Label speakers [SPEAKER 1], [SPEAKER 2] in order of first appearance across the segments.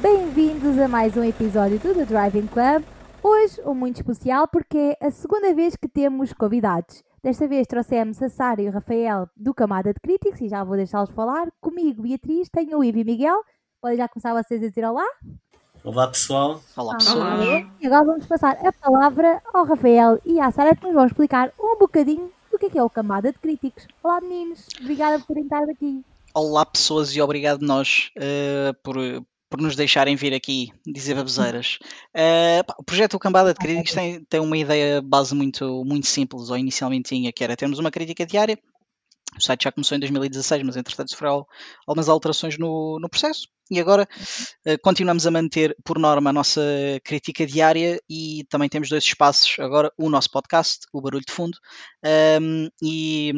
[SPEAKER 1] Bem-vindos a mais um episódio do The Driving Club. Hoje, um muito especial porque é a segunda vez que temos convidados. Desta vez trouxemos a Sara e o Rafael do Camada de Críticos e já vou deixá-los falar. Comigo, Beatriz, tenho o Ivo e Miguel. Podem já começar vocês a dizer olá.
[SPEAKER 2] Olá pessoal.
[SPEAKER 3] Olá pessoal.
[SPEAKER 1] E agora vamos passar a palavra ao Rafael e à Sara que nos vão explicar um bocadinho do que é, que é o Camada de Críticos. Olá meninos, obrigada por terem estado aqui.
[SPEAKER 3] Olá pessoas e obrigado nós uh, por, por nos deixarem vir aqui dizer baboseiras. Uh, o projeto Cambada de Críticos tem, tem uma ideia base muito, muito simples, ou inicialmente tinha, que era termos uma crítica diária. O site já começou em 2016, mas entretanto sofreu algumas alterações no, no processo. E agora uh, continuamos a manter, por norma, a nossa crítica diária e também temos dois espaços. Agora, o nosso podcast, o Barulho de Fundo, um, e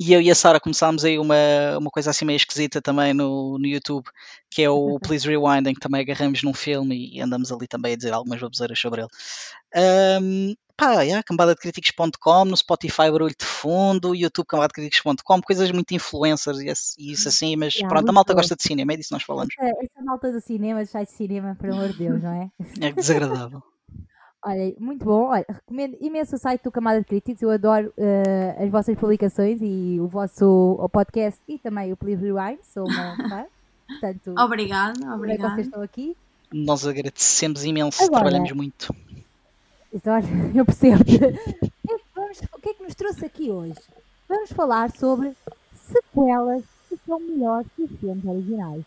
[SPEAKER 3] e eu e a Sara começámos aí uma, uma coisa assim meio esquisita também no, no YouTube, que é o Please Rewind, em que também agarramos num filme e andamos ali também a dizer algumas baboseiras sobre ele. Um, pá, yeah, cambadadecríticos.com, no Spotify Barulho de Fundo, YouTube cambadadecríticos.com, coisas muito influencers e isso assim, mas yeah, pronto, a malta bom. gosta de cinema, é disso que nós falamos.
[SPEAKER 1] Essa, essa malta do cinema, site de cinema, por amor de Deus, não é?
[SPEAKER 3] É desagradável.
[SPEAKER 1] Olha, muito bom. Olha, recomendo imenso o site do Camada de Críticos. Eu adoro uh, as vossas publicações e o vosso o podcast e também o Please Rewind. Sou uma fã. Portanto,
[SPEAKER 4] obrigada, obrigada.
[SPEAKER 1] vocês estão aqui.
[SPEAKER 3] Nós agradecemos imenso, Agora, trabalhamos muito.
[SPEAKER 1] Então, eu percebo. Vamos, o que é que nos trouxe aqui hoje? Vamos falar sobre sequelas que são melhores que os filmes originais.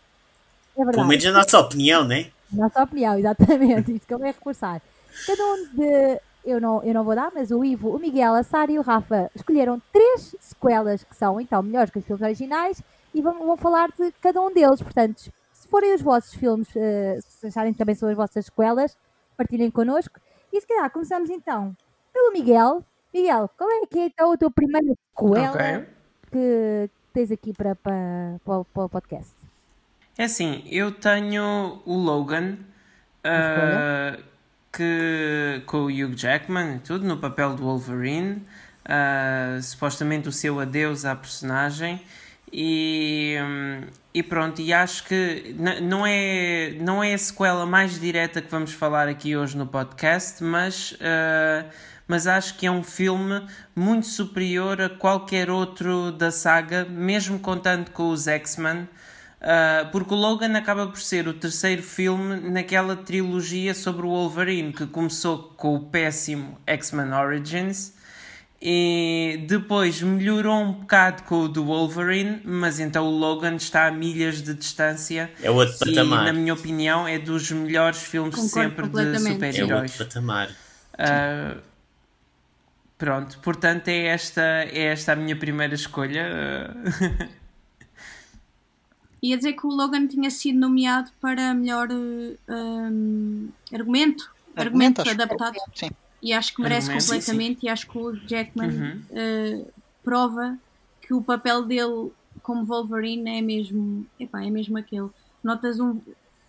[SPEAKER 2] É verdade. Pelo menos a nossa opinião, né?
[SPEAKER 1] Nossa opinião, exatamente. Isto que eu vou reforçar. Cada um de. Eu não, eu não vou dar, mas o Ivo, o Miguel, a Sara e o Rafa escolheram três sequelas que são então melhores que os filmes originais e vão, vão falar de cada um deles. Portanto, se forem os vossos filmes, uh, se acharem que também são as vossas sequelas, partilhem connosco. E se calhar começamos então pelo Miguel. Miguel, qual é que é então a tua primeira sequela okay. que tens aqui para, para, para, para o podcast?
[SPEAKER 5] É assim, eu tenho o Logan. Uh, que com o Hugh Jackman e tudo no papel do Wolverine, uh, supostamente o seu adeus à personagem. E, e pronto, e acho que não é, não é a sequela mais direta que vamos falar aqui hoje no podcast, mas, uh, mas acho que é um filme muito superior a qualquer outro da saga, mesmo contando com os X-Men. Uh, porque o Logan acaba por ser o terceiro filme naquela trilogia sobre o Wolverine que começou com o péssimo X-Men Origins e depois melhorou um bocado com o do Wolverine, mas então o Logan está a milhas de distância.
[SPEAKER 2] É outro patamar.
[SPEAKER 5] E, na minha opinião, é dos melhores filmes Concordo sempre de super-heróis.
[SPEAKER 2] É outro patamar.
[SPEAKER 5] Uh, pronto, portanto, é esta, é esta a minha primeira escolha.
[SPEAKER 4] Ia dizer que o Logan tinha sido nomeado para melhor um, argumento, argumento, argumento adaptado. Sim. E acho que merece argumento, completamente. Sim, sim. E acho que o Jackman uhum. uh, prova que o papel dele como Wolverine é mesmo, epá, é mesmo aquele. Notas um.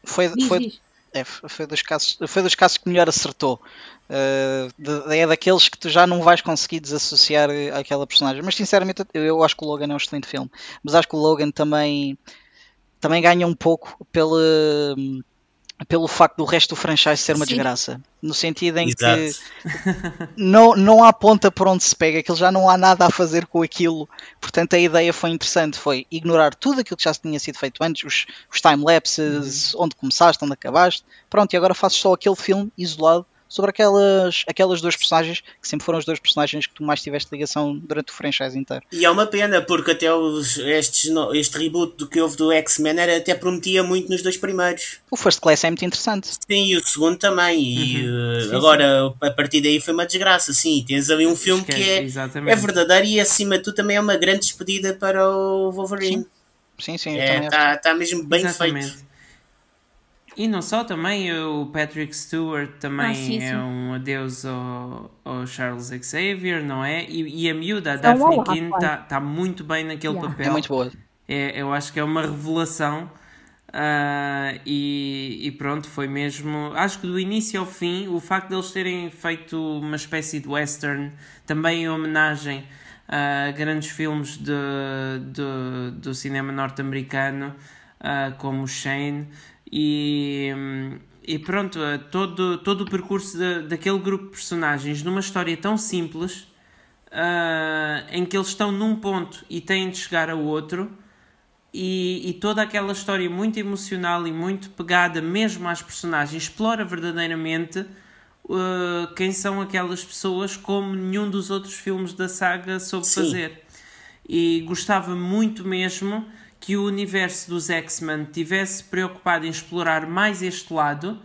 [SPEAKER 3] Foi, diz, foi, diz. É, foi, dos casos, foi dos casos que melhor acertou. Uh, de, é daqueles que tu já não vais conseguir desassociar aquela personagem. Mas sinceramente, eu, eu acho que o Logan é um excelente filme. Mas acho que o Logan também também ganha um pouco pelo, pelo facto do resto do franchise ser uma Sim. desgraça. No sentido em Exato. que não, não há ponta por onde se pega, que já não há nada a fazer com aquilo. Portanto, a ideia foi interessante, foi ignorar tudo aquilo que já tinha sido feito antes, os, os time-lapses, uhum. onde começaste, onde acabaste. Pronto, e agora fazes só aquele filme isolado sobre aquelas, aquelas duas personagens que sempre foram os dois personagens que tu mais tiveste ligação durante o franchise inteiro.
[SPEAKER 2] E é uma pena, porque até os, estes, este reboot do que houve do X-Men até prometia muito nos dois primeiros.
[SPEAKER 3] O First Class é muito interessante.
[SPEAKER 2] Sim, e o segundo também. E uhum. uh, sim, agora, sim. a partir daí foi uma desgraça. Sim, tens ali um filme que é, é verdadeiro e acima de tudo também é uma grande despedida para o Wolverine.
[SPEAKER 3] Sim, sim, sim
[SPEAKER 2] está é, tá mesmo bem exatamente. feito.
[SPEAKER 5] E não só, também o Patrick Stewart também ah, sim, é sim. um adeus ao, ao, Charles Xavier, não é? E, e a miúda, a Daphne Keane, está tá muito bem naquele yeah. papel.
[SPEAKER 3] É muito boa.
[SPEAKER 5] É, eu acho que é uma revelação. Uh, e, e, pronto, foi mesmo. Acho que do início ao fim, o facto de eles terem feito uma espécie de western, também em homenagem a grandes filmes de, de do cinema norte-americano, uh, como Shane E, e pronto, todo, todo o percurso de, daquele grupo de personagens numa história tão simples uh, em que eles estão num ponto e têm de chegar a outro. E, e, toda aquela história muito emocional e muito pegada mesmo às personagens explora verdadeiramente uh, quem são aquelas pessoas como nenhum dos outros filmes da saga soube Sim. fazer. E gostava muito mesmo que o universo dos X-Men tivesse preocupado em explorar mais este lado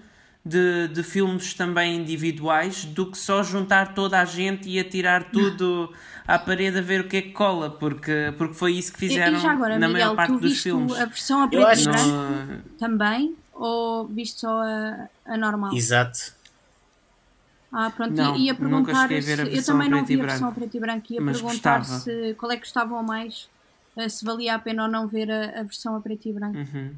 [SPEAKER 5] de, de filmes também individuais do que só juntar toda a gente e atirar tudo à parede a ver o que é que cola, porque, porque foi isso que fizeram e, e agora, na Miguel, maior parte dos filmes.
[SPEAKER 4] a versão a preto e branco no... também ou viste só a, a normal?
[SPEAKER 2] Exato.
[SPEAKER 4] Ah, pronto, não, ia perguntar se, eu também não vi a versão a preto e branco, ia perguntar se qual é que gostavam mais, se valia a pena ou não ver a, a versão a preto e branco.
[SPEAKER 5] Uhum.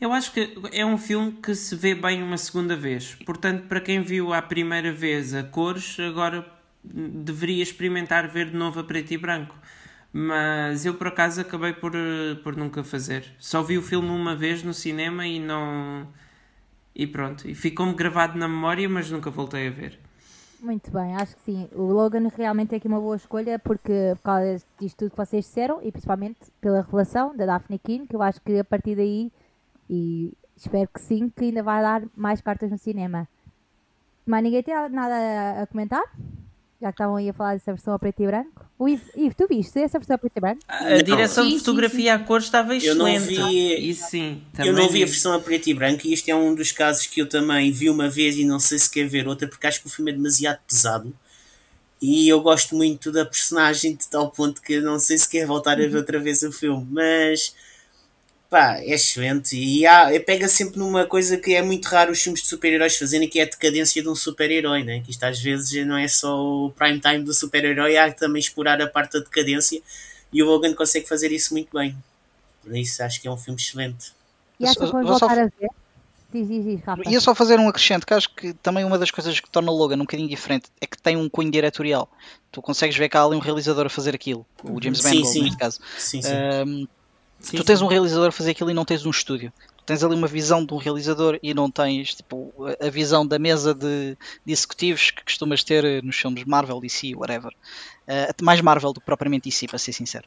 [SPEAKER 5] Eu acho que é um filme que se vê bem uma segunda vez. Portanto, para quem viu a primeira vez a cores, agora deveria experimentar ver de novo a preto e branco. Mas eu por acaso acabei por, por nunca fazer. Só vi o filme uma vez no cinema e não e pronto, e ficou-me gravado na memória, mas nunca voltei a ver.
[SPEAKER 1] Muito bem, acho que sim. O Logan realmente é aqui uma boa escolha porque por causa disto tudo que vocês disseram e principalmente pela relação da Daphne Keane, que eu acho que a partir daí, e espero que sim, que ainda vai dar mais cartas no cinema. Mas ninguém tem nada a comentar? Já que estavam aí a falar dessa versão a preto e branco. O Ivo, Ivo tu viste essa versão a preto e branco?
[SPEAKER 5] A direção sim, de fotografia sim, sim. à cor estava excelente. Eu não vi,
[SPEAKER 2] Isso sim, eu não vi a versão a preto e branco e este é um dos casos que eu também vi uma vez e não sei se quer ver outra porque acho que o filme é demasiado pesado. E eu gosto muito da personagem de tal ponto que não sei se quer voltar a ver uhum. outra vez o filme. Mas pá, é excelente. E há, pega sempre numa coisa que é muito raro os filmes de super-heróis fazerem, que é a decadência de um super-herói, né? Que isto às vezes não é só o prime time do super-herói, há também explorar a parte da decadência. E o Logan consegue fazer isso muito bem. Por isso acho que é um filme excelente.
[SPEAKER 1] E acho que vamos voltar só... a ver? Diz, diz, diz,
[SPEAKER 3] Ia só fazer um acrescento, que acho que também uma das coisas que torna o Logan um bocadinho diferente é que tem um cunho diretorial. Tu consegues ver que há ali um realizador a fazer aquilo, o James Mangold, neste caso. Sim, sim. Um, Sim, tu tens sim. um realizador a fazer aquilo e não tens um estúdio. Tu tens ali uma visão de um realizador e não tens tipo, a visão da mesa de, de executivos que costumas ter eh, nos filmes Marvel, DC, whatever. Uh, mais Marvel do que propriamente DC, para ser sincero.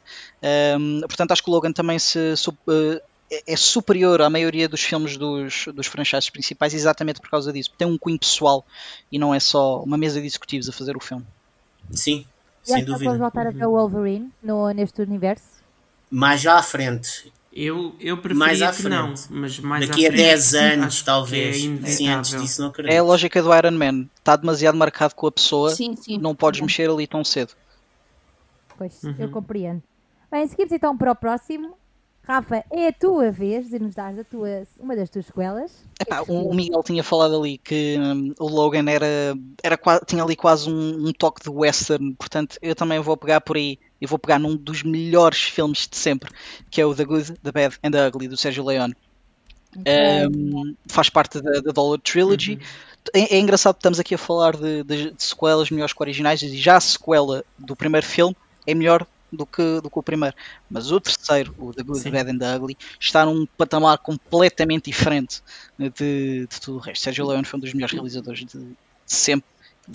[SPEAKER 3] Um, portanto, acho que o Logan também se, uh, é superior à maioria dos filmes dos, dos franchises principais exatamente por causa disso. Tem um cunho pessoal e não é só uma mesa de executivos a fazer o filme.
[SPEAKER 2] Sim,
[SPEAKER 1] e sem dúvida. E voltar a ver o Wolverine no, neste universo?
[SPEAKER 2] Mais à frente.
[SPEAKER 5] Eu, eu preferia mais à frente. não, mas mais
[SPEAKER 2] Daqui
[SPEAKER 5] a
[SPEAKER 2] 10 anos, talvez. É sim, antes disso não acredito.
[SPEAKER 3] É a lógica do Iron Man. Está demasiado marcado com a pessoa, sim, sim. não podes sim. mexer ali tão cedo.
[SPEAKER 1] Pois, uhum. eu compreendo. Bem, seguimos então para o próximo. Rafa, é a tua vez de nos dar a tua, uma das tuas sequelas.
[SPEAKER 3] Epá, o Miguel tinha falado ali que um, o Logan era, era, tinha ali quase um, um, toque de western, portanto eu também vou pegar por aí e vou pegar num dos melhores filmes de sempre, que é o The Good, The Bad and The Ugly, do Sérgio Leone. Um, faz parte da, da Dollar Trilogy. Uhum. É, é, engraçado que estamos aqui a falar de, de, de sequelas melhores que originais e já a sequela do primeiro filme é melhor do que, do que o primeiro. Mas o terceiro, o The Good, Sim. Bad and the Ugly, está num patamar completamente diferente de, de tudo o resto. Sérgio Leone foi um dos melhores realizadores de, de sempre.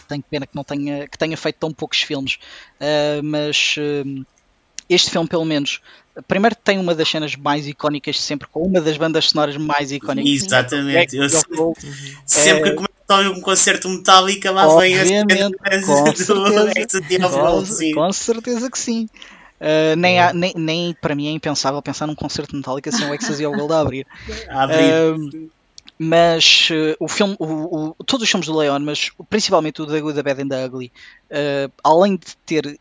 [SPEAKER 3] Tenho pena que não tenha, que tenha feito tão poucos filmes, uh, mas uh, este filme, pelo menos, primeiro tem uma das cenas mais icónicas sempre, com uma das bandas sonoras mais icónicas.
[SPEAKER 2] Exatamente, eu sempre, sempre que a um concerto metálica lá vem a
[SPEAKER 3] com, certeza, com certeza que sim. Uh, nem, há, nem, nem para mim é impensável pensar num concerto metálica sem o Ecstasy ao Gold a abrir.
[SPEAKER 2] a abrir.
[SPEAKER 3] Uh, mas uh, o filme, o, o, todos os filmes do Leon, mas principalmente o The Good, The Bad and The Ugly, além de ter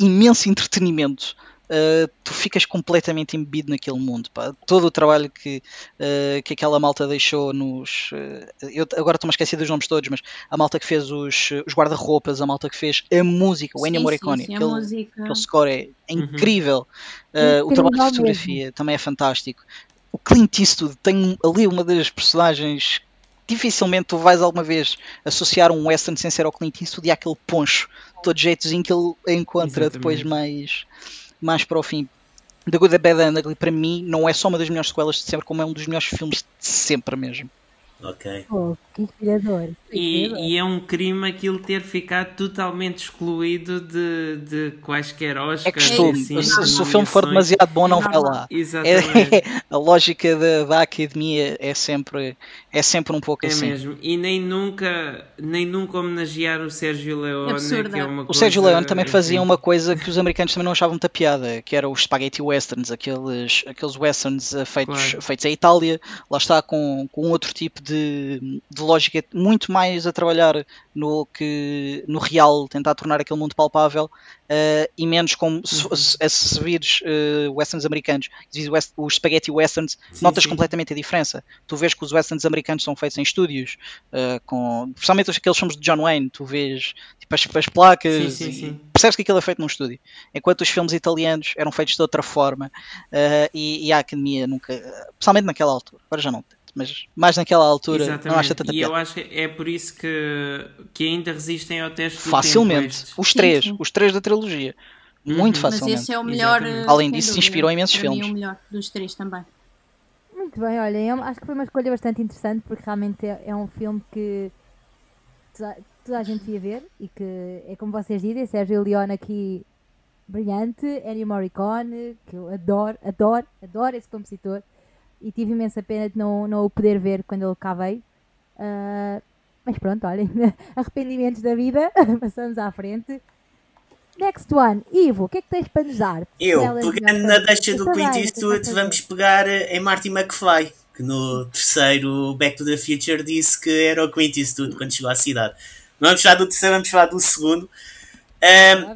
[SPEAKER 3] imenso entretenimento uh, tu ficas completamente embebido naquele mundo. Pá. Todo o trabalho que, uh, que aquela malta deixou nos. Uh, eu agora estou-me a esquecer dos nomes todos, mas a malta que fez os, os guarda-roupas, a malta que fez a música, o Ennio Morricone, sim, sim, aquele, aquele score é, é uhum. incrível. o trabalho de fotografia mesmo. também é fantástico. O Clint Eastwood tem ali uma das personagens dificilmente tu vais alguma vez associar um western sem ser ao Clint Eastwood e aquele poncho todo jeitozinho que ele encontra Exatamente. depois mais mais para o fim. The Good, The Bad and Ugly para mim não é só uma das melhores sequelas de sempre, como é um dos melhores filmes de sempre mesmo.
[SPEAKER 2] Ok.
[SPEAKER 1] Oh, que inspirador.
[SPEAKER 5] E, e, é um crime aquilo ter ficado totalmente excluído de, de quaisquer Oscars.
[SPEAKER 3] É costume. Assim, se, se o filme for demasiado bom, não vai lá.
[SPEAKER 5] Exatamente.
[SPEAKER 3] É, a lógica da, da academia é sempre, é sempre um pouco
[SPEAKER 5] é
[SPEAKER 3] assim.
[SPEAKER 5] Mesmo. E nem nunca, nem nunca homenagear o Sérgio Leone.
[SPEAKER 4] que
[SPEAKER 5] é uma
[SPEAKER 3] o Sérgio Leone também
[SPEAKER 5] enfim.
[SPEAKER 3] fazia uma coisa que os americanos também não achavam muita piada, que era os spaghetti westerns, aqueles, aqueles westerns eh, feitos,
[SPEAKER 5] Claro.
[SPEAKER 3] feitos em Itália, lá está com, com outro tipo de, de lógica, muito mais a trabalhar no, que, no real, tentar tornar aquele mundo palpável, eh, e menos como se,
[SPEAKER 5] Uhum.
[SPEAKER 3] se, se vires eh, westerns americanos, west- os spaghetti westerns,
[SPEAKER 5] Sim,
[SPEAKER 3] notas
[SPEAKER 5] sim.
[SPEAKER 3] completamente a diferença. Tu vês que os westerns americanos são feitos em estúdios, eh, com, principalmente aqueles filmes de John Wayne, tu vês tipo, as, as placas,
[SPEAKER 5] Sim,
[SPEAKER 3] percebes que aquilo é feito num estúdio. Enquanto os filmes italianos eram feitos de outra forma, eh, e, e a academia nunca, principalmente naquela altura, agora já não tanto, mas mais naquela altura não
[SPEAKER 5] Exatamente.
[SPEAKER 3] acha tanta
[SPEAKER 5] E eu
[SPEAKER 3] piada.
[SPEAKER 5] acho que é por isso que, que ainda resistem ao teste do
[SPEAKER 3] Facilmente, os três,
[SPEAKER 4] sim.
[SPEAKER 3] os três da trilogia, muito
[SPEAKER 5] Uhum.
[SPEAKER 4] Mas
[SPEAKER 3] facilmente.
[SPEAKER 4] esse é o melhor.
[SPEAKER 5] Exatamente.
[SPEAKER 3] Além disso,
[SPEAKER 4] dúvida.
[SPEAKER 3] inspirou imensos
[SPEAKER 4] Para mim,
[SPEAKER 3] filmes.
[SPEAKER 4] é o melhor dos três também.
[SPEAKER 1] Muito bem, olha, eu acho que foi uma escolha bastante interessante porque realmente é, é um filme que toda, toda a gente devia ver e que é como vocês dizem, Sérgio Leone aqui brilhante, Ennio Morricone, que eu adoro, adoro, adoro esse compositor e tive imensa pena de não, não o poder ver quando ele cá veio. Ah, mas pronto, olhem, arrependimentos da vida, passamos à frente. Next one, Ivo, o que é que tens para nos dar?
[SPEAKER 2] Eu, pegando na deixa do Clint Eastwood, vamos pegar em Marty McFly, que no terceiro Back to the Future disse que era o Clint Eastwood quando chegou à cidade. Não vamos falar do terceiro, vamos falar do segundo.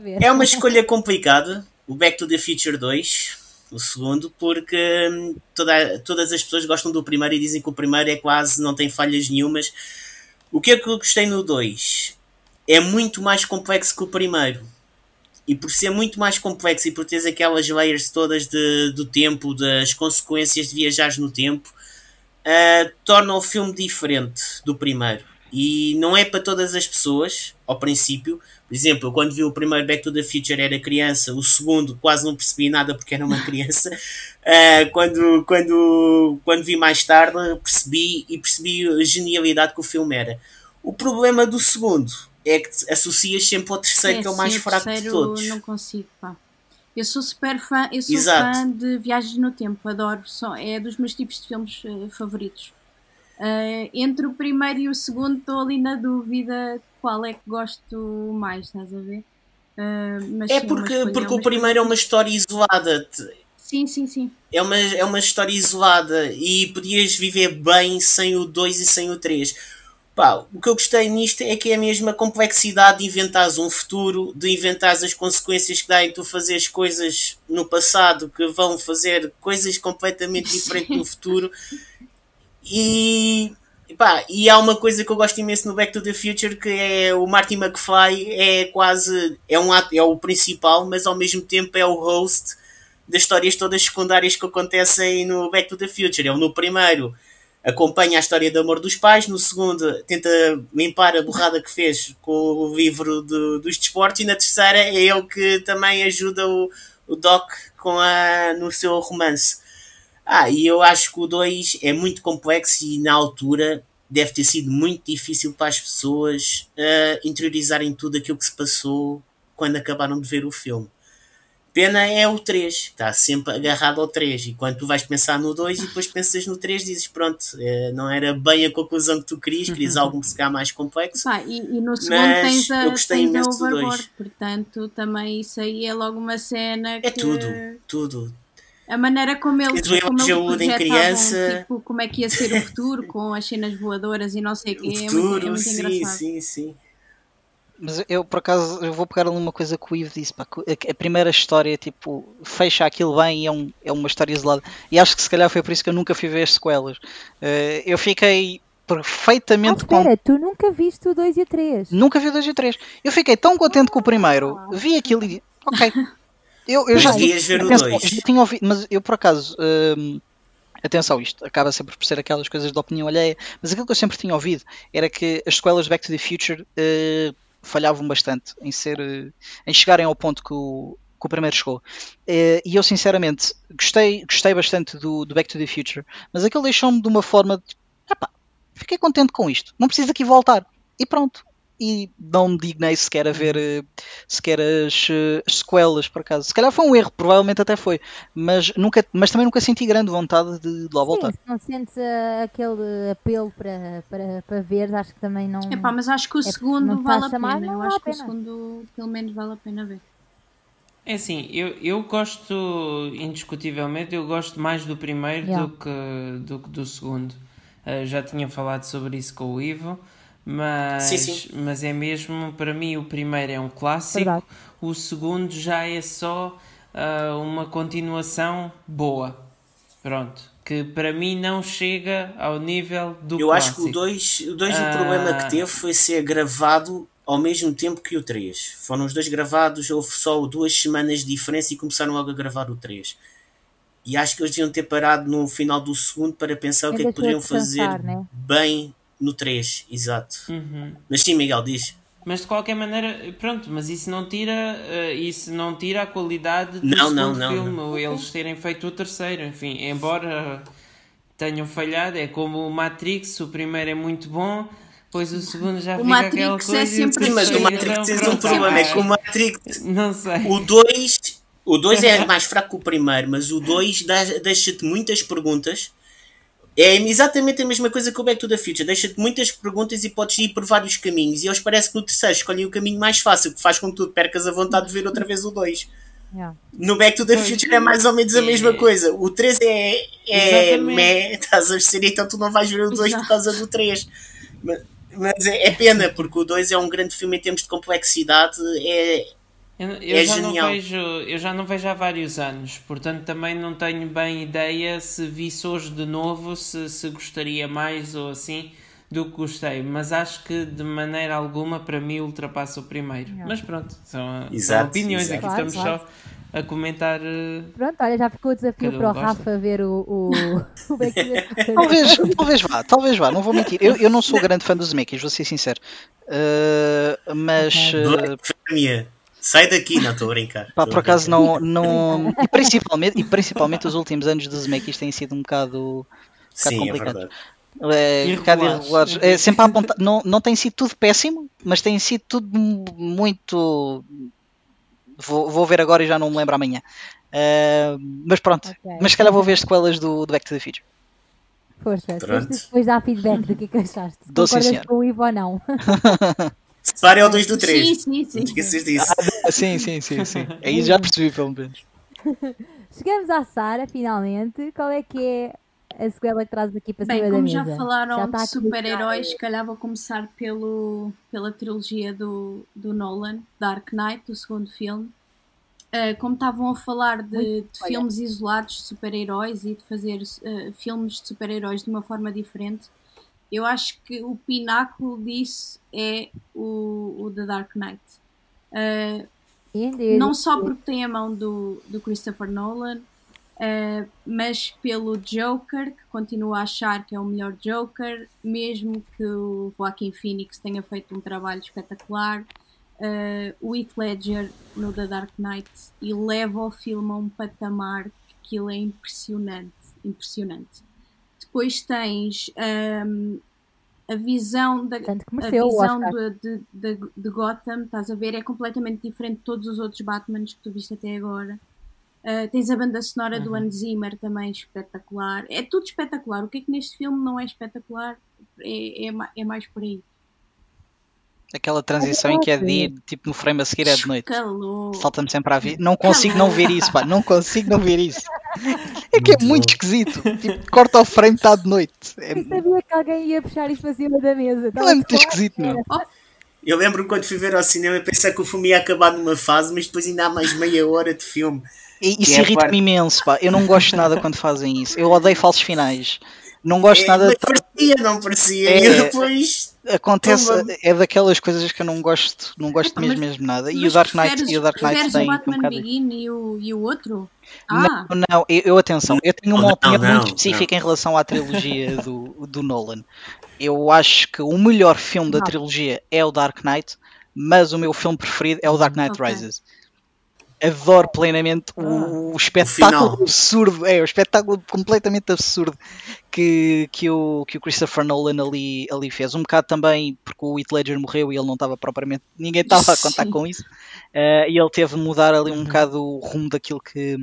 [SPEAKER 1] Ver.
[SPEAKER 2] é uma escolha complicada, o Back to the Future 2, o segundo, porque hum, toda- todas as pessoas gostam do primeiro e dizem que o primeiro é quase, não tem falhas nenhumas. O que é que eu gostei no 2? É muito mais complexo que o primeiro. E por ser muito mais complexo e por teres aquelas layers todas de, do tempo, das consequências de viajares no tempo, ah, torna o filme diferente do primeiro. E não é para todas as pessoas, ao princípio. Por exemplo, quando vi o primeiro Back to the Future era criança, o segundo quase não percebi nada porque era uma criança. Ah, quando, quando, quando vi mais tarde, percebi e percebi a genialidade que o filme era. O problema do segundo é que associas sempre ao terceiro, que é o mais
[SPEAKER 4] sim,
[SPEAKER 2] fraco de todos.
[SPEAKER 4] não consigo, pá. Eu sou super fã, eu sou
[SPEAKER 2] Exato.
[SPEAKER 4] fã de viagens no tempo, adoro, só, é dos meus tipos de filmes eh, favoritos. Eh, entre o primeiro e o segundo estou ali na dúvida qual é que gosto mais, estás a ver? Mas
[SPEAKER 2] É
[SPEAKER 4] uma
[SPEAKER 2] porque,
[SPEAKER 4] escolha,
[SPEAKER 2] porque
[SPEAKER 4] uma
[SPEAKER 2] o primeiro é uma história isolada.
[SPEAKER 4] Sim, sim, sim.
[SPEAKER 2] É uma, é uma história isolada e podias viver bem sem o 2 e sem o 3. Pá, o que eu gostei nisto é que é a complexidade de inventares um futuro, de inventares as consequências que dá em tu fazeres coisas no passado que vão fazer coisas completamente diferentes no futuro. E, pá, e há uma coisa que eu gosto imenso no Back to the Future que é o Marty McFly é quase é um é o principal, mas ao mesmo tempo é o host das histórias todas secundárias que acontecem no Back to the Future. Ele no primeiro acompanha a história de amor dos pais, no segundo tenta limpar a borrada que fez com o livro do- dos desportos e na terceira é ele que também ajuda o, o Doc com a, no seu romance. Ah, e eu acho que o 2 é muito complexo e na altura deve ter sido muito difícil para as pessoas ah, interiorizarem tudo aquilo que se passou quando acabaram de ver o filme. Pena é o 3, está sempre agarrado ao 3. E quando tu vais pensar no 2 e depois pensas no 3, dizes: Pronto, eh, não era bem a conclusão que tu querias, querias algo que se calhar mais complexo.
[SPEAKER 4] Pá, e, e no segundo
[SPEAKER 2] Mas
[SPEAKER 4] tens a,
[SPEAKER 2] eu gostei
[SPEAKER 4] tens
[SPEAKER 2] imenso do
[SPEAKER 4] Overboard,
[SPEAKER 2] dois.
[SPEAKER 4] portanto também isso aí é logo uma cena que
[SPEAKER 2] É tudo, tudo.
[SPEAKER 4] A maneira como eles, como eles
[SPEAKER 2] em criança.
[SPEAKER 4] tipo, como é que ia ser o futuro com as cenas voadoras e não sei o quê,
[SPEAKER 2] O
[SPEAKER 4] é muito, é
[SPEAKER 2] futuro,
[SPEAKER 4] muito
[SPEAKER 2] sim,
[SPEAKER 4] engraçado.
[SPEAKER 2] sim, sim.
[SPEAKER 3] Mas eu, por acaso, eu vou pegar ali uma coisa que o Ivo disse. Pá, a, primeira história, tipo, fecha aquilo bem e é, um, é uma história isolada. E acho que se calhar foi por isso que eu nunca fui ver as sequelas. Eh, eu fiquei
[SPEAKER 1] Ah,
[SPEAKER 3] perfeitamente com...
[SPEAKER 1] espera, tu nunca viste o 2 e o 3?
[SPEAKER 3] Nunca vi o 2 e o 3. Eu fiquei tão contente com o primeiro. Vi aquilo e ok. Eu, eu já, tinha ouvido, mas eu por acaso... hum, Atenção, isto acaba sempre por ser aquelas coisas de opinião alheia, mas aquilo que eu sempre tinha ouvido era que as sequelas de Back to the Future eh, falhavam bastante em ser eh, em chegarem ao ponto que o, que o primeiro chegou. Uh, e eu, sinceramente, gostei, gostei bastante do, do Back to the Future, mas aquilo deixou-me de uma forma de. Epá, fiquei contente com isto. Não preciso aqui voltar. E pronto e não me dignei sequer a ver eh, sequer as, eh, as, sequelas por acaso. Se calhar foi um erro, provavelmente até foi, mas, nunca, mas também nunca senti grande vontade de, de lá voltar. Sim,
[SPEAKER 1] não sentes uh, aquele apelo para, para, para ver, acho que também não.
[SPEAKER 4] Epá, mas acho que o é, segundo vale a pena. Mais, eu acho que o segundo pelo menos vale a pena ver.
[SPEAKER 5] É assim, eu, eu gosto, indiscutivelmente, eu gosto mais do primeiro yeah. do, que, do que do segundo. Uh, já tinha falado sobre isso com o Ivo. Mas, sim, sim. mas é mesmo, para mim, o primeiro é um clássico, Verdade. o segundo já é só uh, uma continuação boa. Pronto. Que para mim não chega ao nível do
[SPEAKER 2] Eu
[SPEAKER 5] clássico.
[SPEAKER 2] acho que o 2 o, dois, uh... o problema que ah. teve foi ser gravado ao mesmo tempo que o 3. Foram os dois gravados, houve só duas semanas de diferença e começaram logo a gravar o 3. E acho que eles deviam ter parado no final do segundo para pensar o que é que poderiam fazer né? bem no 3, exato. Uhum. Mas sim, Miguel, diz.
[SPEAKER 5] Mas de qualquer maneira, pronto, mas isso não tira, uh, isso não tira a qualidade do
[SPEAKER 2] não, não, não,
[SPEAKER 5] filme,
[SPEAKER 2] não.
[SPEAKER 5] eles terem feito o terceiro, enfim, embora tenham falhado, é como o Matrix, o primeiro é muito bom, depois o segundo já o fica Matrix aquela coisa. É
[SPEAKER 2] sempre mas o Matrix tem um problema, é que o Matrix.
[SPEAKER 5] Não sei.
[SPEAKER 2] O 2 o dois é mais fraco que o primeiro, mas o 2 deixa-te muitas perguntas é exatamente a mesma coisa que o Back to the Future. Deixa-te muitas perguntas e podes ir por vários caminhos. E eles parece que no terceiro escolhem o caminho mais fácil, que faz com que tu percas a vontade de ver outra vez o 2. Yeah. No Back to the Future é mais ou menos a mesma coisa. O 3 é. é meh, estás a perceber, então tu não vais ver o 2 por causa do 3. Mas, mas é, é, pena, porque o 2 é um grande filme em termos de complexidade. É,
[SPEAKER 5] eu, eu é já genial. Não vejo, eu já não vejo há vários anos, portanto também não tenho bem ideia se visse hoje de novo, se, se gostaria mais ou assim do que gostei, mas acho que de maneira alguma para mim ultrapassa o primeiro. Não. Mas pronto, são, exato, são opiniões, exato. aqui claro, estamos claro. só a comentar. Eh,
[SPEAKER 1] pronto, olha, já ficou o desafio para o Rafa ver o. o, o
[SPEAKER 3] talvez, talvez vá, talvez vá, não vou mentir. Eu, eu não sou grande fã dos Mekis, vou ser sincero. Uh, mas.
[SPEAKER 2] Okay. Uh, Sai daqui, não estou a brincar.
[SPEAKER 3] Pá, por acaso não, não. E principalmente, e principalmente os últimos anos dos Smakies têm sido um bocado, um bocado Sim, é complicados. É, é um bocado irregulares. É, sempre a apontar, não, não tem sido tudo péssimo, mas tem sido tudo muito. Vou, vou ver agora e já não me lembro amanhã. Uh, mas pronto, okay. mas se calhar vou ver as sequelas do, do Back to the Future.
[SPEAKER 1] Força, depois dá feedback do que, é que achaste. Concordas com o Ivo ou não?
[SPEAKER 2] Separe é o 2 do 3.
[SPEAKER 4] Sim, sim, sim.
[SPEAKER 2] Não esqueças disso.
[SPEAKER 3] Ah, sim, sim, sim, sim. Aí já percebi, pelo menos.
[SPEAKER 1] Chegamos à Sara, finalmente. Qual é que é a sequela que traz aqui para
[SPEAKER 4] Bem,
[SPEAKER 1] cima
[SPEAKER 4] da
[SPEAKER 1] mesa?
[SPEAKER 4] como já falaram já de super-heróis, se calhar vou começar pelo, pela trilogia do, do Nolan, Dark Knight, o segundo filme. Uh, como estavam a falar de, de filmes isolados de super-heróis e de fazer uh, filmes de super-heróis de uma forma diferente, eu acho que o pináculo disso é o, o The Dark Knight. Uh, não só porque tem a mão do, do Christopher Nolan, uh, mas pelo Joker, que continuo a achar que é o melhor Joker, mesmo que o Joaquin Phoenix tenha feito um trabalho espetacular. Uh, o Heath Ledger no The Dark Knight e leva o filme a um patamar que aquilo é impressionante, impressionante. Depois tens um, a visão da a visão de, de, de, Gotham, estás a ver, é completamente diferente de todos os outros Batmans que tu viste até agora. Uh, tens a banda sonora uhum. do Hans Zimmer também espetacular. É tudo espetacular. O que é que neste filme não é espetacular? É, é, é mais por aí.
[SPEAKER 3] Aquela transição em que é de dia, tipo no frame a seguir é de noite. Salta-me sempre a ver. Não consigo não ver isso, pá. Não consigo não ver isso. É que é muito esquisito. Tipo, corta o frame, está de noite. É...
[SPEAKER 1] Eu sabia que alguém ia puxar isso para cima da mesa.
[SPEAKER 3] Não é muito esquisito, não.
[SPEAKER 2] Eu lembro quando fui ver ao cinema pensar que o filme ia acabar numa fase, mas depois ainda há mais meia hora de filme.
[SPEAKER 3] E, isso é irrita-me parte... imenso, pá. Eu não gosto nada quando fazem isso. Eu odeio falsos finais. Não gosto é, nada
[SPEAKER 2] de. Parecia, não parecia. É, e depois
[SPEAKER 3] acontece, é daquelas coisas que eu não gosto, não gosto mesmo, mesmo nada. E o Dark Knight, e o Dark Knight tem
[SPEAKER 4] o Batman um Begin e o, e o outro?
[SPEAKER 3] Ah. Não, não, eu, atenção, eu tenho uma não, opinião não, muito específica em relação à trilogia do, do Nolan. Eu acho que o melhor filme da trilogia é o Dark Knight, mas o meu filme preferido é o Dark Knight okay. Rises. Adoro plenamente o, ah, o espetáculo o absurdo, é, o espetáculo completamente absurdo que, que, o, que o Christopher Nolan ali, ali fez. Um bocado também porque o Heath Ledger morreu e ele não estava propriamente, ninguém estava a contar com isso, uh, e ele teve de mudar ali um uhum. bocado o rumo daquilo que.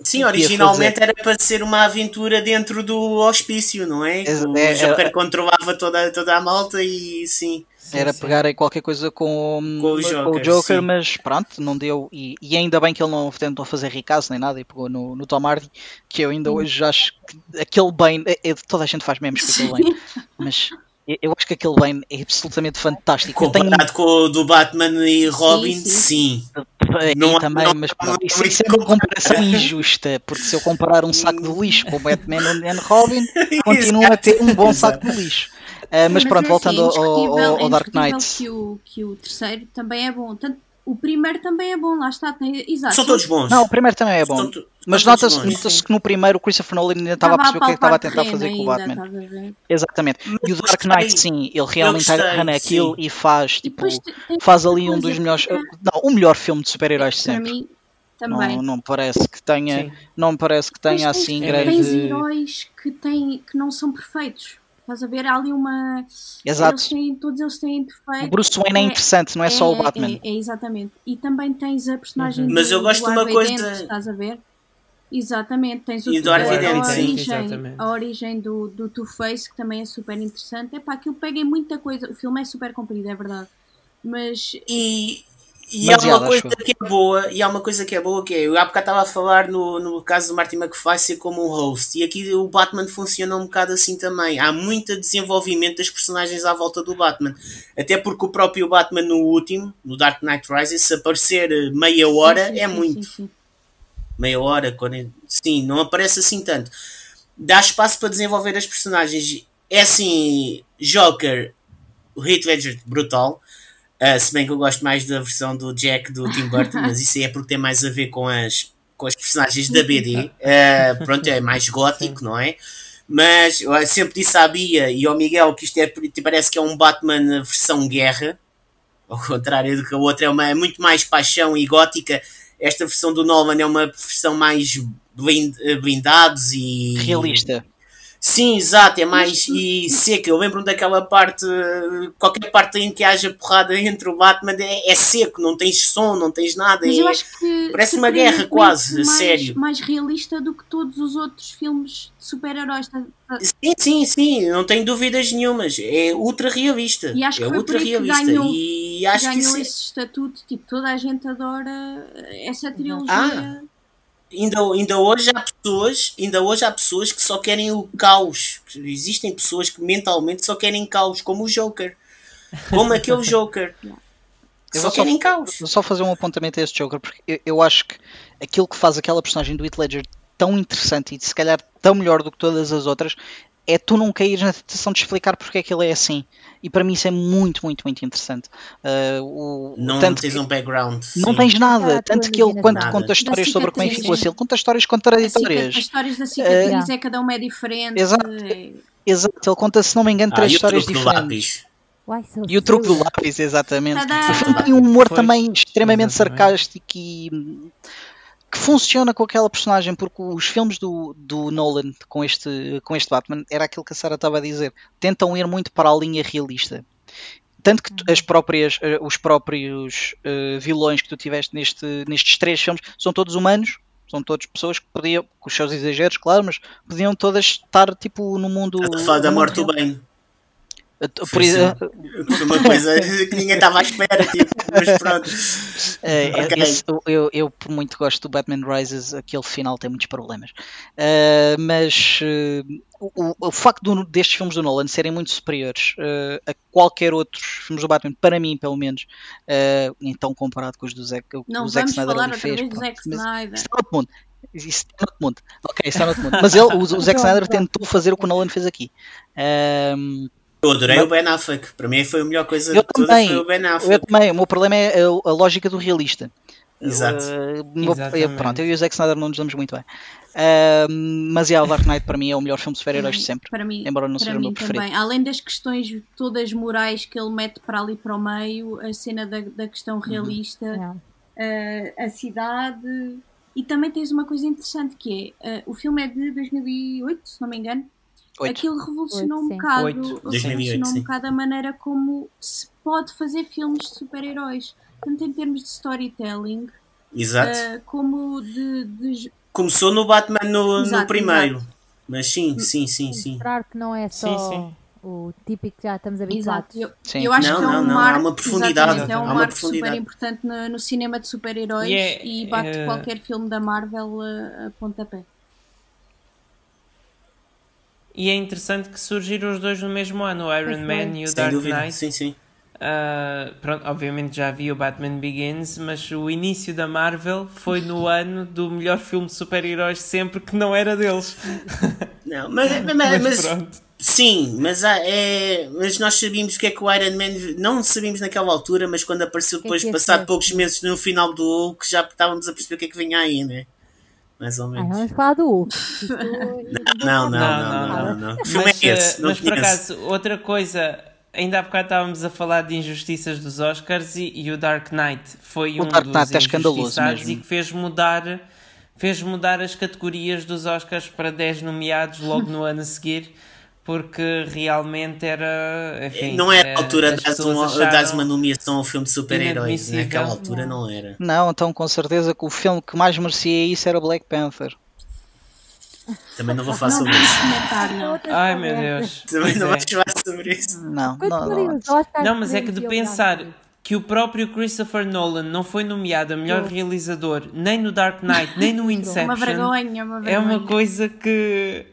[SPEAKER 2] Sim, originalmente era para ser uma aventura dentro do hospício, não é? é o Joker é, controlava toda, toda a malta e sim.
[SPEAKER 3] Era sim. pegar aí qualquer coisa com, com o Joker, com o Joker mas pronto, não deu. E, e, ainda bem que ele não tentou fazer ricaço nem nada e pegou no, no Tom Hardy, que eu ainda hoje acho que aquele bem. É, é, toda a gente faz memes com aquele bem, mas eu acho que aquele Bane é absolutamente fantástico.
[SPEAKER 2] Comparado tenho... com o do Batman e Robin, sim. sim. sim.
[SPEAKER 3] Não, também, não, mas pronto, não, isso, é uma comparação injusta, porque se eu comparar um saco de lixo com o Batman e Robin, continua a ter um bom saco de lixo. Uh, mas, mas, pronto, é voltando assim, ao, ao, ao Dark Knight.
[SPEAKER 4] Que o, que o terceiro também é bom. Tanto, o primeiro também é bom, lá está. Tem, exato.
[SPEAKER 2] São todos bons.
[SPEAKER 3] Não, o primeiro também é bom. São, mas nota-se nota que no primeiro o Christopher Nolan ainda estava a perceber o que é estava a tentar fazer com o Batman. Exatamente. Mas e o Dark Knight, sim, ele realmente agarra naquilo e faz, tipo, faz ali um dos melhores. Não, o melhor filme de super-heróis sempre. Para mim, também. Não, não parece que tenha, não parece que tenha assim grande.
[SPEAKER 4] Tens heróis que, têm, que não são perfeitos. Estás a ver? Há ali uma.
[SPEAKER 3] Exato.
[SPEAKER 4] Eles têm, todos eles têm defeitos.
[SPEAKER 3] O Bruce Wayne é, é interessante, não é, é, só o Batman.
[SPEAKER 4] É, é, exatamente. E também tens a personagem uhum.
[SPEAKER 2] Mas eu gosto de uma coisa.
[SPEAKER 4] estás a ver? Exatamente, tens o
[SPEAKER 2] e do a, origem,
[SPEAKER 4] sim, a origem do, do Two-Face, que também é super interessante. É pá, aquilo pega em muita coisa. O filme é super comprido, é verdade. Mas.
[SPEAKER 2] E, e há uma coisa que é boa, e há uma coisa que é boa que é, eu há bocado estava a falar no, no caso do Martin McFly ser como um host, e aqui o Batman funciona um bocado assim também. Há muito desenvolvimento das personagens à volta do Batman. Até porque o próprio Batman no último, no Dark Knight Rises, se aparecer meia hora sim, sim, é sim, muito. Meia hora, 40, sim, não aparece assim tanto. Dá espaço para desenvolver as personagens. É assim, Joker, o Heath Ledger brutal Uh, se bem que eu gosto mais da versão do Jack do Tim Burton, mas isso é porque tem mais a ver com as, com as personagens da BD. Uh, ah, pronto, é mais gótico, não é? Mas eu sempre disse à Bia e ao Miguel que isto é, parece que é um Batman versão guerra, ao contrário do que a outra é, uma, é muito mais paixão e gótica. Esta versão do Nolan é uma versão mais blind, blindados e.
[SPEAKER 3] Realista.
[SPEAKER 2] Sim, exato, é mais e seca. Eu lembro-me daquela parte, qualquer parte em que haja porrada entre o Batman é, é seco, não tens som, não tens nada. Mas é, eu acho que parece uma guerra quase,
[SPEAKER 4] mais,
[SPEAKER 2] sério.
[SPEAKER 4] Mais realista do que todos os outros filmes de super-heróis. Tá,
[SPEAKER 2] tá. Sim, sim, sim, não tenho dúvidas nenhumas. É ultra realista.
[SPEAKER 4] E acho
[SPEAKER 2] é
[SPEAKER 4] que ultra realista. Ganhou, e acho ganhou que é esse estatuto, tipo, toda a gente adora essa trilogia. Ah
[SPEAKER 2] ainda, ainda hoje há pessoas, ainda hoje há pessoas que só querem o caos. Existem pessoas que mentalmente só querem caos, como o Joker. Como aquele Joker.
[SPEAKER 3] Eu só querem caos. Vou só fazer um apontamento a este Joker, porque eu, eu, acho que aquilo que faz aquela personagem do Heath Ledger tão interessante e se calhar tão melhor do que todas as outras é tu não cair na tentação de explicar porque é que ele é assim. E para mim isso é muito, muito, muito interessante. Uh, o,
[SPEAKER 2] não tanto tens que, um background.
[SPEAKER 3] Não sim. tens nada. Ah, tanto que ele, quando nada. conta histórias sobre como é que ficou assim, ele conta histórias contraditórias.
[SPEAKER 4] As histórias da cicatriz uh, é cada uma é diferente.
[SPEAKER 3] Exato. É... Exato. Ele conta, se não me engano, três ah, histórias diferentes. e o truque do lápis, exatamente. O filme tem um humor pois, também extremamente exatamente. sarcástico e que funciona com aquela personagem, porque os filmes do, do Nolan com este, com este Batman era aquilo que a Sarah estava a dizer, tentam ir muito para a linha realista. Tanto que as próprias, eh, os próprios uh, vilões que tu tiveste neste, nestes três filmes são todos humanos, são todas pessoas que podiam, com os seus exageros, claro, mas podiam todas estar tipo no mundo.
[SPEAKER 2] A da morte do bem. Por foi uma coisa que ninguém estava à espera, tipo, mas pronto.
[SPEAKER 3] É, okay. esse, eu, eu, por muito gosto do Batman Rises, aquele final tem muitos problemas. Uh, mas uh, o, o, facto do, destes filmes do Nolan serem muito superiores uh, a qualquer outro filmes do Batman, para mim, pelo menos, então comparado com os do Zack,
[SPEAKER 4] Não,
[SPEAKER 3] o Zack
[SPEAKER 4] Snyder falar fez. Do Zack Snyder. Está
[SPEAKER 3] no mundo. Isso está no mundo. Ok, está no mundo. Mas ele, o, o Zack Snyder tentou fazer o que o Nolan fez aqui.
[SPEAKER 2] Eu adorei Mas... o Ben Affleck. Para mim foi a melhor coisa eu de também, foi o Ben Affleck.
[SPEAKER 3] Eu também. O meu problema é a, a lógica do realista.
[SPEAKER 2] Exato.
[SPEAKER 3] Uh, pronto, eu e o Zack Snyder não nos damos muito bem. Uh, mas yeah, o Dark Knight para mim é o melhor filme de super-heróis de sempre. Para mim, embora não seja o meu preferido. Também.
[SPEAKER 4] Além das questões todas morais que ele mete para ali para o meio, a cena da, da questão uhum. realista. Uhum. uh, a cidade. E também tens uma coisa interessante que é, uh, o filme é de 2008, se não me engano. Oito. Aquilo revolucionou Oito, um bocado, revolucionou um bocado a maneira como se pode fazer filmes de super-heróis, tanto em termos de storytelling,
[SPEAKER 2] Exato.
[SPEAKER 4] Uh, como de, de,
[SPEAKER 2] Começou no Batman no, exato, no primeiro. Exato. Mas sim, sim, sim, sim.
[SPEAKER 1] Mostrar que não é só sim, sim. o típico que já estamos habituados.
[SPEAKER 4] Eu, eu, acho não, que é um não, não, marco, há uma profundidade. É um marco super importante no, no, cinema de super-heróis yeah, e bate uh... qualquer filme da Marvel a, a pontapé.
[SPEAKER 5] E é interessante que surgiram os dois no mesmo ano, o Iron Man e o Sem Dark dúvida. Knight.
[SPEAKER 2] Sim, sim.
[SPEAKER 5] Uh, pronto, obviamente já vi o Batman Begins, mas o início da Marvel foi no ano do melhor filme de super-heróis sempre que não era deles.
[SPEAKER 2] Não, mas, mas, mas, mas sim, mas, é, mas nós sabíamos que é que o Iron Man não sabíamos naquela altura, mas quando apareceu depois, que é que passado poucos meses no final do Hulk, já estávamos a perceber o que é que vinha aí, né? Mais ou menos.
[SPEAKER 1] Ah, vamos falar do Hulk.
[SPEAKER 2] não, não, não, não, não, O filme
[SPEAKER 5] mas, é esse. Não mas por acaso, outra coisa, ainda há bocado estávamos a falar de injustiças dos Oscars e, e o Dark Knight foi o um Dark dos Knight é e que fez mudar, fez mudar as categorias dos Oscars para 10 nomeados logo no ano a seguir porque realmente era. Enfim,
[SPEAKER 2] não era a altura de dar uma nomeação ao filme de super-heróis. Naquela altura não era.
[SPEAKER 3] Não, então com certeza que o filme que mais merecia isso era Black Panther.
[SPEAKER 2] Também não vou falar sobre isso.
[SPEAKER 5] Ai meu Deus.
[SPEAKER 2] Também não é. vou falar sobre isso.
[SPEAKER 3] Não, não, não.
[SPEAKER 5] Não, mas é que de pensar que o próprio Christopher Nolan não foi nomeado a melhor realizador nem no Dark Knight, nem no Inception. Uma
[SPEAKER 4] vergonha, uma vergonha.
[SPEAKER 5] É uma coisa que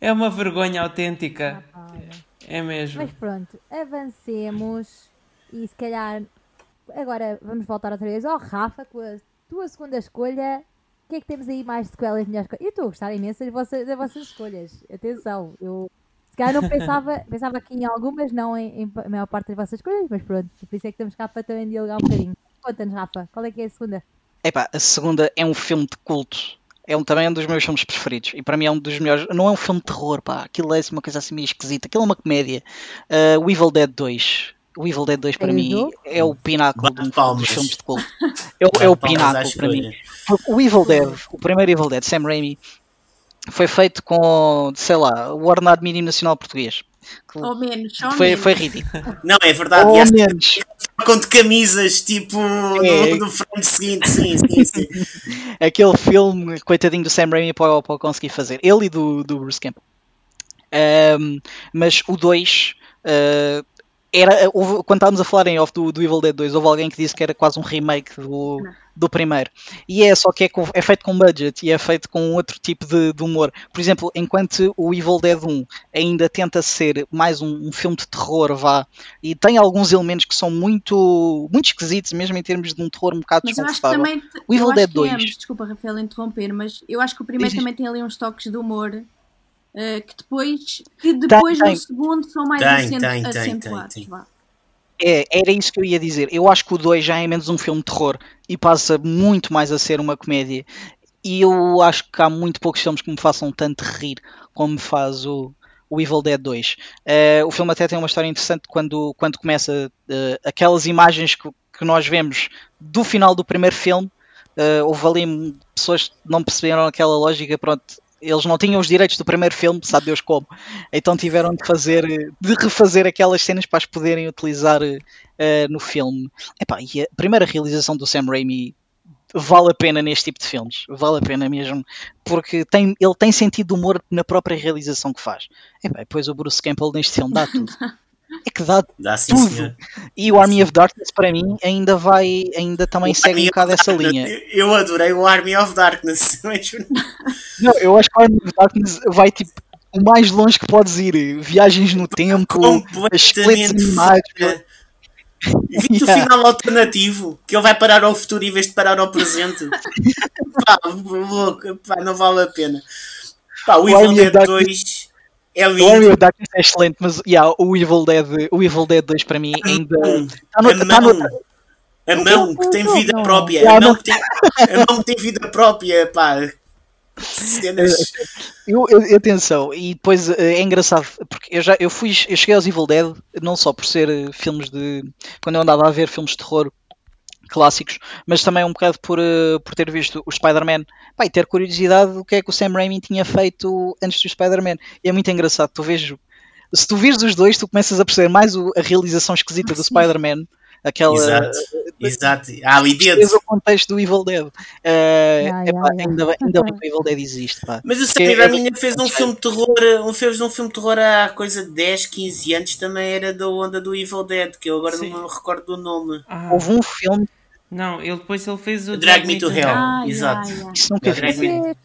[SPEAKER 5] é uma vergonha autêntica. Ah, é mesmo.
[SPEAKER 1] Mas pronto, avancemos e se calhar agora vamos voltar outra vez ao Rafa com a tua segunda escolha. O que é que temos aí mais de sequelas melhores? Eu estou a gostar imenso das vossas, das vossas escolhas. Atenção, eu se calhar não pensava, pensava aqui em algumas, não em, em a maior parte das vossas escolhas, mas pronto, por isso é que estamos cá para também dialogar um bocadinho. Conta-nos, Rafa, qual é que é a segunda?
[SPEAKER 3] Epá, a segunda é um filme de culto é um, também um dos meus filmes preferidos. E para mim é um dos melhores. Não é um filme de terror, pá. Aquilo é assim, uma coisa assim meio esquisita. Aquilo é uma comédia. Uh, o Evil Dead 2. O Evil Dead 2 para mim é o pináculo de um dos filmes de culto. É, é o pináculo para mim. O Evil Dead, o primeiro Evil Dead, Sam Raimi, foi feito com, sei lá, o ordenado mínimo nacional português.
[SPEAKER 4] Ou menos,
[SPEAKER 3] foi,
[SPEAKER 4] menos.
[SPEAKER 3] foi ridículo.
[SPEAKER 2] Não, é verdade.
[SPEAKER 3] Ou menos.
[SPEAKER 2] Com de camisas, tipo, é. no, no frame seguinte, sim, sim, sim.
[SPEAKER 3] Aquele filme, coitadinho do Sam Raimi, para, para conseguir fazer. Ele e do, do Bruce Campbell. Um, mas o 2 uh, era, houve, quando estávamos a falar em off do, do, Evil Dead 2, houve alguém que disse que era quase um remake do, do primeiro. E é só que é, com, é, feito com budget e é feito com outro tipo de, de, humor. Por exemplo, enquanto o Evil Dead 1 ainda tenta ser mais um, um, filme de terror, vá, e tem alguns elementos que são muito, muito esquisitos, mesmo em termos de um terror um bocado mas desconfortável.
[SPEAKER 4] Também, o Evil Dead 2. É, desculpa, Rafael, interromper, mas eu acho que o primeiro também tem ali uns toques de humor Uh, que depois, que depois tem, no segundo são mais tem, tem, acentuados. Tem,
[SPEAKER 3] é, era isso que eu ia dizer. Eu acho que o 2 já é menos um filme de terror e passa muito mais a ser uma comédia. E eu acho que há muito poucos filmes que me façam tanto rir como me faz o, o Evil Dead 2. Uh, eh, o filme até tem uma história interessante quando, quando começa uh, aquelas imagens que, que, nós vemos do final do primeiro filme. Uh, houve ali pessoas que não perceberam aquela lógica, pronto, eles não tinham os direitos do primeiro filme, sabe Deus como. Então tiveram de fazer, de refazer aquelas cenas para as poderem utilizar uh, no filme. Epá, e a primeira realização do Sam Raimi vale a pena neste tipo de filmes, vale a pena mesmo, porque tem, ele tem sentido de humor na própria realização que faz. Epá, depois o Bruce Campbell neste filme dá tudo. É que dá, dá sim, tudo. E o Army of Darkness para mim ainda vai, ainda também o segue Army um bocado essa linha.
[SPEAKER 2] Eu adorei o Army of Darkness.
[SPEAKER 3] Não, eu acho que o Army of Darkness vai tipo o mais longe que podes ir. Viagens no tempo, esqueletos animais.
[SPEAKER 2] Viste yeah. o final alternativo que ele vai parar ao futuro em vez de parar ao presente. pá, louco, pá, não vale a pena. Pá, o, o Evil Dead 2 é lindo. O
[SPEAKER 3] Darkness é excelente, mas yeah, o, Evil Dead, o Evil Dead 2 para mim ainda.
[SPEAKER 2] Tá no, a, tá mão, no... a mão que tem vida própria. A, mão que tem, a mão que tem vida própria, pá. Cenas.
[SPEAKER 3] Eu, eu, atenção, e depois é engraçado porque eu já eu fui, eu cheguei aos Evil Dead não só por ser filmes de quando eu andava a ver filmes de terror clássicos, mas também um bocado por, uh, por ter visto o Spider-Man e ter curiosidade do que é que o Sam Raimi tinha feito antes do Spider-Man. E é muito engraçado, tu vês, se tu vires os dois, tu começas a perceber mais o, a realização esquisita do Spider-Man aquela
[SPEAKER 2] exato, exato. Ah, e
[SPEAKER 3] dedos. o contexto do Evil Dead uh, yeah, epá, yeah, ainda, bem, ainda bem que o Evil Dead existe pá.
[SPEAKER 2] mas o Sam Raimi fez um filme de terror um, fez um filme de terror há coisa de 10, 15 anos também era da onda do Evil Dead que eu agora Sim. não me recordo do nome
[SPEAKER 3] ah. houve um filme
[SPEAKER 5] não, ele depois ele fez o
[SPEAKER 2] Drag, Drag Me to Hell, ah, exato. Yeah,
[SPEAKER 3] Isso nunca vi.
[SPEAKER 1] Vocês,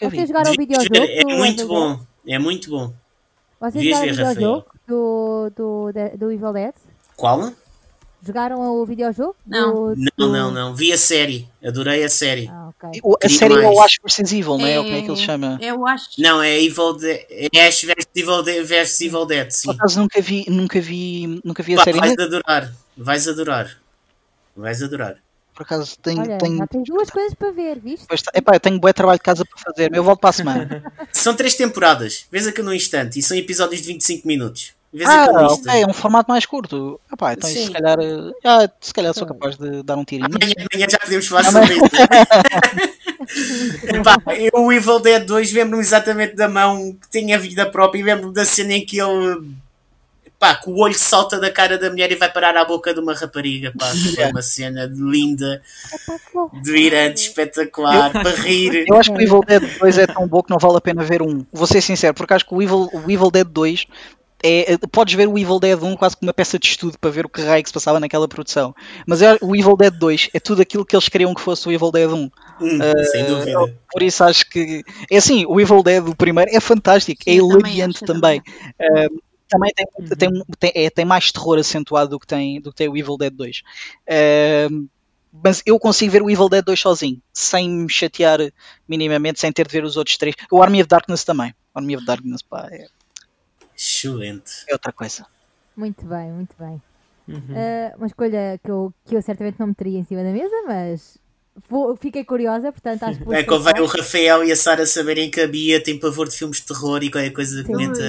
[SPEAKER 1] vocês jogaram o videojogo?
[SPEAKER 2] É muito bom, é muito bom.
[SPEAKER 1] Vocês jogaram o videojogo do, do, do Evil Dead?
[SPEAKER 2] Qual?
[SPEAKER 1] Jogaram o videojogo?
[SPEAKER 4] Não.
[SPEAKER 2] Do, do... não, não, não. Vi a série. Adorei a série.
[SPEAKER 1] Ah, okay.
[SPEAKER 3] A série mais. é o Ash vs Evil, não é? é? Como é que ele chama?
[SPEAKER 4] É o Ash.
[SPEAKER 2] Não, é Evil Dead. É Ash vs Evil Dead, versus Evil Dead sim.
[SPEAKER 3] Por acaso nunca vi, nunca vi, nunca vi a Pá, série.
[SPEAKER 2] Vais adorar. Vais adorar. Vais adorar.
[SPEAKER 3] Por acaso tenho.
[SPEAKER 1] Olha,
[SPEAKER 3] tenho...
[SPEAKER 1] Já tens duas coisas para ver, viste?
[SPEAKER 3] Pois, tá, epá, eu tenho bom trabalho de casa para fazer, eu volto para a semana.
[SPEAKER 2] são três temporadas, vês aqui no instante, e são episódios de 25 minutos.
[SPEAKER 3] Ah, ok, é um formato mais curto. Epá, então se calhar, ah, se calhar sou capaz de dar um tirinho.
[SPEAKER 2] Amanhã, amanhã já podemos falar sobre isso. Epá, eu, o Evil Dead 2 lembro-me exatamente da mão que tinha vida própria e lembro-me da cena em que ele pá, que o olho salta da cara da mulher e vai parar à boca de uma rapariga, pá, é uma cena linda, delirante, espetacular, para rir.
[SPEAKER 3] Eu acho que o Evil Dead 2 é tão bom que não vale a pena ver um. Vou ser sincero, porque acho que o Evil, o Evil Dead 2 é, é, podes ver o Evil Dead 1 quase como uma peça de estudo para ver o que raio que se passava naquela produção. Mas é, o Evil Dead 2 é tudo aquilo que eles queriam que fosse o Evil Dead 1. Hum,
[SPEAKER 2] uh, sem dúvida.
[SPEAKER 3] Por isso acho que. É assim, o Evil Dead, o primeiro, é fantástico, Sim, é hilariante também. também. Uh, também tem, uhum. tem, tem, é, tem, mais terror acentuado do que tem, do que tem o Evil Dead 2. Uh, mas eu consigo ver o Evil Dead 2 sozinho, sem me chatear minimamente, sem ter de ver os outros três. O Army of Darkness também. O Army of Darkness, pá, é...
[SPEAKER 2] Excelente.
[SPEAKER 3] É outra coisa.
[SPEAKER 1] Muito bem, muito bem. Uhum. Uh, uma escolha que eu, que eu certamente não meteria em cima da mesa, mas Vou, fiquei curiosa, portanto acho que.
[SPEAKER 2] É convém o Rafael e a Sara saberem que a Bia tem pavor de filmes de terror e qualquer coisa comenta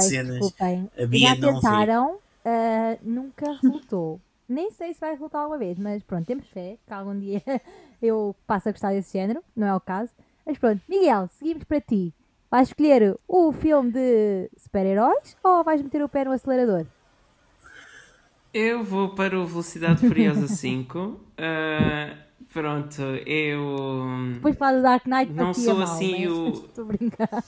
[SPEAKER 2] cenas.
[SPEAKER 1] Desculpem. A Bia Já tentaram, uh, nunca resultou. Nem sei se vai resultar alguma vez, mas pronto, temos fé que algum dia eu passo a gostar desse género, não é o caso. Mas pronto, Miguel, seguimos para ti. Vais escolher o filme de super-heróis ou vais meter o pé no acelerador?
[SPEAKER 5] Eu vou para o Velocidade Furiosa 5. Uh, Pronto, eu.
[SPEAKER 1] Depois falar do Dark Knight
[SPEAKER 5] não
[SPEAKER 1] sou
[SPEAKER 5] mal, assim
[SPEAKER 1] o. Estou a brincar.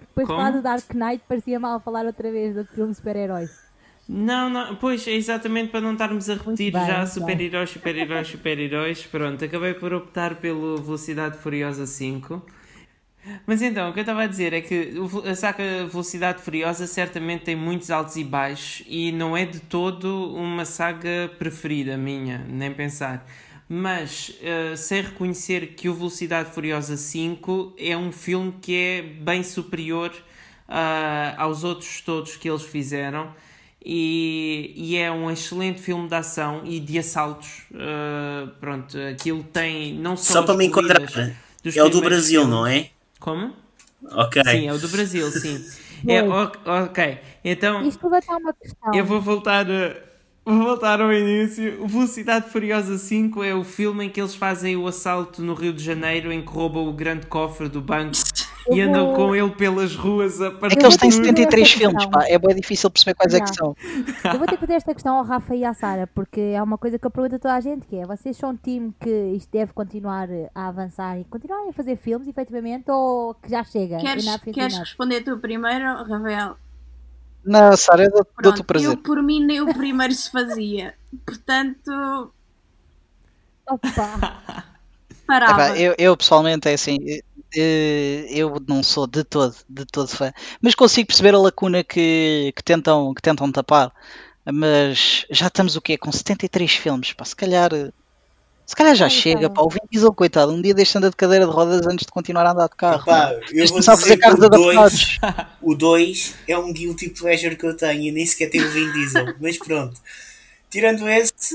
[SPEAKER 1] Depois falar do Dark Knight parecia mal falar outra vez do filme de super-heróis.
[SPEAKER 5] Não, não, pois é exatamente para não estarmos a repetir bem, já super-heróis, super-heróis, super-heróis. Pronto, acabei por optar pelo Velocidade Furiosa 5. Mas então, o que eu estava a dizer é que a saga Velocidade Furiosa certamente tem muitos altos e baixos e não é de todo uma saga preferida minha, nem pensar mas uh, sem reconhecer que o Velocidade Furiosa 5 é um filme que é bem superior uh, aos outros todos que eles fizeram e, e, é um excelente filme de ação e de assaltos. Uh, pronto, aquilo tem não só.
[SPEAKER 2] Só para me encontrar, é o do Brasil, filmes. não é?
[SPEAKER 5] Como?
[SPEAKER 2] Ok.
[SPEAKER 5] Sim, é o do Brasil, sim. é, ok, então.
[SPEAKER 1] Isto estar uma questão.
[SPEAKER 5] Eu vou voltar. A Vou voltar ao início. Velocidade Furiosa 5 é o filme em que eles fazem o assalto no Rio de Janeiro em que roubam o grande cofre do banco e andam com ele pelas ruas a
[SPEAKER 3] partir É que eles têm 73 filmes, pá. É bem difícil perceber quais é que são.
[SPEAKER 1] Eu vou ter que fazer esta questão ao Rafa e à Sara, porque é uma coisa que eu pergunto a toda a gente, que é, vocês são um time que isto deve continuar a avançar e continuar a fazer filmes, efetivamente, ou que já chega?
[SPEAKER 4] Queres, queres responder tu primeiro, Rafael?
[SPEAKER 3] Não, Sara, eu dou-te o prazer.
[SPEAKER 4] Eu, por mim, nem o primeiro se fazia. Portanto.
[SPEAKER 1] Opa!
[SPEAKER 4] Parava.
[SPEAKER 3] eu, eu, pessoalmente, é assim. Eu não sou de todo, de todo fã, mas consigo perceber a lacuna que, que, tentam, que tentam tapar. Mas já estamos o quê? Com 73 filmes, pá, se calhar se calhar já chega, pá. O Vin Diesel, coitado, um dia deixa andar de cadeira de rodas antes de continuar a andar de carro.
[SPEAKER 2] Pá, eu vou dizer fazer carros adaptados. o 2 é um guilty pleasure que eu tenho e nem sequer tenho o Vin Diesel. Mas pronto. Tirando esse.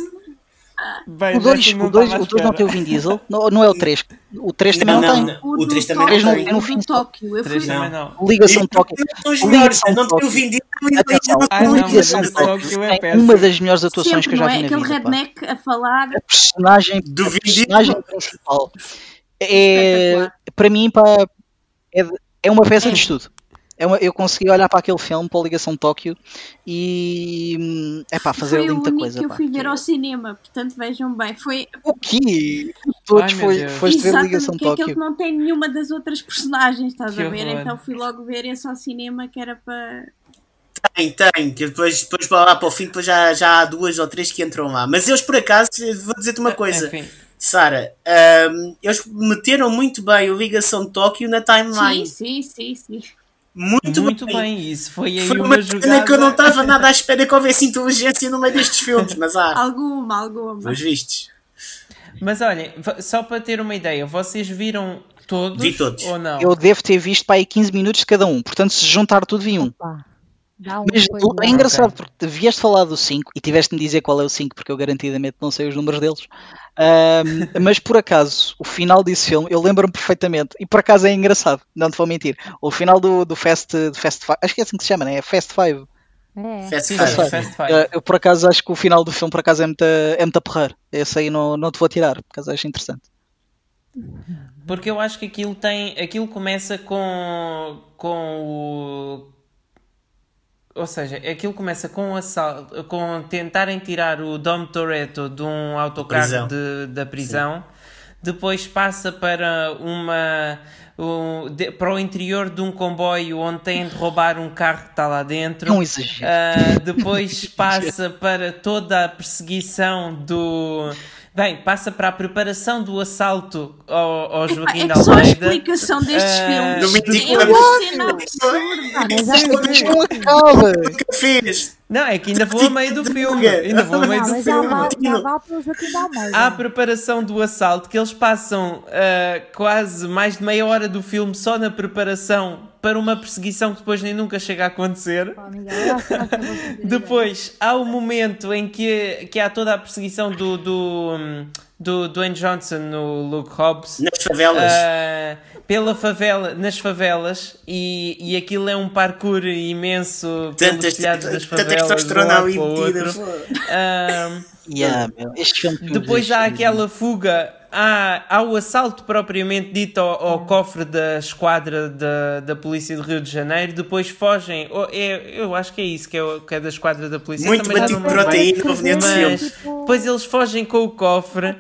[SPEAKER 3] Bem, o 2 não, o dois, o dois não tem o Vin Diesel, não, não é o 3. O 3 também não, não, tem.
[SPEAKER 4] O 3 também não tem. O 3 não tem no Tóquio. Eu fui
[SPEAKER 3] não. Ligação Tóquio.
[SPEAKER 2] Não tem o Vin Diesel.
[SPEAKER 3] Ligação Tóquio é uma das melhores atuações que eu já vi na vida.
[SPEAKER 4] aquele redneck a falar.
[SPEAKER 3] A personagem, do a personagem principal. É, para mim, pá, é, é uma peça de estudo é uma, eu consegui olhar para aquele filme, para a Ligação Tóquio e é pá, fazer ali muita coisa.
[SPEAKER 4] Foi o que eu fui ver ao cinema, portanto vejam bem. Foi...
[SPEAKER 3] O quê? Todos foi, foste ver a Ligação Tóquio.
[SPEAKER 4] Que é aquele que não tem nenhuma das outras personagens, estás que a ver? Então fui logo ver esse ao cinema que era para.
[SPEAKER 2] Tem, tem, que depois, depois lá para o fim depois já, já há duas ou três que entram lá. Mas eles por acaso, vou dizer-te uma coisa. Enfim. Sara, um, eles meteram muito bem o Ligação Tóquio na timeline.
[SPEAKER 4] Sim, sim, sim, sim.
[SPEAKER 5] Muito, muito bem. bem. Isso foi aí foi uma, uma jogada
[SPEAKER 2] que eu não estava nada à espera que houvesse inteligência no meio destes filmes, mas há.
[SPEAKER 4] alguma, alguma.
[SPEAKER 2] Os vistos.
[SPEAKER 5] Mas olhem, só para ter uma ideia, vocês viram todos,
[SPEAKER 2] vi todos.
[SPEAKER 5] ou não?
[SPEAKER 3] Eu devo ter visto para aí 15 minutos de cada um, portanto se juntar tudo vi um. Opa. Mas é engraçado okay. porque vieste falar do 5 e tiveste-me dizer qual é o 5 porque eu garantidamente não sei os números deles. Um, mas por acaso, o final desse filme, eu lembro-me perfeitamente, e por acaso é engraçado, não te vou mentir. O final do, do Fast, do Fast Five, acho que é assim que se chama, né? É Fast Five.
[SPEAKER 1] É.
[SPEAKER 2] Fast, Five.
[SPEAKER 3] Fast Five. Uh, eu por acaso acho que o final do filme por acaso é muito, é muito a porrer. Esse aí não, não te vou tirar, por acaso acho interessante.
[SPEAKER 5] Porque eu acho que aquilo tem. Aquilo começa com. com o ou seja, aquilo começa com um assalto, com tentarem tirar o Dom Toretto de um autocarro de, da prisão, Sim. depois passa para uma um, de, para o interior de um comboio onde têm de roubar um carro que está lá dentro.
[SPEAKER 3] Não exagero. Uh,
[SPEAKER 5] depois passa para toda a perseguição do Bem, passa para a preparação do assalto ao, ao Joaquim
[SPEAKER 4] da Almeida. É só a explicação destes uh, filmes. É uma cena
[SPEAKER 2] absurda. Nunca fiz.
[SPEAKER 5] Não, é que ainda vou a meio do filme. Ainda vou a meio do filme. Há a preparação do assalto que eles passam uh, quase mais de meia hora do filme só na preparação para uma perseguição que depois nem nunca chega a acontecer. depois há o momento em que, que há toda a perseguição do, do, do Dwayne Johnson no Luke Hobbs.
[SPEAKER 2] Nas favelas. Uh,
[SPEAKER 5] pela favela, nas favelas e, e aquilo é um parkour imenso pelos telhados das favelas de um lado para o outro. Uh,
[SPEAKER 3] yeah,
[SPEAKER 5] depois há aquela fuga há, há o assalto propriamente dito ao, ao cofre da esquadra da, da Polícia do Rio de Janeiro, depois fogem. É, eu acho que é isso que é, que é da esquadra da Polícia.
[SPEAKER 2] Muito batido proteína proveniente
[SPEAKER 5] mas depois eles fogem com o cofre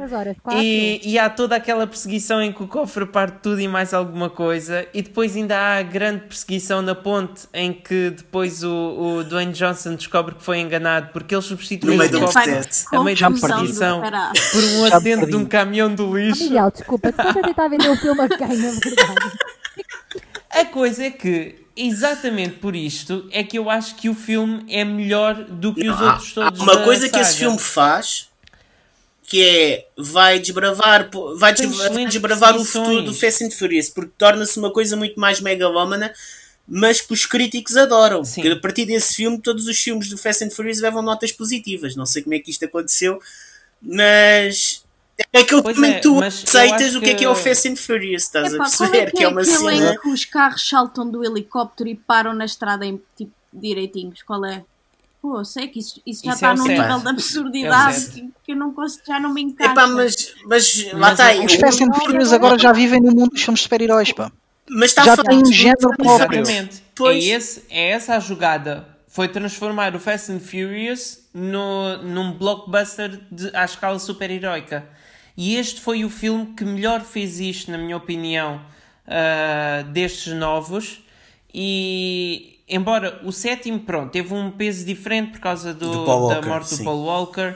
[SPEAKER 5] e, e há toda aquela perseguição em que o cofre parte tudo e mais alguma coisa, e depois ainda há a grande perseguição na ponte em que depois o, o Dwayne Johnson descobre que foi enganado porque ele substituiu o cofre a meio da perseguição por um acidente de um caminhão de do lixo.
[SPEAKER 1] Miguel, desculpa, tu estás a tentar vender o filme a quem, na verdade?
[SPEAKER 5] A coisa é que, exatamente por isto, é que eu acho que o filme é melhor do que os Não, outros todos.
[SPEAKER 2] Há uma coisa que esse filme faz que é vai desbravar, vai desbravar o futuro do Fast and Furious, porque torna-se uma coisa muito mais megalómana, mas que os críticos adoram. Sim. Porque a partir desse filme, todos os filmes do Fast and Furious levam notas positivas. Não sei como é que isto aconteceu, mas é aquele pois momento é, tu aceitas o que é que é o Fast and Furious, estás Epá, a perceber? É que, que, é, uma cena.
[SPEAKER 4] Em que os carros saltam do helicóptero e param na estrada em tipo direitinhos, qual é? Pô, sei que isso, isso já isso está é num nível de absurdidade é que, que, eu não consigo, já não me encaixa.
[SPEAKER 2] Epá, mas, mas, mas lá está aí.
[SPEAKER 3] Os Fast and Furious agora já vivem no mundo dos filmes super-heróis, pá. Mas está já tem um género próprio.
[SPEAKER 5] Exatamente. Pois. É, esse, é essa a jogada. Foi transformar o Fast and Furious no, num blockbuster de, à escala super-heroica. E este foi o filme que melhor fez isto, na minha opinião, uh, destes novos. E embora o sétimo, pronto, teve um peso diferente por causa do, do Walker, da morte sim. do Paul Walker.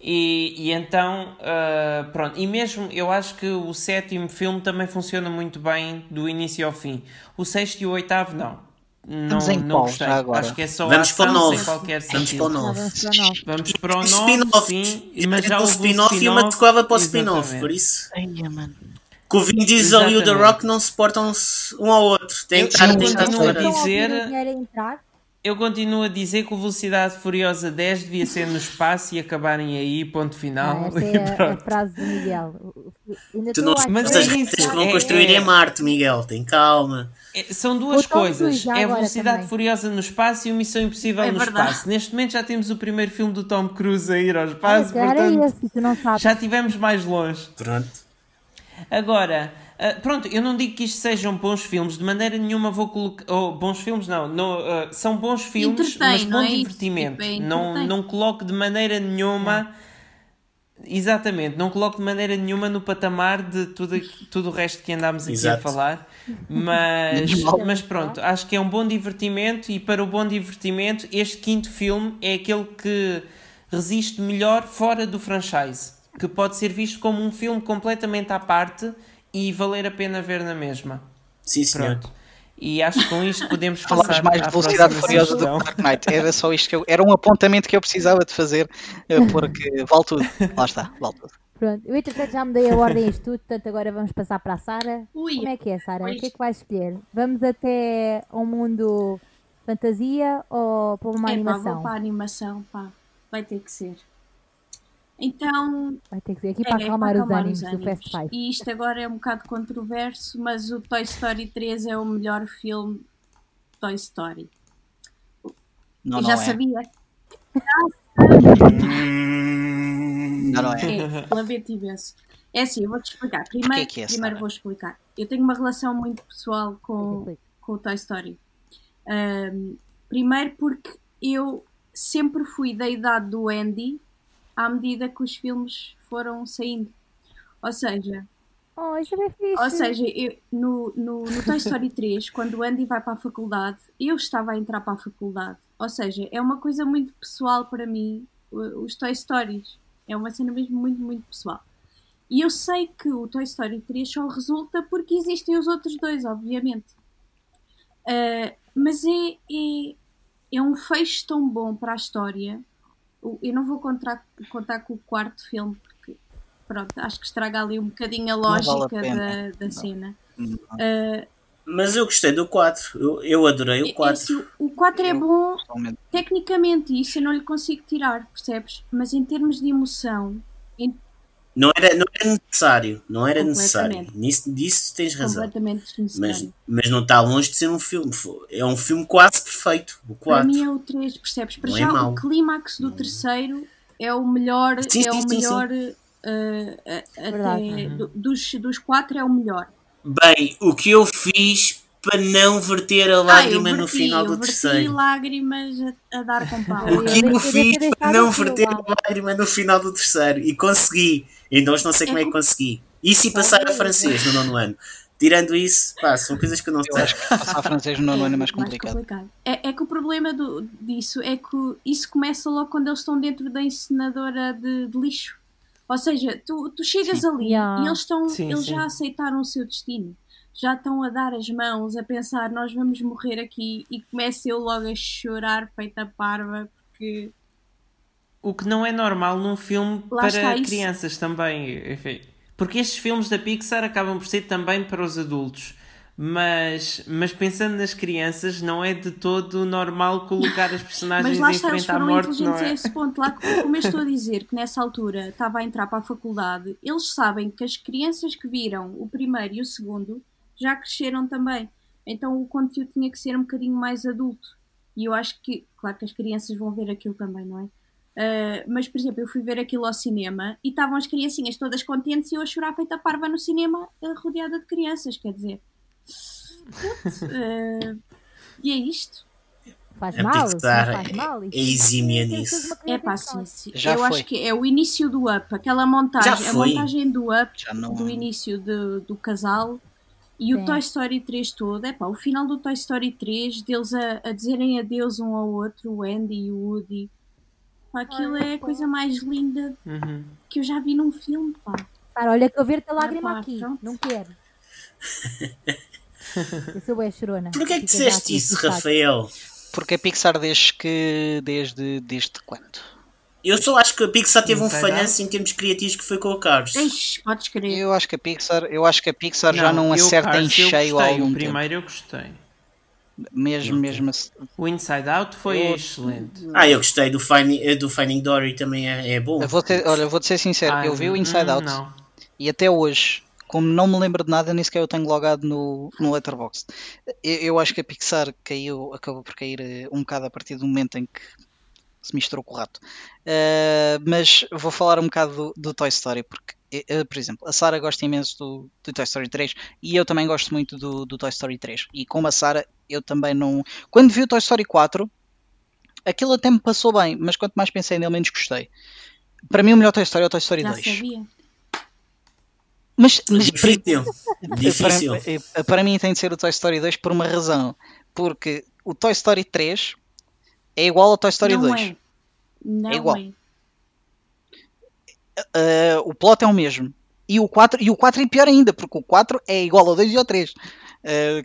[SPEAKER 5] E, e então, uh, pronto, e mesmo eu acho que o sétimo filme também funciona muito bem do início ao fim. O sexto e o oitavo, não não, Vamos em não qual, gostei. Agora? Acho que é só
[SPEAKER 2] Vamos
[SPEAKER 5] para o
[SPEAKER 2] 9.
[SPEAKER 5] sem qualquer
[SPEAKER 2] Vamos para o 9.
[SPEAKER 5] Vamos para o 9, sim. Mas já houve spin-off
[SPEAKER 2] spin e uma sequela para o spin-off, por isso. Ai, mano. Que o Vin Diesel e o The Rock não se portam um ao outro. Tem que estar
[SPEAKER 5] a dizer... eu continuo a dizer que o Velocidade Furiosa 10 devia ser no espaço e acabarem aí, ponto final.
[SPEAKER 1] Essa é a, a, frase do Miguel.
[SPEAKER 2] tu não mas é isso. que vão construir é, em Marte, Miguel, tem calma.
[SPEAKER 5] É, são duas coisas. É a Velocidade também. Furiosa no espaço e o Missão Impossível é no verdade. espaço. Neste momento já temos o primeiro filme do Tom Cruise a ir ao espaço, ah, portanto esse, já tivemos mais longe.
[SPEAKER 2] Pronto.
[SPEAKER 5] Agora, Uh, pronto, eu não digo que isto sejam bons filmes, de maneira nenhuma vou colocar. Oh, bons filmes, não. não uh, são bons filmes, mas bom é divertimento. Tipo, é não, não coloco de maneira nenhuma. Exatamente, não coloco de maneira nenhuma no patamar de tudo, tudo o resto que andámos aqui Exato. a falar, mas, mas pronto, acho que é um bom divertimento e para o bom divertimento, este quinto filme é aquele que resiste melhor fora do franchise, que pode ser visto como um filme completamente à parte e valer a pena ver na mesma.
[SPEAKER 2] Sim, senhor. Pronto.
[SPEAKER 5] E acho que com isto podemos passar
[SPEAKER 3] mais de velocidade furiosa do Dark Knight. Era só isto que eu, era um apontamento que eu precisava de fazer, eh, porque vale tudo. Lá está, vale tudo.
[SPEAKER 1] Pronto, eu entretanto já mudei a ordem isto tudo, portanto agora vamos passar para a Sara. Como é que é, Sara? O que é que vais escolher? Vamos até um mundo fantasia ou para uma é, animação? Pá,
[SPEAKER 4] vou para a animação, pá. Vai ter que ser. Então.
[SPEAKER 1] Vai ter que ser aqui é, para acalmar, para acalmar os, ânimos do Fast Five.
[SPEAKER 4] E isto agora é um bocado controverso, mas o Toy Story 3 é o melhor filme Toy Story. Não, Eu já não é. sabia.
[SPEAKER 3] Não, não é.
[SPEAKER 4] É, lamento imenso. É assim, eu vou-te explicar. Primeiro, que é, primeiro vou explicar. Eu tenho uma relação muito pessoal com, com o Toy Story. Um, primeiro porque eu sempre fui da idade do Andy à medida que os filmes foram saindo. Ou seja,
[SPEAKER 1] Oh, é.
[SPEAKER 4] Ou seja, eu, no, no, no Toy Story 3, quando o Andy vai para a faculdade, eu estava a entrar para a faculdade. Ou seja, é uma coisa muito pessoal para mim, os Toy Stories. É uma cena mesmo muito, muito pessoal. E eu sei que o Toy Story 3 só resulta porque existem os outros dois, obviamente. Uh, mas é, é, é um fecho tão bom para a história eu não vou contar, contar com o quarto filme, porque pronto, acho que estraga ali um bocadinho a lógica vale a da, da cena. Uh,
[SPEAKER 2] mas eu gostei do 4, eu, eu adorei o 4. É, assim,
[SPEAKER 4] o 4 é bom tecnicamente, isso eu não lhe consigo tirar, percebes? Mas em termos de emoção, em,
[SPEAKER 2] não era, não era necessário, não era necessário. Nisso, disso tens razão. Mas, mas não está longe de ser um filme. É um filme quase perfeito. O 4.
[SPEAKER 4] Para mim é o 3, percebes? Para não já é o clímax do terceiro é o melhor. Sim, é sim, o melhor. Sim, uh, até, do, dos, dos quatro é o melhor.
[SPEAKER 2] Bem, o que eu fiz para não verter a lágrima ah, verti, no final do terceiro.
[SPEAKER 4] lágrimas a, a dar com pau.
[SPEAKER 2] O que eu fiz para não verter a lágrima no final do terceiro e consegui. Ainda hoje não sei como é que consegui. E se passar a francês no nono ano? Tirando isso, pá, são coisas que eu não sei.
[SPEAKER 3] Eu acho que passar francês no nono ano é mais complicado. Mais complicado.
[SPEAKER 4] É, é, que o problema do, disso é que isso começa logo quando eles estão dentro da encenadora de, de lixo. Ou seja, tu, tu chegas sim. ali yeah. e eles, estão, sim, eles sim. já aceitaram o seu destino já estão a dar as mãos, a pensar nós vamos morrer aqui e começo eu logo a chorar feita parva porque
[SPEAKER 5] o que não é normal num filme Lá para crianças também enfim. porque estes filmes da Pixar acabam por ser também para os adultos mas, mas pensando nas crianças, não é de todo normal colocar as personagens em frente à morte. Não é? a
[SPEAKER 4] esse ponto. Lá, como eu estou a dizer que nessa altura estava a entrar para a faculdade, eles sabem que as crianças que viram o primeiro e o segundo já cresceram também. Então o conteúdo tinha que ser um bocadinho mais adulto. E eu acho que, claro que as crianças vão ver aquilo também, não é? Uh, mas, por exemplo, eu fui ver aquilo ao cinema e estavam as criancinhas todas contentes e eu a chorar feita parva no cinema, uh, rodeada de crianças, quer dizer. Uh, e é isto.
[SPEAKER 1] Faz a mal, faz mal.
[SPEAKER 2] É exímia nisso.
[SPEAKER 4] É pá, sim, sim. Já eu foi. acho que é o início do Up, aquela montagem, a montagem do Up, do início de, do casal e Sim. o Toy Story 3 todo, é pá, o final do Toy Story 3, deles a, a dizerem adeus um ao outro, o Andy e o Woody. Pá, aquilo Ai, é a coisa mais linda uhum. que eu já vi num filme, pá.
[SPEAKER 1] Cara, olha que eu ver-te a lágrima aqui, pronto. não quero. eu sou bem chorona.
[SPEAKER 2] Porquê que disseste isso, Rafael?
[SPEAKER 3] Porque a Pixar desde que. desde, desde quando?
[SPEAKER 2] Eu só acho que a Pixar teve um falhanço em termos criativos que foi com o Cars.
[SPEAKER 4] Ixi, podes crer.
[SPEAKER 3] Eu acho que a Pixar, eu acho que a Pixar não, já não acerta Cars, em cheio ao
[SPEAKER 5] primeiro tempo. eu gostei.
[SPEAKER 3] Mesmo, mesmo assim.
[SPEAKER 5] O Inside Out foi eu... excelente.
[SPEAKER 2] Ah, eu gostei do Finding, do Finding Dory também é, é bom.
[SPEAKER 3] Eu vou ter, olha, vou-te ser sincero, ah, eu vi o Inside hum, Out não. e até hoje, como não me lembro de nada, nem sequer eu tenho logado no, no Letterboxd. Eu, eu acho que a Pixar caiu, acabou por cair eh, um bocado a partir do momento em que se misturou com o rato. Uh, mas vou falar um bocado do, do Toy Story, porque, por exemplo, a Sara gosta imenso do, do, Toy Story 3 e eu também gosto muito do, do Toy Story 3. E como a Sara, eu também não. Quando vi o Toy Story 4, aquilo até me passou bem, mas quanto mais pensei nele, menos gostei. Para mim, o melhor Toy Story é o Toy Story Já 2. Sabia. Mas, mas
[SPEAKER 2] difícil.
[SPEAKER 3] Para, difícil. Para, para mim tem de ser o Toy Story 2 por uma razão. Porque o Toy Story 3 é igual ao Toy Story não 2. É.
[SPEAKER 4] Não é igual. É.
[SPEAKER 3] Uh, o plot é o mesmo. E o 4, e o 4 é pior ainda, porque o 4 é igual ao 2 e ao 3. Uh,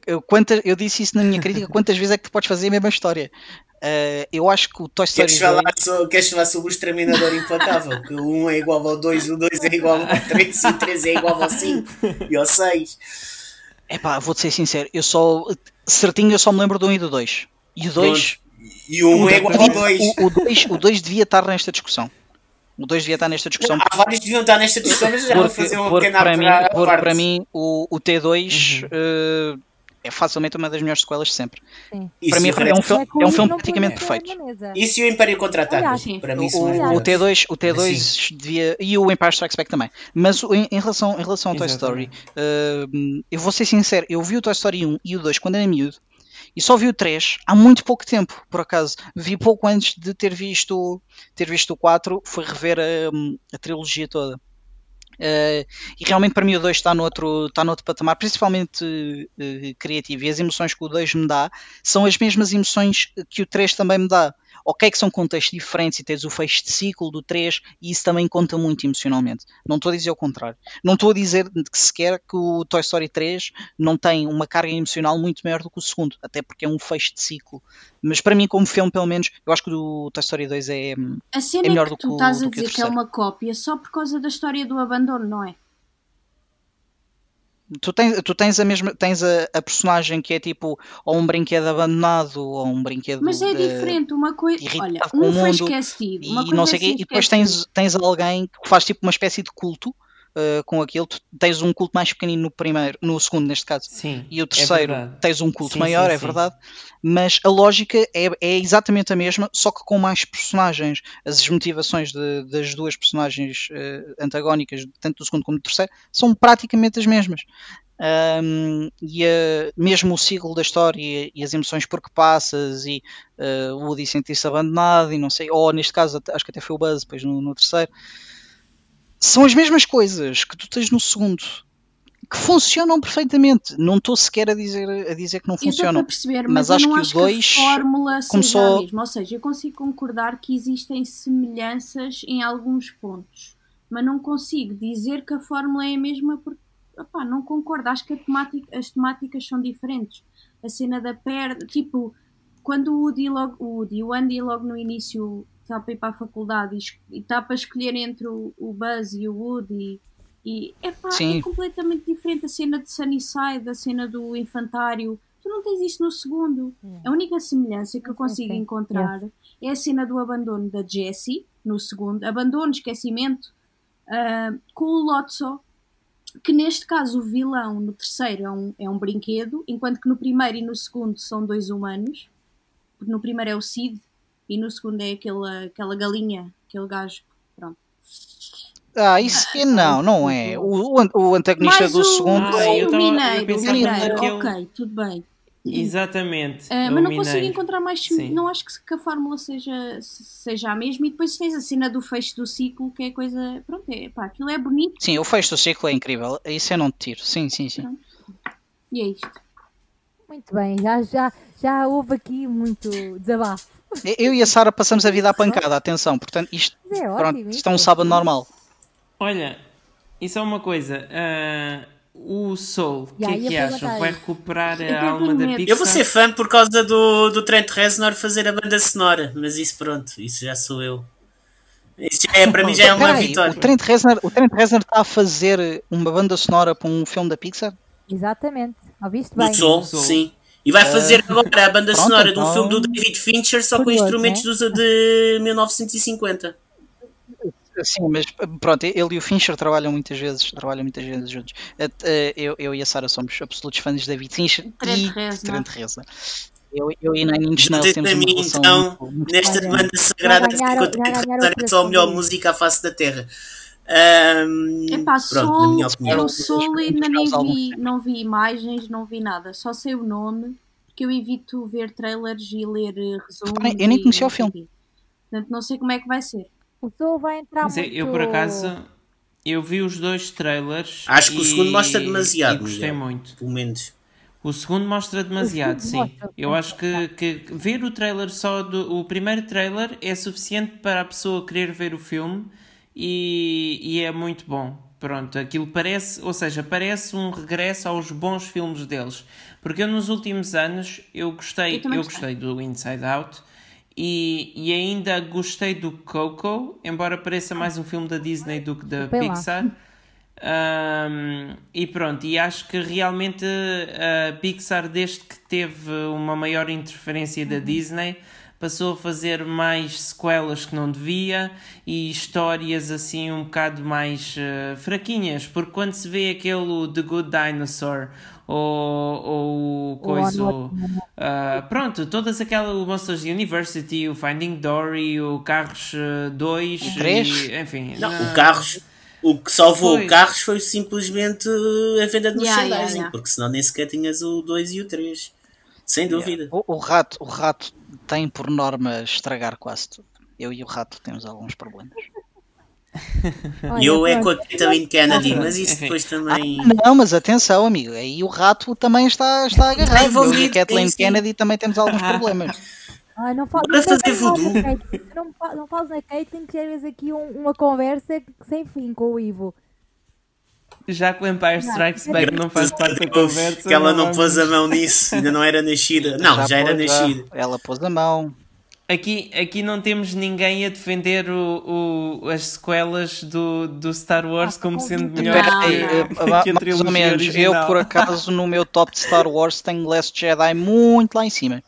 [SPEAKER 3] eu, quanta, eu disse isso na minha crítica, quantas vezes é que tu podes fazer a mesma história? Uh, eu acho que o Toy Story
[SPEAKER 2] queres falar, 2... sobre, queres falar sobre o Exterminador Implacável? que o 1 é igual ao 2, o 2 é igual ao 3, o 3 é igual ao 5 e ao 6.
[SPEAKER 3] Epá, vou-te ser sincero, eu só certinho eu só me lembro do 1 e do 2. E o 2
[SPEAKER 2] e o 1 um é igual ao 2.
[SPEAKER 3] O 2 o, dois devia estar nesta discussão. O 2 devia estar nesta discussão.
[SPEAKER 2] Há vários deviam estar nesta discussão, mas já
[SPEAKER 3] porque,
[SPEAKER 2] fazer uma
[SPEAKER 3] porque pequena para mim, porque para mim o, o T2 uhum. uh, é facilmente uma das melhores sequelas de sempre. Sim. Para mim é um, filme, é um filme praticamente perfeito.
[SPEAKER 2] Isso e o Império Contra-Ataque. Para mim,
[SPEAKER 3] o, o, T2, o T2 devia. E o Empire Strikes Back também. Mas em, em relação, em relação ao Toy Story, uh, eu vou ser sincero, eu vi o Toy Story 1 e o 2 quando era miúdo e só vi o 3 há muito pouco tempo, por acaso. Vi pouco antes de ter visto, ter visto o 4, foi rever a, a trilogia toda. Uh, e realmente para mim o 2 está noutro, está noutro patamar, principalmente uh, criativo. E as emoções que o 2 me dá são as mesmas emoções que o 3 também me dá ok que são contextos diferentes e tens o fecho de ciclo do 3 e isso também conta muito emocionalmente. Não estou a dizer o contrário. Não estou a dizer que sequer que o Toy Story 3 não tem uma carga emocional muito maior do que o segundo, até porque é um fecho de ciclo. Mas para mim, como filme, pelo menos, eu acho que o Toy Story 2 é,
[SPEAKER 4] a cena é melhor é que do que o tu estás a dizer que é uma cópia só por causa da história do abandono, não é?
[SPEAKER 3] Tu tens, tu tens a mesma tens a, a, personagem que é tipo ou um brinquedo abandonado ou um brinquedo
[SPEAKER 4] mas é de, diferente uma coisa olha um foi esquecido
[SPEAKER 3] e não sei é quê, e depois tens, tens alguém que faz tipo uma espécie de culto uh, com aquilo, tu tens um culto mais pequenino no primeiro, no segundo neste caso,
[SPEAKER 5] sim,
[SPEAKER 3] e o é terceiro é tens um culto sim, maior, sim, é verdade, mas a lógica é, é, exatamente a mesma, só que com mais personagens. As motivações de, das duas personagens uh, antagónicas, tanto do segundo como do terceiro, são praticamente as mesmas. Um, e mesmo o ciclo da história e, e, as emoções por que passas e uh, o Woody sentir-se abandonado e não sei, ou neste caso acho que até foi o Buzz depois no, no terceiro são as mesmas coisas que tu tens no segundo que funcionam perfeitamente. Não estou sequer a dizer, a dizer que não funcionam.
[SPEAKER 4] Perceber, mas, mas acho que o 2 fórmula começou... a mesma. Ou seja, eu consigo concordar que existem semelhanças em alguns pontos, mas não consigo dizer que a fórmula é a mesma porque opá, não concordo. Acho que temática, as temáticas são diferentes. A cena da perda, tipo, quando o Woody, logo, o, Woody, o Andy logo no início está para ir para a faculdade e está para escolher entre o, o Buzz e o Woody e epá, é completamente diferente a cena de Sunnyside, a cena do infantário. Tu não tens isso no segundo. Hum. A única semelhança que eu consigo encontrar é a cena do abandono da Jessie no segundo, abandono, esquecimento, uh, com o Lotso, que neste caso o vilão no terceiro é um, é um brinquedo, enquanto que no primeiro e no segundo são dois humanos. No primeiro é o Sid e no segundo é aquela, aquela galinha, aquele gajo. Pronto.
[SPEAKER 3] Ah, isso que não, não é. O, o antagonista Mais do o, segundo
[SPEAKER 4] ah, é o mineiro. O mineiro, naquele... ok, tudo bem.
[SPEAKER 5] Exatamente.
[SPEAKER 4] Uh, mas não mineiro. consigo encontrar mais. Sim. Não acho que, que, a fórmula seja, seja a mesma. E depois tens a cena do fecho do ciclo, que é coisa. Pronto, é, pá, aquilo é bonito.
[SPEAKER 3] Sim, o fecho do ciclo é incrível. Isso eu não te tiro. Sim, sim, sim. Pronto.
[SPEAKER 4] E é isto.
[SPEAKER 1] Muito bem, já, já, já houve aqui muito desabafo.
[SPEAKER 3] Eu e a Sara passamos a vida à pancada, atenção. Portanto, isto, é pronto, ótimo, isto é um sábado normal.
[SPEAKER 5] Olha, isso é uma coisa. Uh, o Soul, o que é que acham? Vai recuperar a alma da Pixar?
[SPEAKER 2] Eu vou ser fã por causa do, do Trent Reznor fazer a banda sonora, mas isso pronto, isso já sou eu. Isso é, para mim já é uma Peraí, vitória.
[SPEAKER 3] O Trent, Reznor, o Trent Reznor está a fazer uma banda sonora para um filme da Pixar?
[SPEAKER 1] Exatamente, ouviste bem.
[SPEAKER 2] Do Soul, Soul. sim. E vai fazer uh, agora a banda pronto, sonora então... de um filme do David Fincher só com instrumentos né? de 1950.
[SPEAKER 3] Sim, mas pronto, ele e o Fincher trabalham muitas vezes, trabalham muitas vezes juntos. Eu, eu e a Sara somos absolutos fãs de David Fincher e Trent Reznor. Eu, eu e Nine Inch Nails temos
[SPEAKER 2] uma mim, então, muito, muito nesta banda sagrada que é só a melhor música à face da Terra. Um,
[SPEAKER 4] Epá, pronto, Soul, na opinião. Eu Soul ainda nem vi, não vi imagens, não vi nada, só sei o nome, porque eu evito ver trailers e ler resumos.
[SPEAKER 3] Eu nem conhecia o filme.
[SPEAKER 4] Portanto, não sei como é que vai ser.
[SPEAKER 1] O Soul vai entrar Mas muito...
[SPEAKER 5] Eu, por acaso, eu vi os dois trailers.
[SPEAKER 2] Acho que o segundo mostra demasiado.
[SPEAKER 5] gostei muito.
[SPEAKER 2] Pelo menos.
[SPEAKER 5] O segundo mostra demasiado, sim. Eu acho que, que ver o trailer só do. O primeiro trailer é suficiente para a pessoa querer ver o filme e, e é muito bom. Pronto, aquilo parece, ou seja, parece um regresso aos bons filmes deles. Porque eu nos últimos anos eu gostei, eu, eu gostei do Inside Out e, e ainda gostei do Coco, embora pareça mais um filme da Disney do que da Pixar. Um, e pronto, e acho que realmente a Pixar, desde que teve uma maior interferência da Disney, passou a fazer mais sequelas que não devia e histórias assim um bocado mais uh, fraquinhas, porque quando se vê aquele The Good Dinosaur ou, ou coisa. Uh, pronto, todas aquelas Monsters University, o Finding Dory, o Carros 2, uh, enfim.
[SPEAKER 2] Não, o Carros. O que salvou foi. o Carros foi simplesmente a venda de merchandising, yeah, yeah, porque senão nem sequer tinhas o 2 e o 3. Sem dúvida.
[SPEAKER 3] O, o, rato, o rato tem por norma estragar quase tudo. Eu e o rato temos alguns problemas.
[SPEAKER 2] E eu é com a Kathleen Kennedy, mas isso depois também.
[SPEAKER 3] Ah, não, mas atenção, amigo, aí o rato também está, está agarrado. Eu e a Kathleen Kennedy também temos alguns problemas.
[SPEAKER 1] Ai, não falo, não fazer voodoo. Não, não falas na Caitlyn, que vezes aqui um, uma conversa sem fim com o Ivo.
[SPEAKER 5] Já que o Empire Strikes Back não faz parte da conversa.
[SPEAKER 2] Que ela não, não pôs a mão nisso, ainda não era nascida. Não, já, já era nascida.
[SPEAKER 3] Ela pôs a mão.
[SPEAKER 5] Aqui, aqui não temos ninguém a defender o, o, as sequelas do, do Star Wars ah, como sendo melhor
[SPEAKER 3] que, que a trilogia menos, original. Eu, por acaso, no meu top de Star Wars tenho Last Jedi muito lá em cima.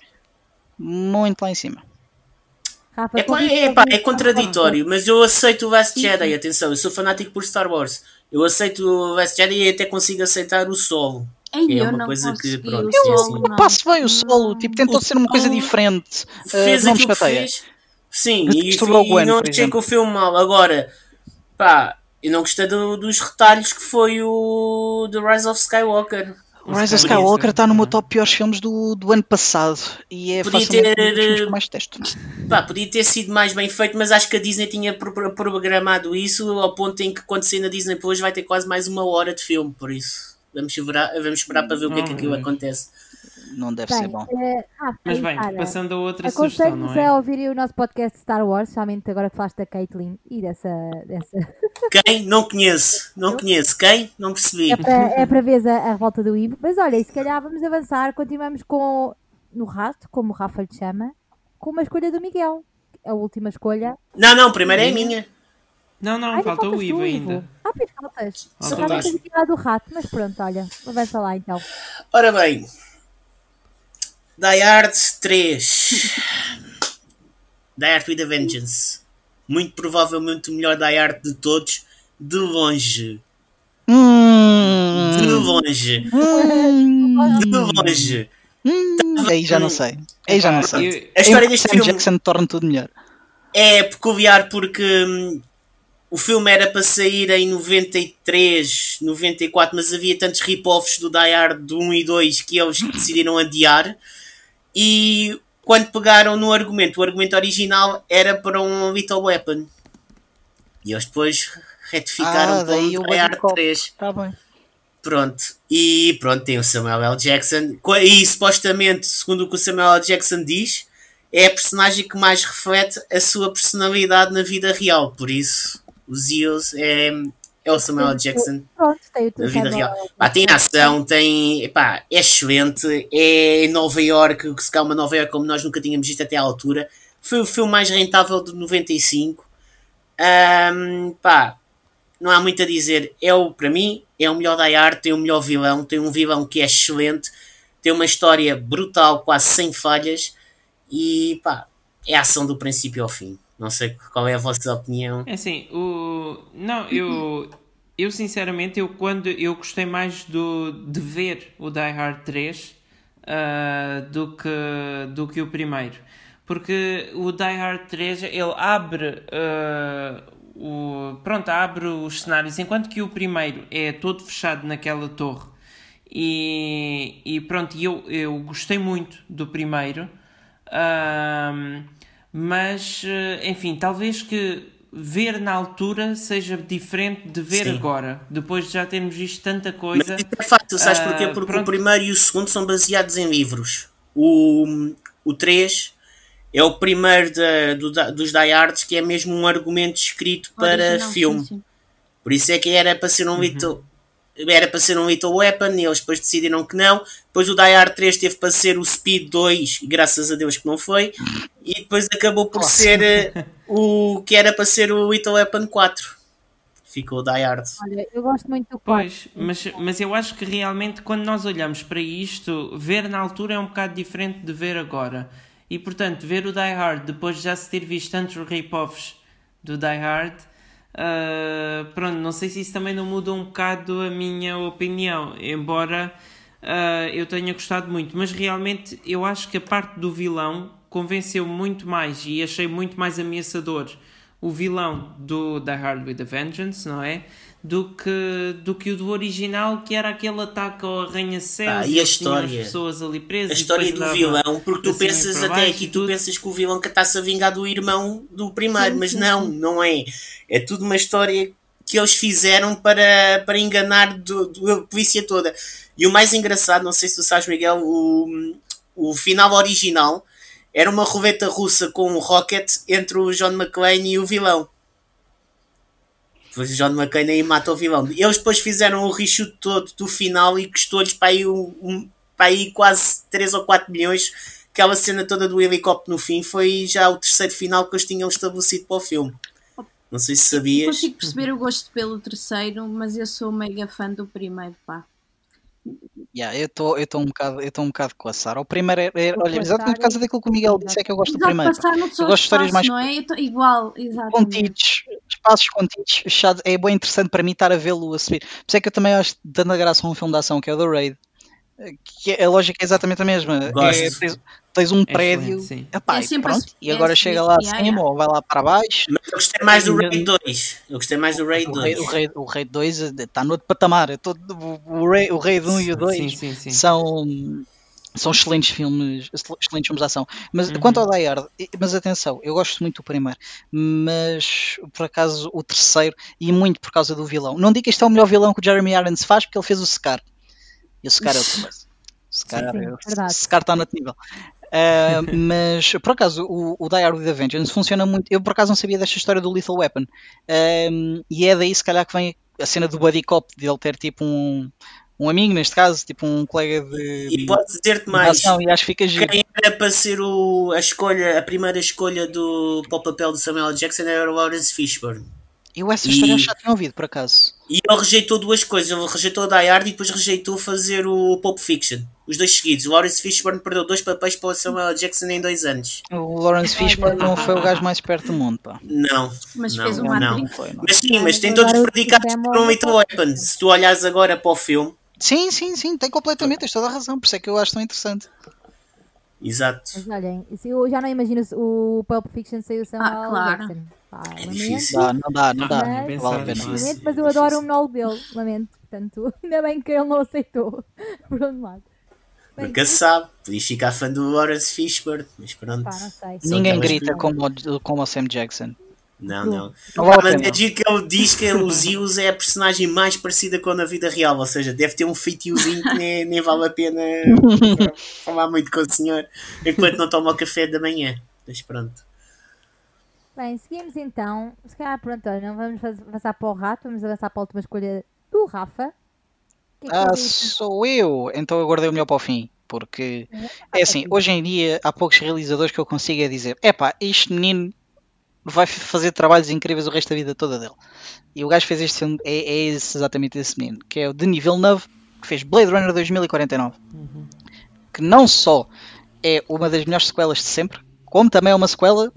[SPEAKER 3] Muito lá em cima.
[SPEAKER 2] É, é, pá, é contraditório, mas eu aceito o Last Jedi, atenção, eu sou fanático por Star Wars. Eu aceito o Last Jedi e até consigo aceitar o solo.
[SPEAKER 4] Ei, é uma coisa que pronto,
[SPEAKER 3] eu, assim, eu passo bem o solo, tipo, tentou ser uma coisa diferente. Fez uh, aquilo que fez.
[SPEAKER 2] Sim, e, e, não achei que o filme mal. Agora, pá, eu não gostei do, dos retalhos que foi o The Rise of Skywalker.
[SPEAKER 3] Rise of Skywalker está no meu top piores filmes do, do ano passado. E é podia ter, um que mais testo.
[SPEAKER 2] Pá, podia ter sido mais bem feito, mas acho que a Disney tinha programado isso ao ponto em que quando sair na Disney depois vai ter quase mais uma hora de filme, por isso. Vamos esperar, vamos esperar para ver o que é que aquilo acontece
[SPEAKER 3] não deve bem, ser bom. Uh,
[SPEAKER 5] ah, Mas bem, cara, passando a outra sugestão, não
[SPEAKER 1] é? a ouvir o nosso podcast Star Wars, somente agora que falaste da Caitlyn e dessa, dessa...
[SPEAKER 2] Quem? Não conheço. Não conheço. Quem? Não percebi.
[SPEAKER 1] É para, é para ver a, a revolta do Ivo. Mas olha, se calhar vamos avançar, continuamos com no rato, como o Rafa lhe chama, com uma escolha do Miguel. A última escolha.
[SPEAKER 2] Não, não, primeiro é a minha.
[SPEAKER 5] Não, não, Ai, falta o Ivo ainda.
[SPEAKER 1] Ah, pois faltas. Falta do rato, mas pronto, olha, avança lá então.
[SPEAKER 2] Ora bem, Die Hard 3. Die Hard with a Vengeance. Muito provavelmente o melhor Die Hard de todos, de longe.
[SPEAKER 3] Hum.
[SPEAKER 2] De longe. Hum. De longe.
[SPEAKER 3] Hum. Aí já não sei. Aí já não sei.
[SPEAKER 2] A história deste filme
[SPEAKER 3] Jackson torna tudo melhor.
[SPEAKER 2] É peculiar porque hum, o filme era para sair em 93, 94, mas havia tantos rip-offs do Die Hard 1 e 2 que eles decidiram adiar. E quando pegaram no argumento, o argumento original era para um Little Weapon. E eles depois retificaram ah, para um Die 3.
[SPEAKER 3] Tá bem.
[SPEAKER 2] Pronto. E pronto, tem o Samuel L. Jackson. E supostamente, segundo o que o Samuel L. Jackson diz, é a personagem que mais reflete a sua personalidade na vida real. Por isso, o Zeus é, é o Samuel Jackson Pronto, da vida real. Pá, tem ação, tem. Epá, é excelente. É em Nova York, que se calma Nova York como nós nunca tínhamos visto até à altura. Foi o filme mais rentável de 95. Um, pá, não há muito a dizer. É o, para mim, é o melhor da arte, tem o melhor vilão, tem um vilão que é excelente. tem uma história brutal, quase sem falhas, e pá, é a ação do princípio ao fim. Não sei qual é a vossa opinião.
[SPEAKER 5] É assim, o... não, eu, eu sinceramente, eu quando eu gostei mais do, de ver o Die Hard 3 uh, ah, do, que, do que o primeiro. Porque o Die Hard 3 ele abre uh, o, pronto, abre os cenários, enquanto que o primeiro é todo fechado naquela torre. E, e pronto, eu, eu gostei muito do primeiro. Uh, mas, enfim, talvez que ver na altura seja diferente de ver Sim. agora, depois de já termos visto tanta coisa.
[SPEAKER 2] Mas isso é fácil, sabes porquê? Porque pronto. o primeiro e o segundo são baseados em livros. O, o 3 é o primeiro de, do, dos Die Hards que é mesmo um argumento escrito para Original, filme. Sim, sim. Por isso é que era para ser um uhum. Era para ser um Little Weapon e eles depois decidiram que não. Depois o Die Hard 3 teve para ser o Speed 2 e graças a Deus que não foi. E depois acabou por Nossa. ser uh, o que era para ser o Little Weapon 4. Ficou o Die Hard.
[SPEAKER 1] Olha, eu gosto muito do 4.
[SPEAKER 5] Pois, mas, mas eu acho que realmente quando nós olhamos para isto, ver na altura é um bocado diferente de ver agora. E portanto, ver o Die Hard depois de já se ter visto tantos rip-offs do Die Hard Uh, pronto, não sei se isso também não muda um bocado a minha opinião, embora uh, eu tenha gostado muito, mas realmente eu acho que a parte do vilão convenceu muito mais e achei muito mais ameaçador o vilão do Die Hard with a Vengeance, não é? Do que, do que o do original, que era aquele ataque ao arranha-céus
[SPEAKER 2] ah, e a história,
[SPEAKER 5] as pessoas ali presas.
[SPEAKER 2] A história do vilão, porque tu assim pensas até aqui, tu pensas que o vilão que está-se a vingar do irmão do primeiro, sim, mas não, não é. É tudo uma história que eles fizeram para, para enganar do, do, a polícia toda. E o mais engraçado, não sei se tu sabes, Miguel, o, o final original era uma roleta russa com um rocket entre o John McClane e o vilão. Depois o John McClane aí mata o vilão. Eles depois fizeram o reshoot todo do final e custou-lhes para aí, um, um, para aí quase 3 ou 4 milhões. Aquela cena toda do helicóptero no fim foi já o terceiro final que eles tinham estabelecido para o filme. Não sei se sabias. Eu
[SPEAKER 4] consigo perceber o gosto pelo terceiro, mas eu sou mega fã do primeiro, pá.
[SPEAKER 3] Yeah, eu estou um bocado, eu um bocado com a Sara. O primeiro é, é olha, exatamente por causa daquilo que o Miguel disse é que eu gosto do primeiro. Eu gosto de histórias mais
[SPEAKER 4] não é? igual, exatamente.
[SPEAKER 3] contidos, espaços contidos, fechados. É bem interessante para mim estar a vê-lo a subir. Por isso é que eu também acho dando a graça a um filme de ação que é o The Raid que a lógica é exatamente a mesma. É, tens, tens, um é prédio epá, é e, pronto, e agora chega lá acima ou vai lá para baixo.
[SPEAKER 2] Mas eu gostei mais do Raid 2. Eu gostei mais do Raid 2.
[SPEAKER 3] O Raid, o Raid 2 está no outro patamar. Tô, o, Raid, o Raid 1 e o 2 são são excelentes filmes, excelentes filmes de ação. Mas uhum. quanto ao Die Hard, mas atenção, eu gosto muito do primeiro, mas por acaso o terceiro, e muito por causa do vilão. Não digo que este é o melhor vilão que o Jeremy Irons faz, porque ele fez o Scar. E o Scar é outra coisa. Scar, sim, Scar está no outro nível. Uh, mas por acaso o, o Die Hard with a Vengeance funciona muito. Eu por acaso não sabia desta história do Lethal Weapon, uh, e é daí se calhar que vem a cena do Buddy Cop, de ele ter tipo um, um amigo, neste caso, tipo um colega de.
[SPEAKER 2] E pode dizer-te mais.
[SPEAKER 3] e acho que fica giro.
[SPEAKER 2] Quem era para ser o, a escolha, a primeira escolha do, para o papel de Samuel Jackson era o Lawrence Fishburne.
[SPEAKER 3] Eu essa história e... já tinha ouvido, por acaso.
[SPEAKER 2] E ele rejeitou duas coisas. Ele rejeitou a Die Hard e depois rejeitou fazer o Pulp Fiction. Os dois seguidos. O Lawrence Fishburne perdeu dois papéis para o Samuel Jackson em dois anos.
[SPEAKER 3] O Lawrence Fishburne não foi o gajo mais esperto do mundo, pá.
[SPEAKER 2] Não.
[SPEAKER 4] Mas
[SPEAKER 2] não,
[SPEAKER 4] fez um
[SPEAKER 2] não. Foi, não. Mas sim, mas tem todos predicados por um Little Weapon. Se tu olhares agora para o filme.
[SPEAKER 3] Sim, sim, sim. Tem completamente. Tens toda a razão. Por isso é que eu acho tão interessante.
[SPEAKER 2] Exato.
[SPEAKER 1] Mas olhem, eu já não imagino o Pulp Fiction sem o Samuel ah, claro. Jackson.
[SPEAKER 2] Pá, é difícil. Não,
[SPEAKER 3] não dá, não dá.
[SPEAKER 1] Mas, vale lamento, mas eu adoro o monólogo dele, lamento. Portanto, ainda bem que ele não aceitou. Por onde lado.
[SPEAKER 2] Nunca se sabe, podias ficar fã do Lawrence Fishburne, mas pronto. Pá,
[SPEAKER 3] Ninguém grita como, como o Sam Jackson.
[SPEAKER 2] Não, não. não. Ah, mas é que ele diz que o Zeus é a personagem mais parecida com a na vida real, ou seja, deve ter um feitiozinho que nem, nem vale a pena falar muito com o senhor enquanto não toma o café da manhã. Mas pronto.
[SPEAKER 1] Bem, seguimos então. Se calhar, pronto, não vamos avançar para o rato, vamos avançar para a última escolha do Rafa.
[SPEAKER 3] Que é que ah, sou eu! Então eu guardei o melhor para o fim. Porque é assim, hoje em dia há poucos realizadores que eu consigo é dizer: epá, este menino vai fazer trabalhos incríveis o resto da vida toda dele. E o gajo fez este filme, é, é exatamente esse menino, que é o Denis Villeneuve, que fez Blade Runner 2049. Uhum. que não só é uma das melhores sequelas de sempre, como também é uma sequela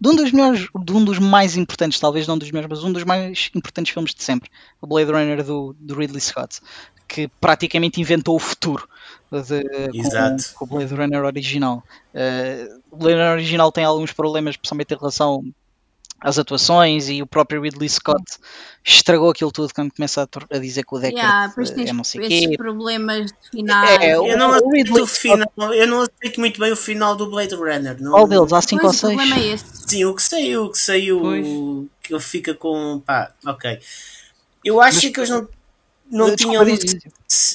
[SPEAKER 3] de um dos melhores, de um dos mais importantes, talvez não dos melhores, mas um dos mais importantes filmes de sempre, o Blade Runner do, do Ridley Scott, que praticamente inventou o futuro de, Exato. Com, com, o Blade Runner original. Uh, o Blade Runner original tem alguns problemas, especialmente em relação as atuações e o próprio Ridley Scott estragou aquilo tudo quando começa a, a dizer que o Deckard yeah,
[SPEAKER 4] é
[SPEAKER 3] não sei
[SPEAKER 4] esses quê. problemas de final. É,
[SPEAKER 2] eu, não aceito o final, eu não aceito muito bem o final do Blade Runner. Não,
[SPEAKER 3] Qual deles? Há 5 ou 6?
[SPEAKER 4] É
[SPEAKER 2] Sim, o que saiu, o que saiu, que ele fica com. pá, ok. Eu acho Mas, que eles não não tinham.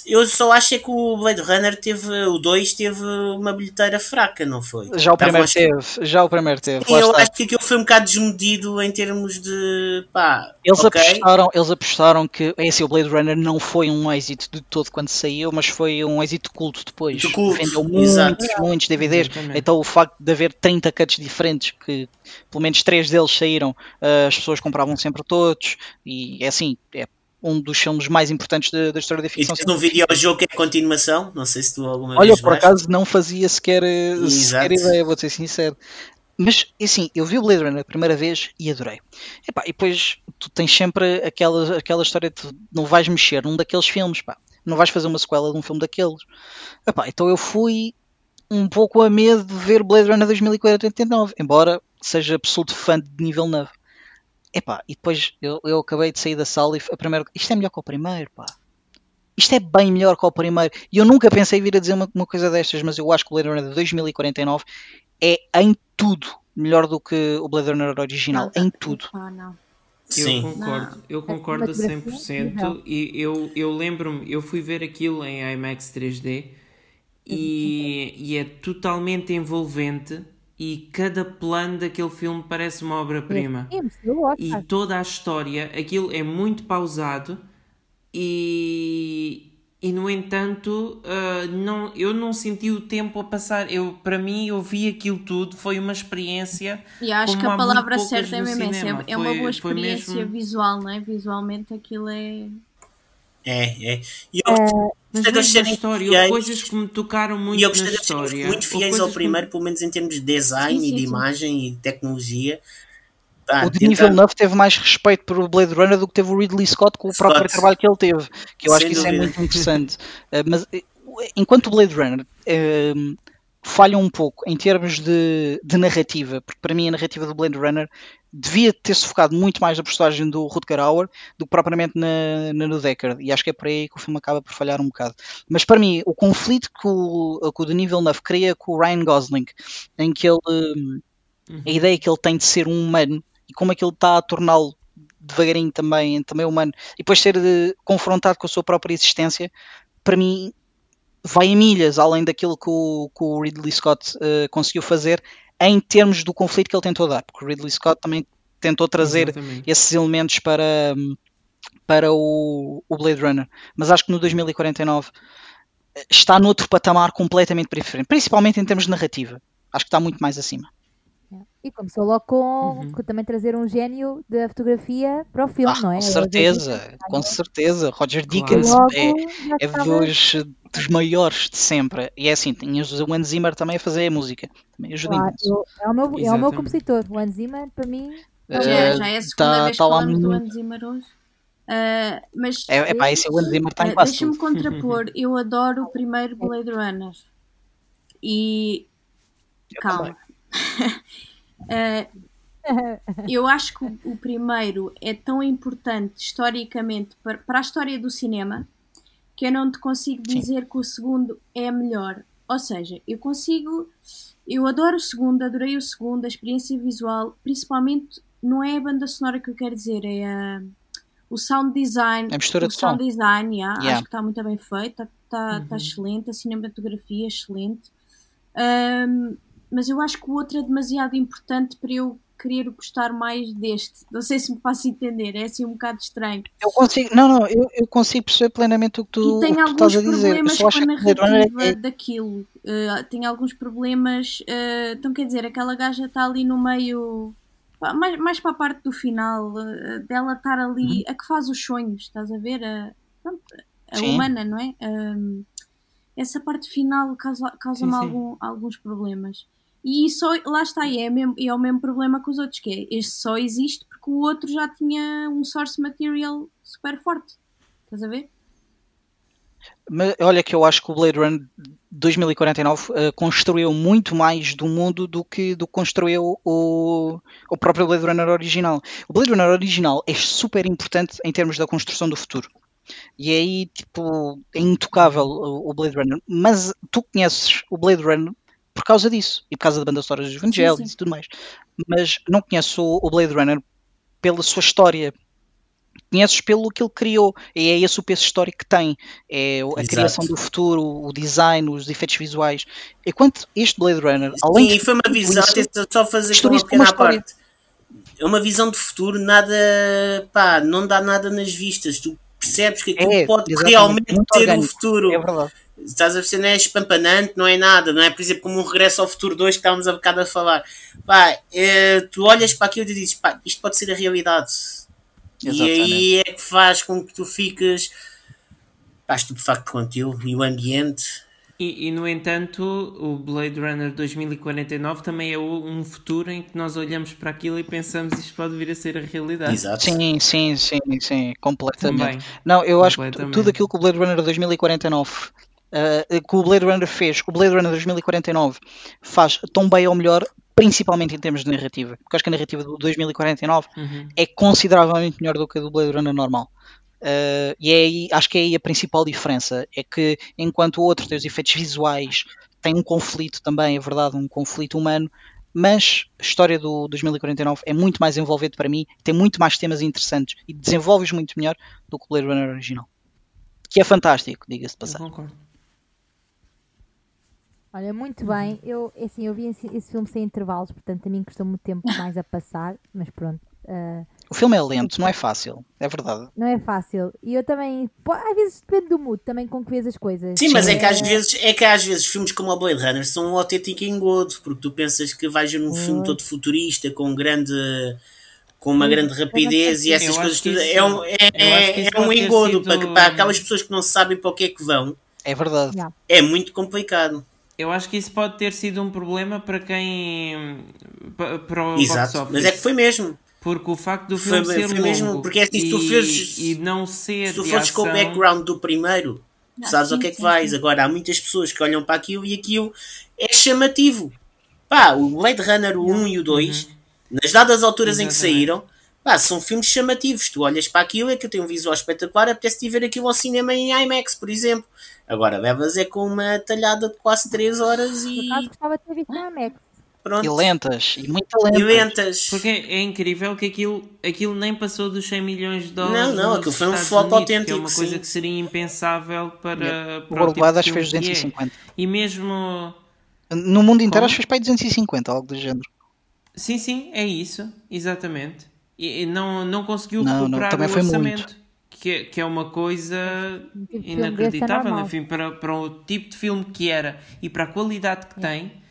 [SPEAKER 2] Eu só acho é que o Blade Runner teve. O 2 teve uma bilheteira fraca, não foi?
[SPEAKER 3] Já o primeiro teve. Já o primeiro teve.
[SPEAKER 2] Sim, eu acho que aquilo foi um bocado desmedido em termos de. pá.
[SPEAKER 3] Eles, okay. apostaram, eles apostaram que. É assim, o Blade Runner não foi um êxito de todo quando saiu, mas foi um êxito culto depois. De culto. Vendeu muitos, muitos DVDs. Exatamente. Então o facto de haver 30 cuts diferentes, que pelo menos 3 deles saíram, eh, as pessoas compravam sempre todos. E é assim, é um dos filmes mais importantes da, da história da ficção.
[SPEAKER 2] E no videojogo que é continuação? Não sei se tu alguma
[SPEAKER 3] Olha, vez por acaso não fazia sequer, sequer ideia, vou ser sincero. Mas, assim, eu vi o Blade Runner a primeira vez e adorei. Epá, e depois tu tens sempre aquela, aquela história de não vais mexer num daqueles filmes, pá. Não vais fazer uma sequela de um filme daqueles. Epá, então eu fui um pouco a medo de ver Blade Runner 2049, embora seja absoluto fã de nível 9. Epá, e depois eu, eu acabei de sair da sala e a primeira. Isto é melhor que o primeiro, pá. Isto é bem melhor que o primeiro. E eu nunca pensei vir a dizer uma, uma coisa destas, mas eu acho que o Blade Runner de 2049 é em tudo melhor do que o Blade Runner original. Não, em tudo.
[SPEAKER 5] não. Eu concordo, não. eu concordo a 100% e eu, eu lembro-me, eu fui ver aquilo em IMAX 3D e, e é totalmente envolvente e cada plano daquele filme parece uma obra-prima. E toda a história, aquilo é muito pausado e, e no entanto, uh, não, eu não senti o tempo a passar. Eu, para mim, eu vi aquilo tudo, foi uma experiência.
[SPEAKER 4] E acho que a palavra certa é mesmo essa. É, é uma boa experiência mesmo... visual, não é? Visualmente aquilo é.
[SPEAKER 2] É, é. E eu, é
[SPEAKER 5] mas gostei de serem história, fiéis. coisas que me tocaram muito e eu gostei na história.
[SPEAKER 2] muito fiéis ao primeiro, que... pelo menos em termos de design sim, sim, e de imagem e de tecnologia.
[SPEAKER 3] Ah, o Denis. Villeneuve teve mais respeito por Blade Runner do que teve o Ridley Scott com o Scott. próprio trabalho que ele teve, que eu Sem acho que isso é muito interessante. uh, mas eh, enquanto o Blade Runner uh, falha um pouco em termos de, de, narrativa, porque para mim a narrativa do Blade Runner devia ter-se focado muito mais na personagem do Rutger Hauer do que propriamente na, na, no Deckard, e acho que é por aí que o filme acaba por falhar um bocado. Mas para mim, o conflito que o, que o Denis Villeneuve cria com o Ryan Gosling, em que ele, uhum. a ideia que ele tem de ser um humano, e como é que ele está a torná-lo devagarinho também, também humano, e depois ser de, confrontado com a sua própria existência, para mim vai em milhas além daquilo que o, que o Ridley Scott uh, conseguiu fazer em termos do conflito que ele tentou dar, porque o Ridley Scott também tentou trazer Exatamente. esses elementos para, para o, o, Blade Runner, mas acho que no 2049 está noutro patamar completamente diferente, principalmente em termos de narrativa. Acho que está muito mais acima.
[SPEAKER 1] E começou logo com, uhum. com, também trazer um gênio da fotografia para o filme,
[SPEAKER 3] ah,
[SPEAKER 1] não é?
[SPEAKER 3] Com certeza, com certeza. Roger Dickens claro. é, é dos, dos maiores de sempre. E é assim, tinhas o Hans Zimmer também a fazer a música. Também ajuda claro,
[SPEAKER 1] é, o meu, é o meu compositor. O Hans Zimmer, para mim.
[SPEAKER 4] Já, já é a segunda tá, vez tá que falamos do Hans Zimmer hoje. Uh, mas
[SPEAKER 3] é, é pá, esse é o Hans Zimmer está em uh, quase
[SPEAKER 4] Deixa-me contrapor, eu adoro o primeiro Blade Runner. E. Eu Calma. Uh, eu acho que o, primeiro é tão importante historicamente para, para a história do cinema que eu não te consigo dizer Sim. que o segundo é melhor. Ou seja, eu consigo. Eu adoro o segundo, adorei o segundo, a experiência visual, principalmente não é a banda sonora que eu quero dizer, é a, o sound design.
[SPEAKER 3] A mistura
[SPEAKER 4] o
[SPEAKER 3] de
[SPEAKER 4] sound
[SPEAKER 3] som.
[SPEAKER 4] design, yeah, yeah. acho que está muito bem feito, está tá, uhum. tá excelente, a cinematografia é excelente. Um, mas eu acho que o outro é demasiado importante para eu querer gostar mais deste. Não sei se me faço entender, é assim um bocado estranho.
[SPEAKER 3] Eu consigo, não, não, eu, eu consigo perceber plenamente o que tu, e tem o que tu estás a dizer.
[SPEAKER 4] Eu só acho com a narrativa é... daquilo. Uh, tem alguns problemas. Uh, então quer dizer, aquela gaja está ali no meio. Mais, mais para a parte do final, uh, dela estar ali, uhum. a que faz os sonhos, estás a ver? A, a humana, não é? essa parte final causa-me causa algum, alguns problemas. E só, lá está, e é, mesmo, é o mesmo problema que os outros, que é, este só existe porque o outro já tinha um source material super forte. Estás a ver?
[SPEAKER 3] Mas olha que eu acho que o Blade Runner 2049 uh, construiu muito mais do mundo do que do que construiu o, o próprio Blade Runner original. O Blade Runner original é super importante em termos da construção do futuro. E aí, tipo, é intocável o Blade Runner. Mas tu conheces o Blade Runner por causa disso e por causa da banda sonora dos Vangelis e tudo mais. Mas não conheces o, Blade Runner pela sua história, conheces pelo que ele criou, e é esse o peso histórico que tem, é a Exato. criação do futuro, o design, os efeitos visuais. Enquanto este Blade Runner,
[SPEAKER 2] além Sim, de foi uma visão, isso, só fazer uma pequena uma parte. É uma visão de futuro, nada, pá, não dá nada nas vistas. Tu percebes que aquilo é, pode realmente ter orgânico. um futuro. É verdade. Estás a ver, não é espampanante, não é nada, não é, por exemplo, como um regresso ao futuro 2 que estávamos a bocado a falar. Pá, é, tu olhas para aquilo e dizes, pá, isto pode ser a realidade Exatamente. E aí é que faz com que tu fiques pá, estupefacto com aquilo e o ambiente.
[SPEAKER 5] E, e, no entanto, o Blade Runner 2049 também é um futuro em que nós olhamos para aquilo e pensamos isto pode vir a ser a realidade.
[SPEAKER 3] Exato. Sim, sim, sim, sim, completamente. Também. Não, eu acho que tudo aquilo que o Blade Runner 2049 uh, que o Blade Runner fez, o Blade Runner 2049 faz tão bem ou melhor principalmente em termos de narrativa, porque acho que a narrativa do 2049 uhum. é consideravelmente melhor do que a do Blade Runner normal. Uh, e é aí, acho que é aí a principal diferença, é que enquanto o outro tem os efeitos visuais, tem um conflito também, é verdade, um conflito humano, mas a história do 2049 é muito mais envolvente para mim, tem muito mais temas interessantes e desenvolves muito melhor do que o Blade Runner original. Que é fantástico, diga-se de passagem.
[SPEAKER 1] Olha, muito bem. Eu, é assim, eu vi esse, esse filme sem intervalos, portanto a mim custou muito tempo mais a passar, mas pronto. Uh,
[SPEAKER 3] o filme é lento, não é fácil, é verdade.
[SPEAKER 1] Não é fácil. E eu também, pô, às vezes depende do mood também com que vês as coisas.
[SPEAKER 2] Sim, mas é que às vezes, é que às vezes filmes como o Blade Runner são um autêntico engodo, porque tu pensas que vais ver um filme todo futurista, com grande com uma grande rapidez e essas coisas tudo. É um, é, é, é um engodo sido... para, para aquelas pessoas que não sabem para o que é que vão.
[SPEAKER 3] É verdade.
[SPEAKER 2] É muito complicado.
[SPEAKER 5] Eu acho que isso pode ter sido um problema para quem. para o
[SPEAKER 2] Exato, mas é que foi mesmo.
[SPEAKER 5] Porque o facto do filme foi, ser foi longo mesmo,
[SPEAKER 2] porque é assim, se tu fores,
[SPEAKER 5] e, não ser
[SPEAKER 2] se tu fores ação... com o background do primeiro, não, sabes sim, ao que é que sim, vais. Sim. Agora há muitas pessoas que olham para aquilo e aquilo é chamativo. Pá, o Blade Runner o 1 e o 2, uhum. nas dadas alturas Exatamente. em que saíram, pá, são filmes chamativos. Tu olhas para aquilo, é que tem um visual espetacular, apetece-te ver aquilo ao cinema em IMAX, por exemplo. Agora, levas é com uma talhada de quase 3 horas e.
[SPEAKER 1] Por gostava de ter visto na Max.
[SPEAKER 3] Pronto. E lentas, e muito lentas.
[SPEAKER 2] E lentas.
[SPEAKER 5] Porque é incrível que aquilo, aquilo nem passou dos 100 milhões de dólares.
[SPEAKER 2] Não, não, aquilo foi um flop autêntico. Que é
[SPEAKER 5] uma
[SPEAKER 2] sim.
[SPEAKER 5] coisa que seria impensável para. Yeah.
[SPEAKER 3] para o acho que fez 250. É.
[SPEAKER 5] E mesmo.
[SPEAKER 3] No mundo inteiro acho que fez para 250, algo do género.
[SPEAKER 5] Sim, sim, é isso, exatamente. E não, não conseguiu não, recuperar não, o orçamento. Muito que é, que é uma coisa tipo inacreditável, enfim, para, para o tipo de filme que era e para a qualidade que tem.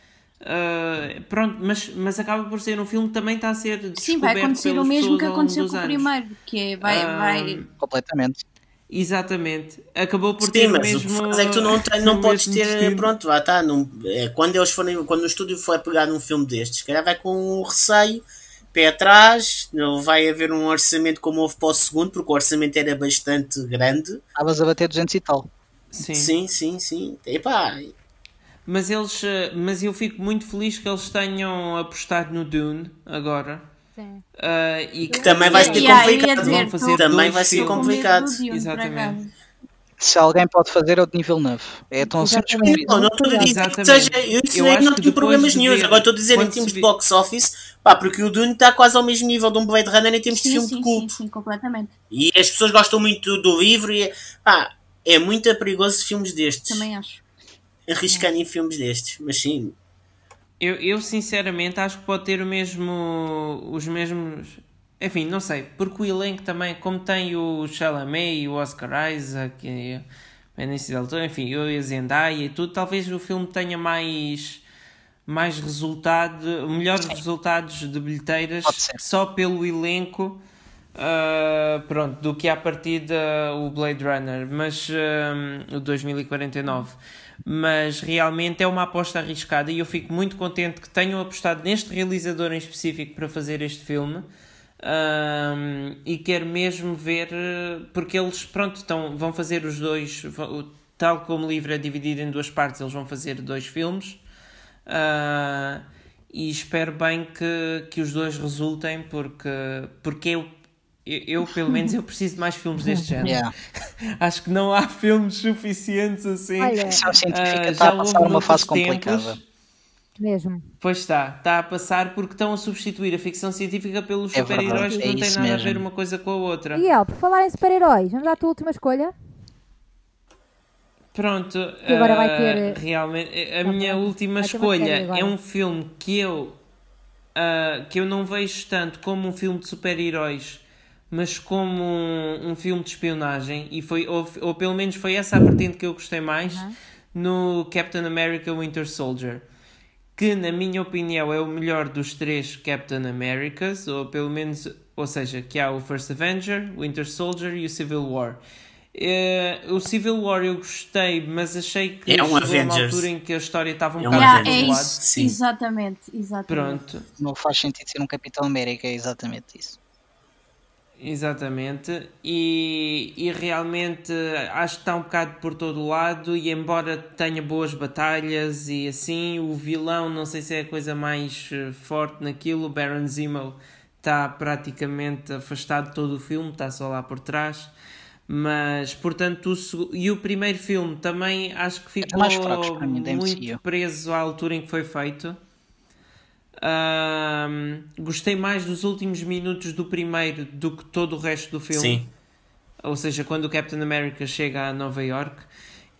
[SPEAKER 5] Uh, pronto, mas, mas acaba por ser um filme que também está a ser descoberto Sim, vai acontecer o mesmo que aconteceu com o primeiro,
[SPEAKER 4] que é, vai, uh, vai...
[SPEAKER 3] Completamente.
[SPEAKER 5] Exatamente. Acabou por Sim, ter mas mesmo...
[SPEAKER 2] mas é que tu não, tem, não podes ter... Destino. Pronto, lá está. Não, é, quando eles forem... Quando o estúdio for pegar num filme destes, calhar vai com um receio pé atrás, não vai haver um orçamento como houve para o segundo, porque o orçamento era bastante grande.
[SPEAKER 3] Estavas a bater 200 e tal.
[SPEAKER 2] Sim, sim, sim. sim. Epá.
[SPEAKER 5] Mas, eles, eh, mas eu fico muito feliz que eles tenham apostado no Dune agora.
[SPEAKER 1] Sim.
[SPEAKER 2] Uh, e que também vai ser complicado. Dizer, fazer também vai ser complicado.
[SPEAKER 5] Exatamente
[SPEAKER 3] se alguém pode fazer é o de nível 9. É tão simples como
[SPEAKER 2] isso. Não, não estou a dizer que seja. Eu ensinei que não tenho problemas nenhum. Agora estou a dizer em termos de box office, pá, porque o Dune está quase ao mesmo nível de um Blade Runner em termos sim, de filme
[SPEAKER 4] sim,
[SPEAKER 2] de culto.
[SPEAKER 4] Sim, sim, completamente.
[SPEAKER 2] E as pessoas gostam muito do livro e pá, é muito perigoso filmes destes.
[SPEAKER 4] Também acho.
[SPEAKER 2] Arriscando é. em filmes destes, mas sim.
[SPEAKER 5] Eu, eu sinceramente acho que pode ter o mesmo, os mesmos enfim, não sei, porque o elenco também, como tem o Chalamet e o Oscar Isaac e a Benicio Del Toro, enfim, eu e a Zendaya e tudo, talvez o filme tenha mais mais resultado, melhores resultados de bilheteiras só pelo elenco uh, pronto, do que a partir o Blade Runner, mas uh, o 2049. mas realmente é uma aposta arriscada e eu fico muito contente que tenham apostado neste realizador em específico para fazer este filme. Um, e quero mesmo ver porque eles pronto estão, vão fazer os dois tal como o livro é dividido em duas partes eles vão fazer dois filmes uh, e espero bem que, que os dois resultem porque, porque eu eu, pelo menos, eu preciso de mais filmes deste género. Yeah. Acho que não há filmes suficientes assim.
[SPEAKER 3] Olha, a científica uh, está a passar uma fase complicada.
[SPEAKER 1] Mesmo.
[SPEAKER 5] Pois está, está a passar porque estão a substituir a ficção científica pelos é super-heróis que é não têm nada mesmo. a ver uma coisa com a outra.
[SPEAKER 1] E El, por falar em super-heróis, vamos dar a tua última escolha?
[SPEAKER 5] Pronto, e agora uh, vai ter... Eh, realmente, a minha última escolha é um filme que eu, uh, que eu não vejo tanto como um filme de super-heróis mas como um, um, filme de espionagem, e foi, ou, ou, pelo menos foi essa a vertente que eu gostei mais uhum. no Captain America Winter Soldier, que na minha opinião é o melhor dos três Captain Americas, ou pelo menos, ou seja, que há o First Avenger, Winter Soldier e o Civil War. Uh, o Civil War eu gostei, mas achei que
[SPEAKER 2] é um
[SPEAKER 5] chegou uma altura em que a história estava um,
[SPEAKER 4] é um bocado yeah, é isso, Exatamente, exatamente.
[SPEAKER 5] Pronto.
[SPEAKER 3] Não faz sentido ser um Capitão América, é exatamente isso.
[SPEAKER 5] Exatamente, e, e realmente acho que está um bocado por todo o lado. E embora tenha boas batalhas e assim, o vilão, não sei se é a coisa mais eh, forte naquilo. Baron Zemo está praticamente afastado de todo o filme, está só lá por trás. Mas, portanto, o, e o primeiro filme também acho que ficou muito preso à altura em que foi feito gostei mais dos últimos minutos do primeiro do que todo o resto do filme. Sim. Ou seja, quando o Captain America chega a Nova York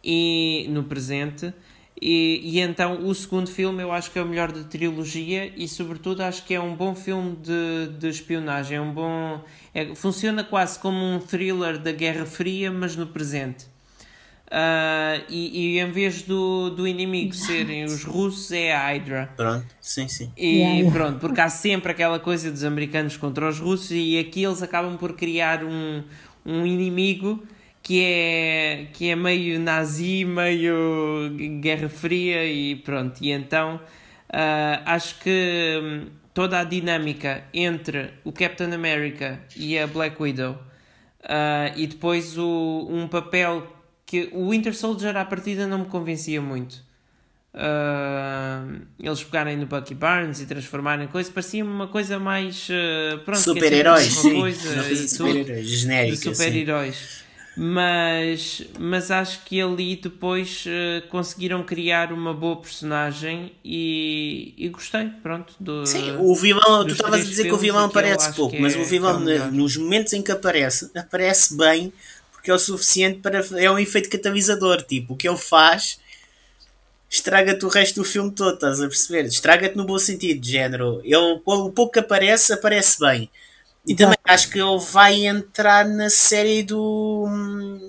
[SPEAKER 5] e no presente. E, e então o segundo filme eu acho que é o melhor da trilogia e sobretudo acho que é um bom filme de, de espionagem. É um bom. É, funciona quase como um thriller da Guerra Fria, mas no presente. Uh, e, e, em vez do, do inimigo serem os russos, é a Hydra.
[SPEAKER 2] Pronto, sim, sim.
[SPEAKER 5] E yeah. pronto, porque há sempre aquela coisa dos americanos contra os russos, e aqui eles acabam por criar um, um inimigo que é, que é meio nazi, meio Guerra Fria, e pronto. E então uh, acho que hum, toda a dinâmica entre o Captain America e a Black Widow, uh, e depois o, um papel que o Winter Soldier à partida não me convencia muito. Uh, eles pegarem no Bucky Barnes e transformarem coisa, parecia uma coisa mais uh,
[SPEAKER 2] super-heróis, super-heróis, genéricos,
[SPEAKER 5] super-heróis. Mas, mas acho que ali depois uh, conseguiram criar uma boa personagem e, e gostei, pronto. Do,
[SPEAKER 2] Sim, o vilão, tu estavas a dizer que o vilão aparece pouco, mas é, o vilão, é nos momentos em que aparece, aparece bem porque é o suficiente para. É um efeito catalisador. Tipo, o que ele faz estraga-te o resto do filme todo, estás a perceber? Estraga-te no bom sentido, de género. Ele, o pouco que aparece, aparece bem. E também acho que ele vai entrar na série do.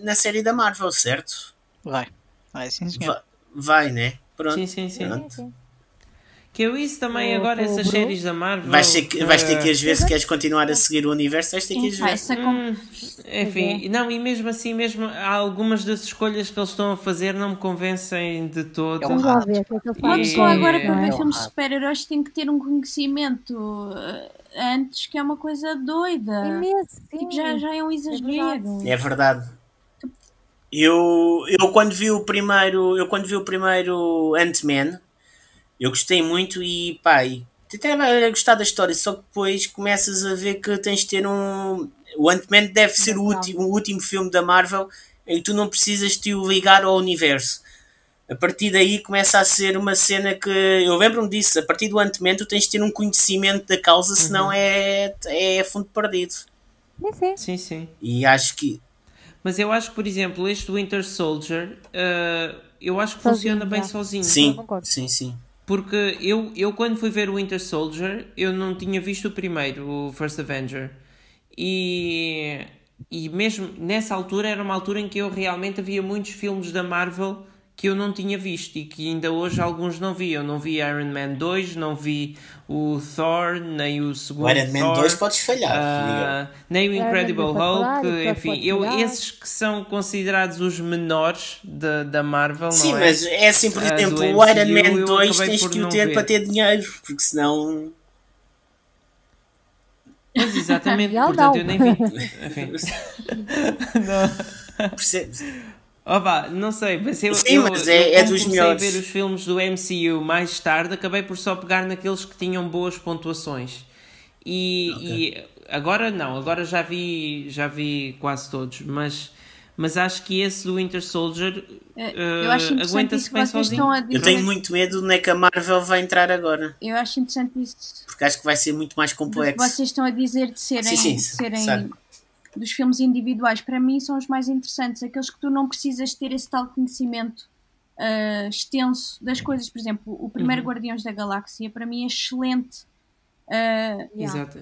[SPEAKER 2] na série da Marvel, certo?
[SPEAKER 3] Vai, vai sim, senhor.
[SPEAKER 2] Vai, vai né?
[SPEAKER 5] Pronto. Sim, sim, sim. Pronto. sim, sim. Que eu isso também agora, essas séries da Marvel.
[SPEAKER 2] Vais ter que, vais ter que às vezes, se queres continuar a seguir o universo, vais ter que às vezes.
[SPEAKER 5] Hum, enfim, não, e mesmo assim, mesmo algumas das escolhas que eles estão a fazer não me convencem de todo.
[SPEAKER 4] Vamos lá ver o que é. Uma pessoa agora para ver filmes de super-heróis tem que ter um conhecimento eh, antes, que é uma coisa doida. Imenso, tipo, já, já é um exagero.
[SPEAKER 2] É verdade. Eu, eu quando vi o primeiro, eu quando vi o primeiro Ant-Man, eu gostei muito e pá, e até a gostar da história, só que depois começas a ver que tens de ter um. O Ant-Man deve ser o último, o último filme da Marvel em que tu não precisas te ligar ao universo. A partir daí começa a ser uma cena que. Eu lembro-me disso, a partir do Ant-Man tu tens de ter um conhecimento da causa, senão uhum. é, é fundo perdido.
[SPEAKER 1] Sim,
[SPEAKER 5] sim. sim,
[SPEAKER 2] E acho que.
[SPEAKER 5] Mas eu acho que, por exemplo, este Winter Soldier, uh, eu acho que sozinho, funciona bem sozinho.
[SPEAKER 2] Sim, sim, sim.
[SPEAKER 5] Porque eu, eu quando fui ver o Winter Soldier, eu não tinha visto o primeiro, o First Avenger. E, e mesmo nessa altura era uma altura em que eu realmente havia muitos filmes da Marvel que eu não tinha visto e que ainda hoje alguns não vi. Eu não vi Iron Man 2, não vi o Thor, nem o segundo. O
[SPEAKER 2] Iron Man
[SPEAKER 5] Thor,
[SPEAKER 2] 2 podes falhar.
[SPEAKER 5] Uh, nem o Incredible Hulk, enfim, eu, esses que são considerados os menores da, da Marvel.
[SPEAKER 2] Sim,
[SPEAKER 5] é?
[SPEAKER 2] mas é assim, por exemplo, uh, o Iron Man 2 tens que o ter ver. para ter dinheiro, porque senão.
[SPEAKER 5] Mas exatamente, portanto eu nem vi. Enfim.
[SPEAKER 2] não. Percebes?
[SPEAKER 5] Opa, não sei, mas eu,
[SPEAKER 2] Sim,
[SPEAKER 5] eu,
[SPEAKER 2] mas é,
[SPEAKER 5] eu
[SPEAKER 2] é dos melhores.
[SPEAKER 5] a ver os filmes do MCU mais tarde, acabei por só pegar naqueles que tinham boas pontuações. E, okay. e agora não, agora já vi, já vi quase todos, mas, mas acho que esse do Winter Soldier uh, aguenta-se bem sozinho.
[SPEAKER 2] Eu tenho muito medo de é que a Marvel vai entrar agora.
[SPEAKER 4] Eu acho interessante isso.
[SPEAKER 2] Porque acho que vai ser muito mais complexo.
[SPEAKER 4] Vocês estão a dizer de serem, sim, sim, de serem dos filmes individuais, para mim, são os mais interessantes. Aqueles que tu não precisas ter esse tal conhecimento uh, extenso das coisas. Por exemplo, o primeiro uhum. Guardiões da Galáxia, para mim, é excelente. Uh,
[SPEAKER 5] Exato.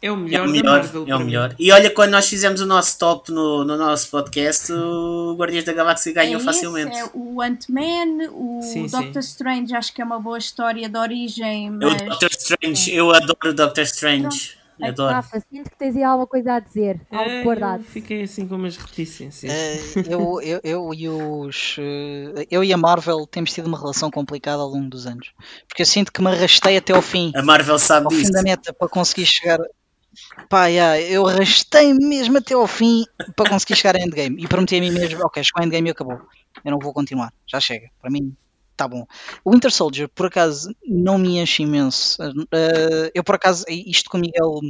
[SPEAKER 5] É o melhor,
[SPEAKER 2] é o melhor, Marvel, é o melhor. E olha, quando nós fizemos o nosso top no, no nosso podcast, o Guardiões da Galáxia ganhou é facilmente.
[SPEAKER 4] Esse, é o Ant-Man, o sim, Doctor sim. Strange, acho que é uma boa história de origem. Mas...
[SPEAKER 2] O Doctor Strange, é. eu adoro o Doctor Strange. Pronto. Adoro.
[SPEAKER 1] Rafa, sinto que tens aí alguma coisa a dizer, algo é, guardado.
[SPEAKER 5] Fiquei assim com umas reticências.
[SPEAKER 3] Uh, eu, eu, eu, e os, uh, eu e a Marvel temos tido uma relação complicada ao longo dos anos. Porque eu sinto que me arrastei até ao fim.
[SPEAKER 2] A Marvel sabe
[SPEAKER 3] ao
[SPEAKER 2] disso.
[SPEAKER 3] fim da meta para conseguir chegar. Pá, yeah, eu arrastei mesmo até ao fim para conseguir chegar a Endgame. E prometi a mim mesmo: ok, chegou a Endgame e acabou. Eu não vou continuar. Já chega. Para mim, tá bom. O Winter Soldier, por acaso, não me enche imenso. Uh, eu, por acaso, isto que o Miguel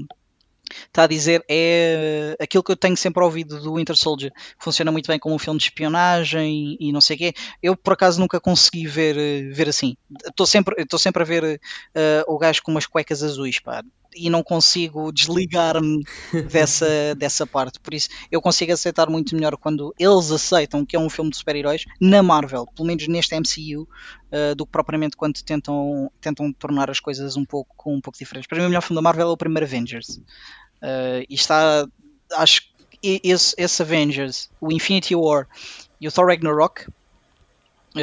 [SPEAKER 3] está a dizer é aquilo que eu tenho sempre ouvido do Winter Soldier. Funciona muito bem como um filme de espionagem e, não sei o quê. Eu, por acaso, nunca consegui ver, ver assim. Estou sempre, sempre a ver uh, o gajo com umas cuecas azuis, pá e não consigo desligar-me dessa, dessa parte. Por isso, eu consigo aceitar muito melhor quando eles aceitam que é um filme de super-heróis na Marvel, pelo menos neste MCU, uh, eh, do que propriamente quando tentam, tentam tornar as coisas um pouco, um pouco diferentes. Para mim, o melhor filme da Marvel é o primeiro Avengers. Uh, e está, acho que esse, esse Avengers, o Infinity War e o Thor Ragnarok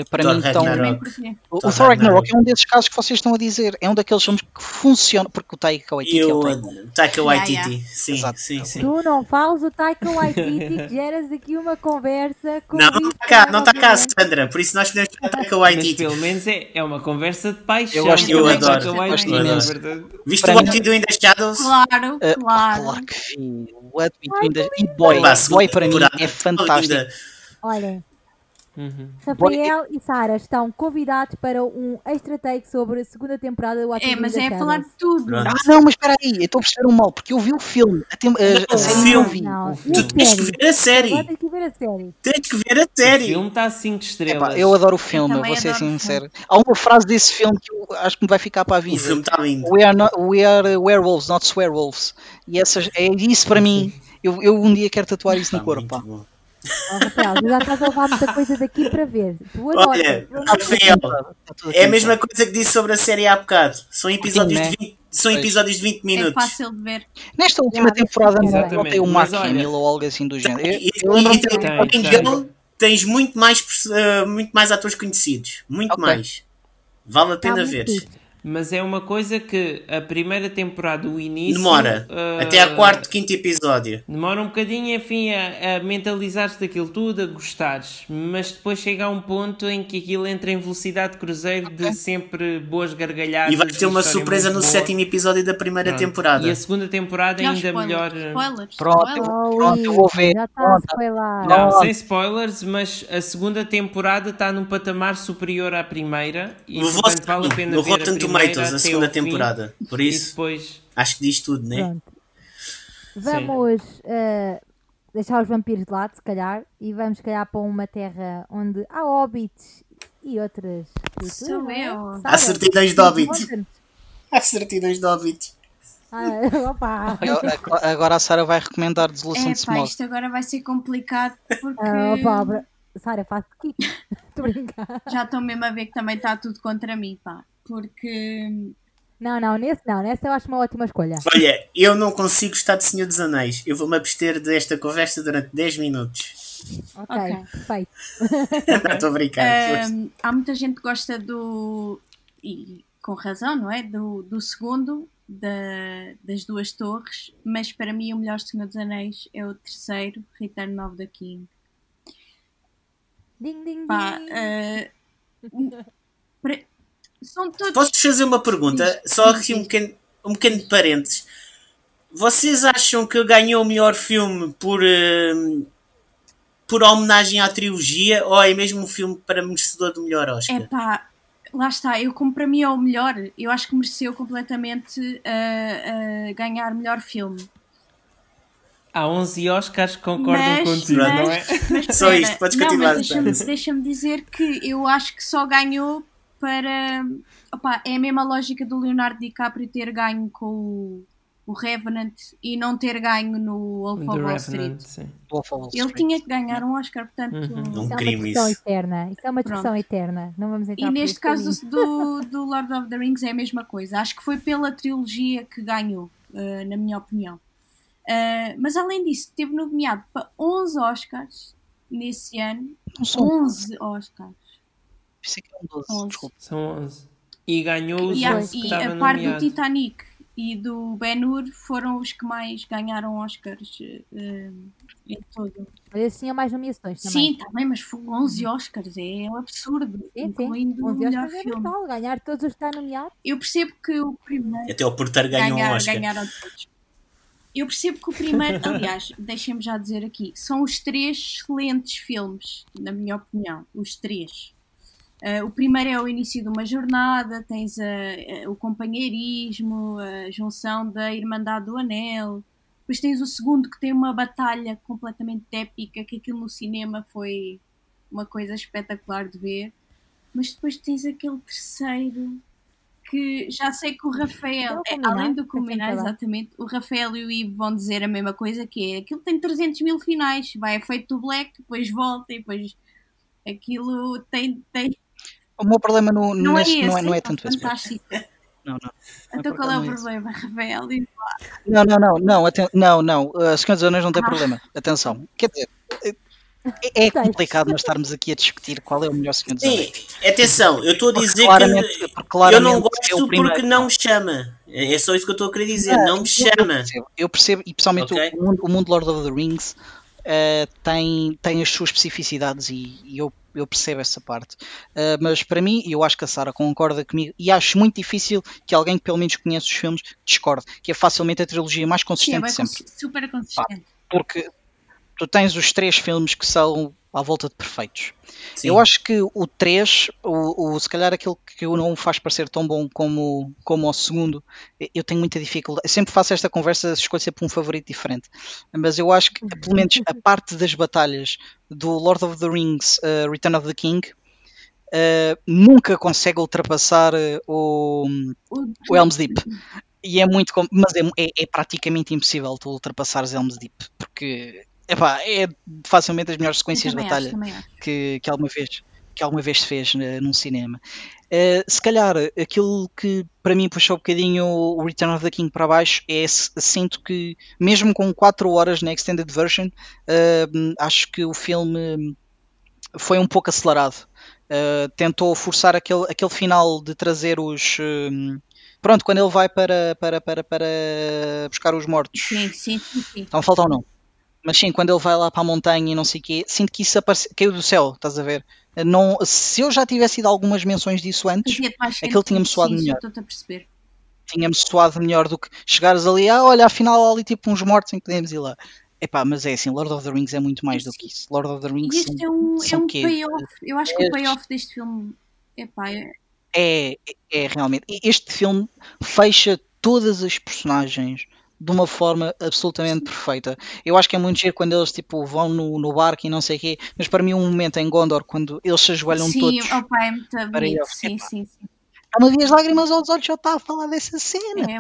[SPEAKER 3] para Thor mim estão. O, o Thor Ragnarok é um desses casos que vocês estão a dizer. É um daqueles filmes que funciona. Porque o Taika Waititi
[SPEAKER 2] é
[SPEAKER 3] o
[SPEAKER 2] Taika Waititi, yeah, yeah. sim, sim, sim.
[SPEAKER 1] Tu não falas o Taika Waititi, geras aqui uma conversa com
[SPEAKER 2] Não, não está cá, não está cá, Sandra. Por isso nós podemos falar Taika Waititi.
[SPEAKER 5] Mas pelo menos é, é uma conversa de paixão.
[SPEAKER 2] Eu, gosto, eu adoro. Waititi, Viste o What We Do in the Shadows?
[SPEAKER 4] Claro, uh, claro.
[SPEAKER 3] Claro que vi. What We Do in the E Boy, Boy para mim é fantástico.
[SPEAKER 1] Olha. Uhum. Rafael e Sara estão convidados para um extra take sobre a segunda temporada do
[SPEAKER 4] É, mas é falar de tudo.
[SPEAKER 3] Pronto. Ah, não, mas espera aí, eu estou a perceber um mal, porque eu vi o filme. A, tem, a, a série não vi.
[SPEAKER 2] Não, tu tens que ver a série. Tens que ver a série. Tens que ver a série. O
[SPEAKER 5] filme está a 5 estrelas.
[SPEAKER 3] Epá, eu adoro o filme, eu vou ser sincero. Há uma frase desse filme que eu acho que me vai ficar para a vida.
[SPEAKER 2] O filme está lindo.
[SPEAKER 3] We are, not, we are werewolves, not swearwolves. E essas, é isso para mim. Eu, eu um dia quero tatuar isso no corpo. Pá.
[SPEAKER 1] Oh, Rafael, já estás a levar muita coisa daqui para ver.
[SPEAKER 2] Tu Olha, Rafael, é a mesma coisa que disse sobre a série há bocado. São episódios, Sim, de, 20, são episódios de 20 minutos. É
[SPEAKER 4] fácil de ver.
[SPEAKER 3] Nesta última temporada não tem o Mark Hamill ou algo assim do género.
[SPEAKER 2] E, eu, e, e, tens muito mais, uh, muito mais atores conhecidos. Muito okay. mais. Vale a pena ver
[SPEAKER 5] mas é uma coisa que a primeira temporada, o início.
[SPEAKER 2] Demora. Uh, até a quarto, quinto episódio.
[SPEAKER 5] Demora um bocadinho, enfim, a, a mentalizar-te daquilo tudo, a gostares. Mas depois chega a um ponto em que aquilo entra em velocidade de cruzeiro de sempre boas gargalhadas.
[SPEAKER 2] E vai ter uma surpresa no boa. sétimo episódio da primeira Pronto. temporada.
[SPEAKER 5] E a segunda temporada Não, ainda melhor.
[SPEAKER 4] Spoilers.
[SPEAKER 3] Pronto,
[SPEAKER 4] spoilers.
[SPEAKER 3] pronto, eu vou ver.
[SPEAKER 1] Já está a.
[SPEAKER 5] Não, sem spoilers, mas a segunda temporada está num patamar superior à primeira. E
[SPEAKER 2] no portanto, vale a pena ver a primeira Tomatoes, a segunda temporada. Fim, Por isso, depois... acho que diz tudo, né? Pronto.
[SPEAKER 1] Vamos uh, deixar os vampiros de lado, se calhar, e vamos, se calhar, para uma terra onde há hobbits e outras
[SPEAKER 4] Sou é? eu.
[SPEAKER 2] Há certidões de hobbits. Há certidões de hobbits.
[SPEAKER 1] Ah.
[SPEAKER 3] Agora a Sara vai recomendar Desolação
[SPEAKER 4] é,
[SPEAKER 3] de Smog.
[SPEAKER 4] Isto agora vai ser complicado porque.
[SPEAKER 1] Ah, opa, Sara, faço kick. Estou
[SPEAKER 4] Já estou mesmo a ver que também está tudo contra mim, pá porque.
[SPEAKER 1] Não, não, nesse não, nessa eu acho uma ótima escolha.
[SPEAKER 2] Olha, eu não consigo estar de Senhor dos Anéis. Eu vou-me abster desta conversa durante 10 minutos.
[SPEAKER 1] Ok, okay. perfeito.
[SPEAKER 2] Estou a brincar.
[SPEAKER 4] Um, há muita gente que gosta do. E com razão, não é? Do, do segundo, da, das duas torres, mas para mim o melhor Senhor dos Anéis é o terceiro, Return of the King.
[SPEAKER 1] Ding, ding, Pá, uh,
[SPEAKER 4] são todos...
[SPEAKER 2] Posso fazer uma pergunta? Só aqui um pequeno, um pequeno parênteses. Vocês acham que ganhou o melhor filme por, uh, por homenagem à trilogia ou é mesmo um filme para merecedor do melhor Oscar?
[SPEAKER 4] É pá, lá está, eu como para mim é o melhor, eu acho que mereceu completamente uh, uh, ganhar melhor filme.
[SPEAKER 5] Há 11 Oscars que concordam mas, contigo,
[SPEAKER 2] mas,
[SPEAKER 5] não é?
[SPEAKER 2] Mas, só isto, podes continuar.
[SPEAKER 4] Deixa-me deixa dizer que eu acho que só ganhou para. Opa, é a mesma lógica do Leonardo DiCaprio ter ganho com o, o Revenant e não ter ganho no Wolf of Wall Street. Ele tinha que ganhar um Oscar, portanto.
[SPEAKER 2] Uhum.
[SPEAKER 1] Isso é uma discussão eterna. Isso é uma discussão eterna. Não vamos entrar
[SPEAKER 4] E neste caso do, do Lord of the Rings é a mesma coisa. Acho que foi pela trilogia que ganhou, uh, na minha opinião. Uh, mas além disso, teve nomeado para 11 Oscars nesse ano. 11 Oscars.
[SPEAKER 3] Pensei que eram 12, desculpa.
[SPEAKER 5] São 11. E ganhou os
[SPEAKER 4] e,
[SPEAKER 5] 11
[SPEAKER 4] e a par do Titanic e do Ben-Hur foram os que mais ganharam Oscars uh, em todo.
[SPEAKER 1] Eles tinham mais nomeações também.
[SPEAKER 4] Sim, também, mas foram 11 Oscars, é um absurdo. Sim, incluindo sim. 11 o melhor Oscars é filme. É
[SPEAKER 1] ganhar todos os que está nomeado.
[SPEAKER 4] Eu percebo que o primeiro.
[SPEAKER 2] Até o Porter ganhou ganhar, um Oscar.
[SPEAKER 4] Ganharam todos. Eu percebo que o primeiro, aliás, deixem-me já dizer aqui, são os três excelentes filmes, na minha opinião. Os três. Uh, o primeiro é o início de uma jornada, tens a, a, o companheirismo, a junção da Irmandade do Anel. Depois tens o segundo que tem uma batalha completamente épica, que aquilo no cinema foi uma coisa espetacular de ver. Mas depois tens aquele terceiro que já sei que o Rafael, é, além do combinar, exatamente, o Rafael e o Ivo vão dizer a mesma coisa, que é aquilo tem 300 mil finais, vai é feito do Black, depois volta e depois aquilo tem, tem...
[SPEAKER 3] O meu problema no, não, neste, é não, é, não é tanto esse.
[SPEAKER 4] Não, não. Então qual é o problema, Rafael?
[SPEAKER 3] Não, não, não, não, não, não, dos Anéis não tem ah. problema, atenção. Quer dizer, é, é complicado nós estarmos aqui a discutir qual é o melhor Senhor dos Anéis.
[SPEAKER 2] Sim, atenção, eu estou a dizer que eu não gosto é porque não me chama. É só isso que eu estou a querer dizer, não, não me chama. Eu
[SPEAKER 3] percebo, eu percebo e pessoalmente okay. o, mundo, o mundo Lord of the Rings uh, tem, tem as suas especificidades e, e eu, eu percebo essa parte. Uh, mas para mim, eu acho que a Sara concorda comigo e acho muito difícil que alguém que pelo menos conhece os filmes discorde, que é facilmente a trilogia mais consistente Sim, é sempre.
[SPEAKER 4] Super consistente. Pá,
[SPEAKER 3] porque tu tens os três filmes que são à volta de perfeitos. Sim. Eu acho que o 3, o, o, se calhar aquilo que o não faz parecer tão bom como, como o segundo, eu tenho muita dificuldade. Eu sempre faço esta conversa, escolho sempre um favorito diferente. Mas eu acho que, pelo menos, a parte das batalhas do Lord of the Rings, uh, Return of the King, uh, nunca consegue ultrapassar uh, o, o Helm's Deep. E é muito. Mas é, é, é praticamente impossível tu ultrapassares Helm's Deep, porque Epá, é facilmente as melhores sequências de batalha acho, que, que, alguma vez, que alguma vez se fez uh, num cinema. Uh, se calhar aquilo que para mim puxou um bocadinho o Return of the King para baixo é sinto que mesmo com 4 horas na extended version uh, acho que o filme foi um pouco acelerado tentou forçar aquele, aquele final de trazer os pronto, quando ele vai para, para, para, para buscar os mortos
[SPEAKER 4] sim, sim, sim, sim.
[SPEAKER 3] então falta ou não mas sim, quando ele vai lá para a montanha e não sei o quê, sinto que isso aparece, caiu do céu, estás a ver? Não, se eu já tivesse ido algumas menções disso antes, aquele tinha-me soado sim, melhor.
[SPEAKER 4] Estou a perceber.
[SPEAKER 3] Tinha-me soado melhor do que chegares ali, ah, olha, afinal há ali tipo uns mortos em que podemos ir lá. Epá, mas é assim, Lord of the Rings é muito mais do que isso. Lord of the Rings
[SPEAKER 4] este é um, é um payoff. Eu acho que o payoff deste filme epá, é...
[SPEAKER 3] É, é realmente. Este filme fecha todas as personagens de uma forma absolutamente perfeita. Eu acho que é muito giro quando eles tipo, vão no, no barco e não sei o quê, mas para mim um momento em Gondor, quando eles se ajoelham
[SPEAKER 4] sim,
[SPEAKER 3] todos.
[SPEAKER 4] Sim, opa, é muito bonito, sim, sim, sim.
[SPEAKER 3] Há uma vez lágrimas aos olhos, já está a falar dessa cena. É.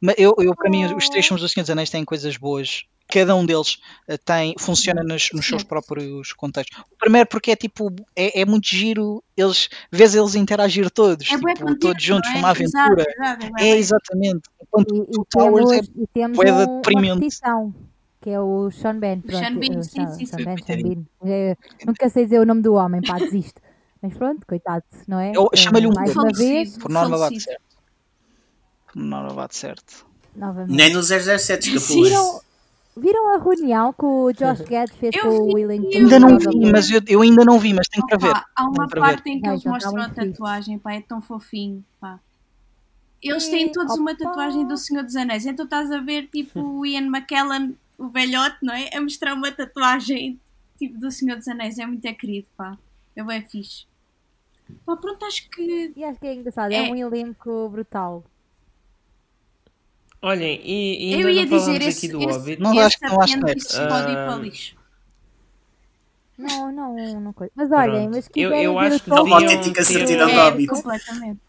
[SPEAKER 3] Mas eu, eu, para mim, os três filmes do Senhor dos Anéis têm coisas boas cada um deles uh, tem, funciona nos, nos seus próprios contextos. O primeiro porque é tipo, é, é muito giro, eles, vês eles interagir todos, é tipo, todos juntos, é? uma aventura. Exato, exato, é, exatamente.
[SPEAKER 1] Enquanto e, e Towers temos, é, e temos um, uma repetição, que é o Sean Ben.
[SPEAKER 4] Pronto, Sean Ben, sim, Sean, sim, Sean Ben,
[SPEAKER 1] Sean Ben. Eu, nunca sei dizer o nome do homem, pá, desisto. Mas pronto, coitado, não é?
[SPEAKER 3] Chama-lhe um mais uma vez. Por norma bate certo. Por norma bate certo.
[SPEAKER 2] Novamente. Nem no 007 escapou.
[SPEAKER 1] Viram, viram a reunião que o Josh Gad fez eu com o Willington?
[SPEAKER 3] Ainda não vi, mas eu, eu, ainda não vi, mas tenho para ver.
[SPEAKER 4] Há uma parte ver. em que eles mostram a tatuagem, pá, é tão fofinho, pá. Eles têm todos Opa. uma tatuagem do Senhor dos Anéis, então estás a ver tipo o Ian McKellen, o velhote, não é? A mostrar uma tatuagem tipo do Senhor dos Anéis, é muito querido, pá. É bem fixe. Pá, pronto, acho que.
[SPEAKER 1] E acho que é engraçado, é, é um elenco brutal.
[SPEAKER 5] Olhem, e, e ainda eu ia não dizer esse, aqui do esse, Hobbit.
[SPEAKER 3] Não acho que não acho que
[SPEAKER 4] uh...
[SPEAKER 1] Não, não, não coisa. Mas olhem, mas
[SPEAKER 5] que eu, eu acho que
[SPEAKER 2] deviam... autêntica certidão do Hobbit.
[SPEAKER 4] Completamente.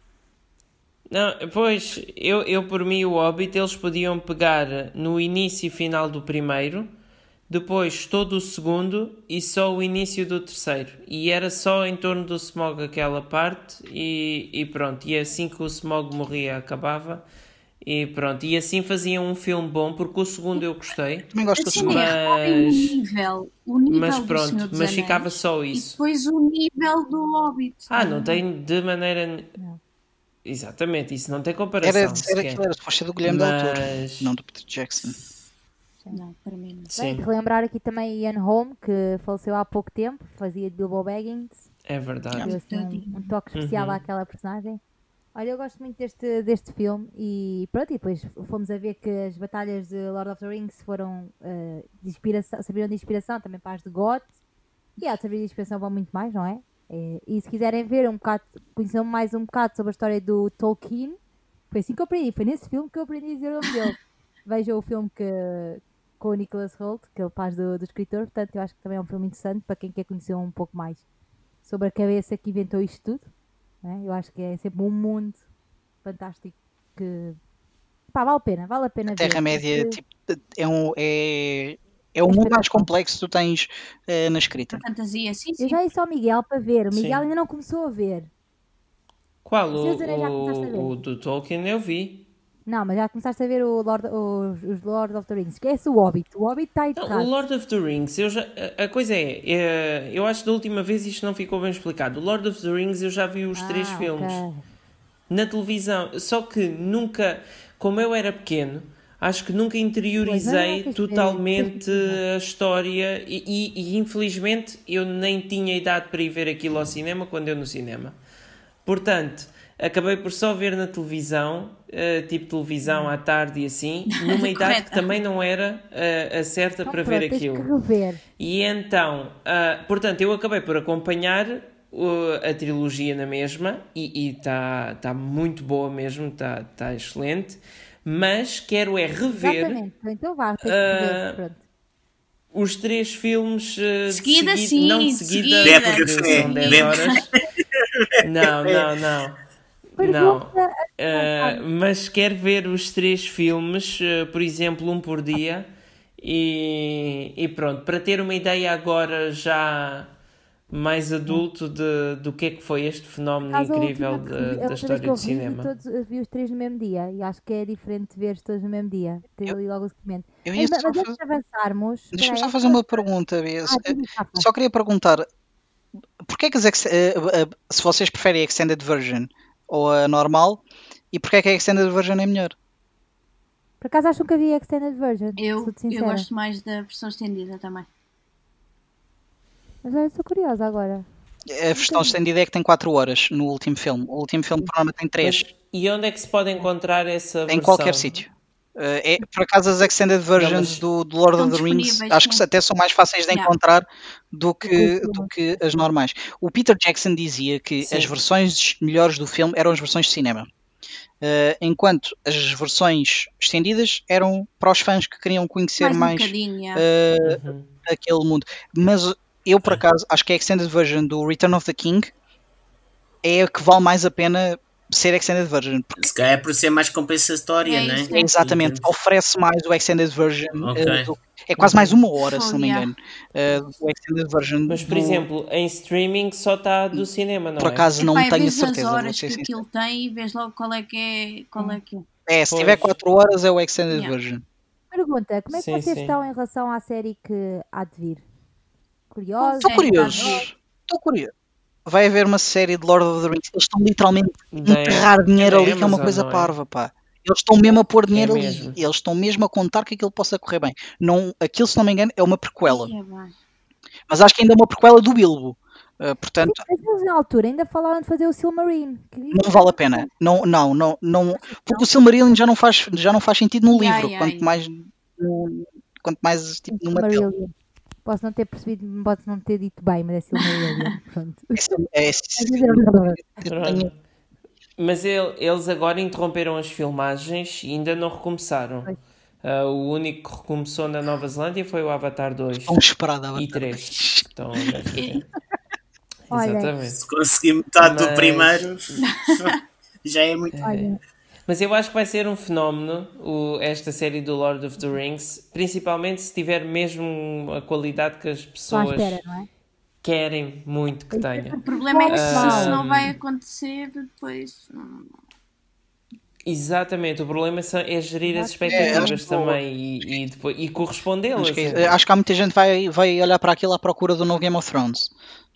[SPEAKER 5] Não, pois, eu, eu por mim o Hobbit eles podiam pegar no início e final do primeiro, depois todo o segundo e só o início do terceiro. E era só em torno do Smog aquela parte e, e pronto. E assim que o Smog morria acabava e pronto, e assim faziam um filme bom, porque o segundo eu gostei.
[SPEAKER 3] Também gosto do segundo.
[SPEAKER 4] Mas, o nível, o nível
[SPEAKER 5] mas pronto, mas ficava só isso.
[SPEAKER 4] E depois o nível do Hobbit.
[SPEAKER 5] Ah, não tem de maneira. Não. Exatamente, isso não tem comparação.
[SPEAKER 3] Era, era aquilo, era suposto do Guilherme mas... Del Toro, não do Peter Jackson.
[SPEAKER 4] Não, para mim não.
[SPEAKER 1] Sim. Bem, relembrar aqui também Ian Holm, que faleceu há pouco tempo, fazia de Bilbo Baggins.
[SPEAKER 5] É verdade.
[SPEAKER 1] Deu assim, um, um, toque especial uhum. àquela personagem. Olha, eu gosto muito deste, deste filme e pronto, e depois fomos a ver que as batalhas de Lord of the Rings foram uh, de inspiração, serviram de inspiração também para as de God e há de servir de inspiração para muito mais, não é? é? E se quiserem ver um bocado, conhecer mais um bocado sobre a história do Tolkien, foi assim que eu aprendi, foi nesse filme que eu aprendi a dizer o nome dele. Vejam o filme que, com o Nicholas Holt, que ele faz do, do escritor, portanto eu acho que também é um filme interessante para quem quer conhecer um pouco mais sobre a cabeça que inventou isto tudo. Né? Eu acho que é sempre um mundo fantástico que pá, vale a pena, vale a pena.
[SPEAKER 3] A Terra-média porque... tipo, é um. É... É o mundo mais complexo que tu tens uh, na escrita.
[SPEAKER 4] A fantasia, sim, sim.
[SPEAKER 1] Eu já disse ao Miguel para ver. O Miguel sim. ainda não começou a ver.
[SPEAKER 5] Qual? O, o, o, do Tolkien eu vi.
[SPEAKER 1] Não, mas já começaste a ver o Lord, os, os Lord of the Rings. Esquece o Hobbit. O Hobbit está aí
[SPEAKER 5] não, O Lord of the Rings, eu já, a coisa é, é, eu acho que da última vez isto não ficou bem explicado. O Lord of the Rings eu já vi os ah, três filmes okay. na televisão. Só que nunca, como eu era pequeno, acho que nunca interiorizei é, totalmente a história e, e, e infelizmente eu nem tinha idade para ir ver aquilo ao cinema quando eu no cinema. Portanto acabei por só ver na televisão, uh, tipo televisão à tarde e assim, numa idade que também não era uh, a certa então, para pronto, ver aquilo. E então, uh, portanto, eu acabei por acompanhar a trilogia na mesma e está tá muito boa mesmo, está tá excelente, mas quero é rever.
[SPEAKER 1] Exatamente, então vá, uh,
[SPEAKER 5] pronto. Os três filmes uh,
[SPEAKER 4] seguida,
[SPEAKER 5] de seguida,
[SPEAKER 4] sim,
[SPEAKER 5] não de seguida, seguida.
[SPEAKER 2] porque são 10
[SPEAKER 5] horas. Não, não, não. Uh, mas quero ver os três filmes, uh, por exemplo, um por dia. E, e, pronto, para ter uma ideia agora já mais adulto de, do que é que foi este fenómeno Caso incrível de, da história do cinema.
[SPEAKER 1] Todos, eu vi os três no mesmo dia e acho que é diferente ver todos no mesmo dia. Ter ali logo o seguimento.
[SPEAKER 3] Mas,
[SPEAKER 1] mas antes de avançarmos.
[SPEAKER 3] Deixa-me só fazer uma pergunta. Ah, só queria perguntar: porquê que as, se vocês preferem a Extended Version? Ou a normal e porque é que a Extended Version é melhor?
[SPEAKER 1] Por acaso acho que havia Extended Version.
[SPEAKER 4] Eu, eu gosto mais da versão estendida também.
[SPEAKER 1] Mas eu sou curiosa agora.
[SPEAKER 3] A versão estendida é que tem 4 horas no último filme. O último filme provavelmente tem 3.
[SPEAKER 5] E onde é que se pode encontrar essa versão?
[SPEAKER 3] Em qualquer sítio. Uh, é, por acaso as extended versions do, do, Lord of the Rings acho que até são mais fáceis de encontrar do que, do que as normais. O Peter Jackson dizia que sim. as versões melhores do filme eram as versões de cinema. Uh, enquanto as versões estendidas eram para os fãs que queriam conhecer mais, mais uh, uhum. aquele mundo. Mas eu, por acaso, acho que a extended version do Return of the King é a que vale mais a pena ser Extended Version.
[SPEAKER 2] Porque... Se calhar é por ser mais compensatória, é, né?
[SPEAKER 3] É, exatamente, oferece mais o Extended Version. Okay. Uh, do, é quase mais uma hora, oh, se não me engano. Uh, o Extended Version.
[SPEAKER 5] Mas, por do... exemplo, em streaming só está do cinema, não
[SPEAKER 3] por é? Por acaso não Epá, tenho certeza.
[SPEAKER 4] As horas que aquilo tem e vês logo qual é que é. Qual é, que
[SPEAKER 3] é. é se pois. tiver 4 horas é o Extended yeah. Version.
[SPEAKER 1] pergunta: como é que sim, vocês sim. estão em relação à série que há de vir? Curiosos?
[SPEAKER 3] Estou curioso. Estou curioso. Vai haver uma série de Lord of the Rings. Eles estão literalmente a enterrar dinheiro ali, que é uma coisa é? parva, pá. Eles estão mesmo a pôr é dinheiro é ali. Eles estão mesmo a contar que aquilo possa correr bem. Não, aquilo, se não me engano, é uma prequela. Mas acho que ainda é uma prequela do Bilbo. Uh, portanto,
[SPEAKER 1] mas na altura ainda falaram de fazer o Silmarine.
[SPEAKER 3] Não vale a pena. Não, não, não, não, porque o Silmarine já não faz, já não faz sentido no livro, ai, quanto mais no, quanto mais tipo, no material.
[SPEAKER 1] Posso não ter percebido, posso não ter dito bem, mas é Silmarillion. Pronto.
[SPEAKER 5] É, é, é, mas ele, eles agora interromperam as filmagens e ainda não recomeçaram. Uh, o único que recomeçou na Nova Zelândia foi o Avatar 2.
[SPEAKER 3] Estão esperado Avatar
[SPEAKER 5] e 3. Então,
[SPEAKER 2] Exatamente. Se conseguir metade Mas... do primeiro, já é muito.
[SPEAKER 5] É. Mas eu acho que vai ser um fenómeno o, esta série do Lord of the Rings, principalmente se tiver mesmo a qualidade que as pessoas espera, é? querem muito que tenha.
[SPEAKER 4] O problema é que se isso não vai acontecer, depois.
[SPEAKER 5] Exatamente, o problema é gerir as expectativas é, também e, e, depois, e correspondê-las.
[SPEAKER 3] Acho, que, é, acho que há muita gente que vai, vai olhar para aquilo à procura do novo Game of Thrones.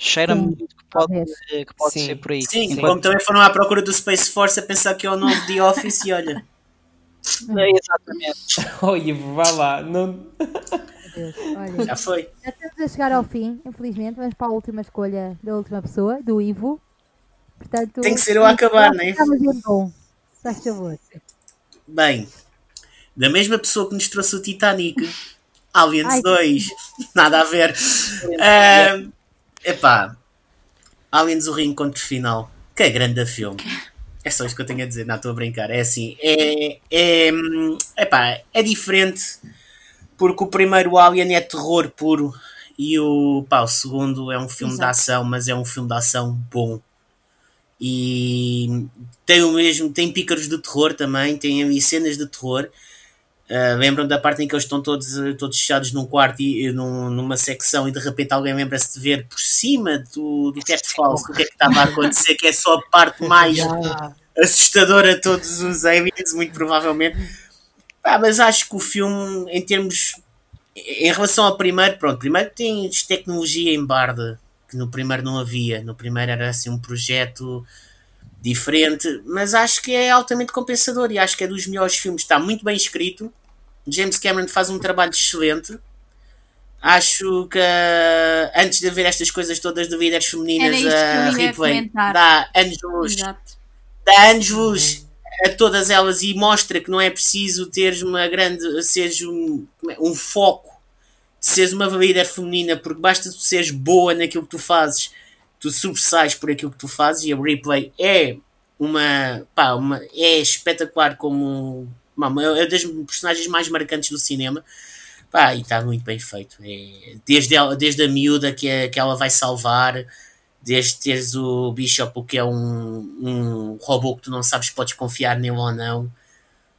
[SPEAKER 3] Cheira-me muito que pode, que pode ser por aí.
[SPEAKER 2] Sim, Enquanto... como também foram à procura do Space Force a pensar que é o novo The Office e olha.
[SPEAKER 3] É, exatamente.
[SPEAKER 5] Oi, vá lá. Não...
[SPEAKER 1] Olha,
[SPEAKER 2] já foi.
[SPEAKER 1] Já estamos a chegar ao fim, infelizmente. Vamos para a última escolha da última pessoa, do Ivo.
[SPEAKER 2] Portanto, Tem que ser eu a acabar, não é?
[SPEAKER 1] Faz favor.
[SPEAKER 2] Bem, da mesma pessoa que nos trouxe o Titanic, Aliens Ai, 2, nada a ver. Uh, epá, Aliens o Reencontro Final, que é grande filme. É só isto que eu tenho a dizer, não estou a brincar. É assim, é, é, epá, é diferente porque o primeiro Alien é terror puro e o, pá, o segundo é um filme Exato. de ação, mas é um filme de ação bom e tem o mesmo, tem pícaros de terror também, tem cenas de terror. Uh, lembram da parte em que eles estão todos, todos fechados num quarto e num, numa secção e de repente alguém lembra-se de ver por cima do, do teto falso o que é que estava a acontecer, que é só a parte mais assustadora de todos os aliens, muito provavelmente. Ah, mas acho que o filme, em termos. Em relação ao primeiro, pronto, primeiro tem tecnologia em barda que no primeiro não havia. No primeiro era assim um projeto diferente, mas acho que é altamente compensador e acho que é dos melhores filmes. Está muito bem escrito. James Cameron faz um trabalho excelente. Acho que antes de haver estas coisas todas de líderes femininas a Ripley dá anos dá anos a todas elas e mostra que não é preciso teres uma grande seja um, um foco seres uma líder feminina, porque basta tu seres boa naquilo que tu fazes, tu sobressais por aquilo que tu fazes, e a Replay é uma, pá, uma é espetacular como é das personagens mais marcantes do cinema. Pá, e está muito bem feito. É, desde, ela, desde a miúda que, é, que ela vai salvar, desde teres o Bishop, que é um, um robô que tu não sabes se podes confiar nele ou não.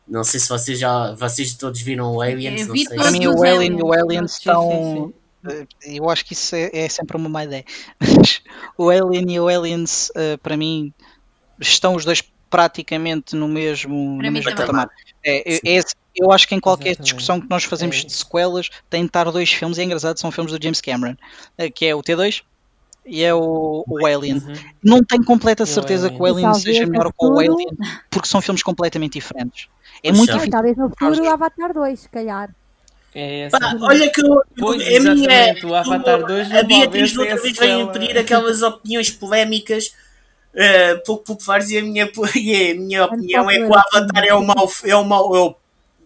[SPEAKER 2] Não sei se vocês já vocês todos viram o Aliens.
[SPEAKER 3] não sei. Para mim o Alien e o Aliens estão. Eh, eu acho que isso é, é, sempre uma má ideia. Mas o Alien e o Aliens, uh, para mim, estão os dois praticamente no mesmo, no mesmo patamar. É, é, é, eu acho que em qualquer Exatamente. discussão que nós fazemos é de sequelas, tem de estar dois filmes, é engraçado, são filmes do James Cameron, uh, que é o T2 e é o, o Alien. Uhum. Não tenho completa certeza que o Alien seja melhor que o Alien, porque são filmes completamente diferentes. É muito difícil.
[SPEAKER 1] Talvez no futuro o Avatar 2, se calhar.
[SPEAKER 2] É Pá, olha que eu, pois, a minha, o Avatar 2 a Beatriz outra vez veio pedir aquelas opiniões polémicas uh, pouco populares e a minha, e a minha opinião é que o Avatar é o mau, é o mau, é o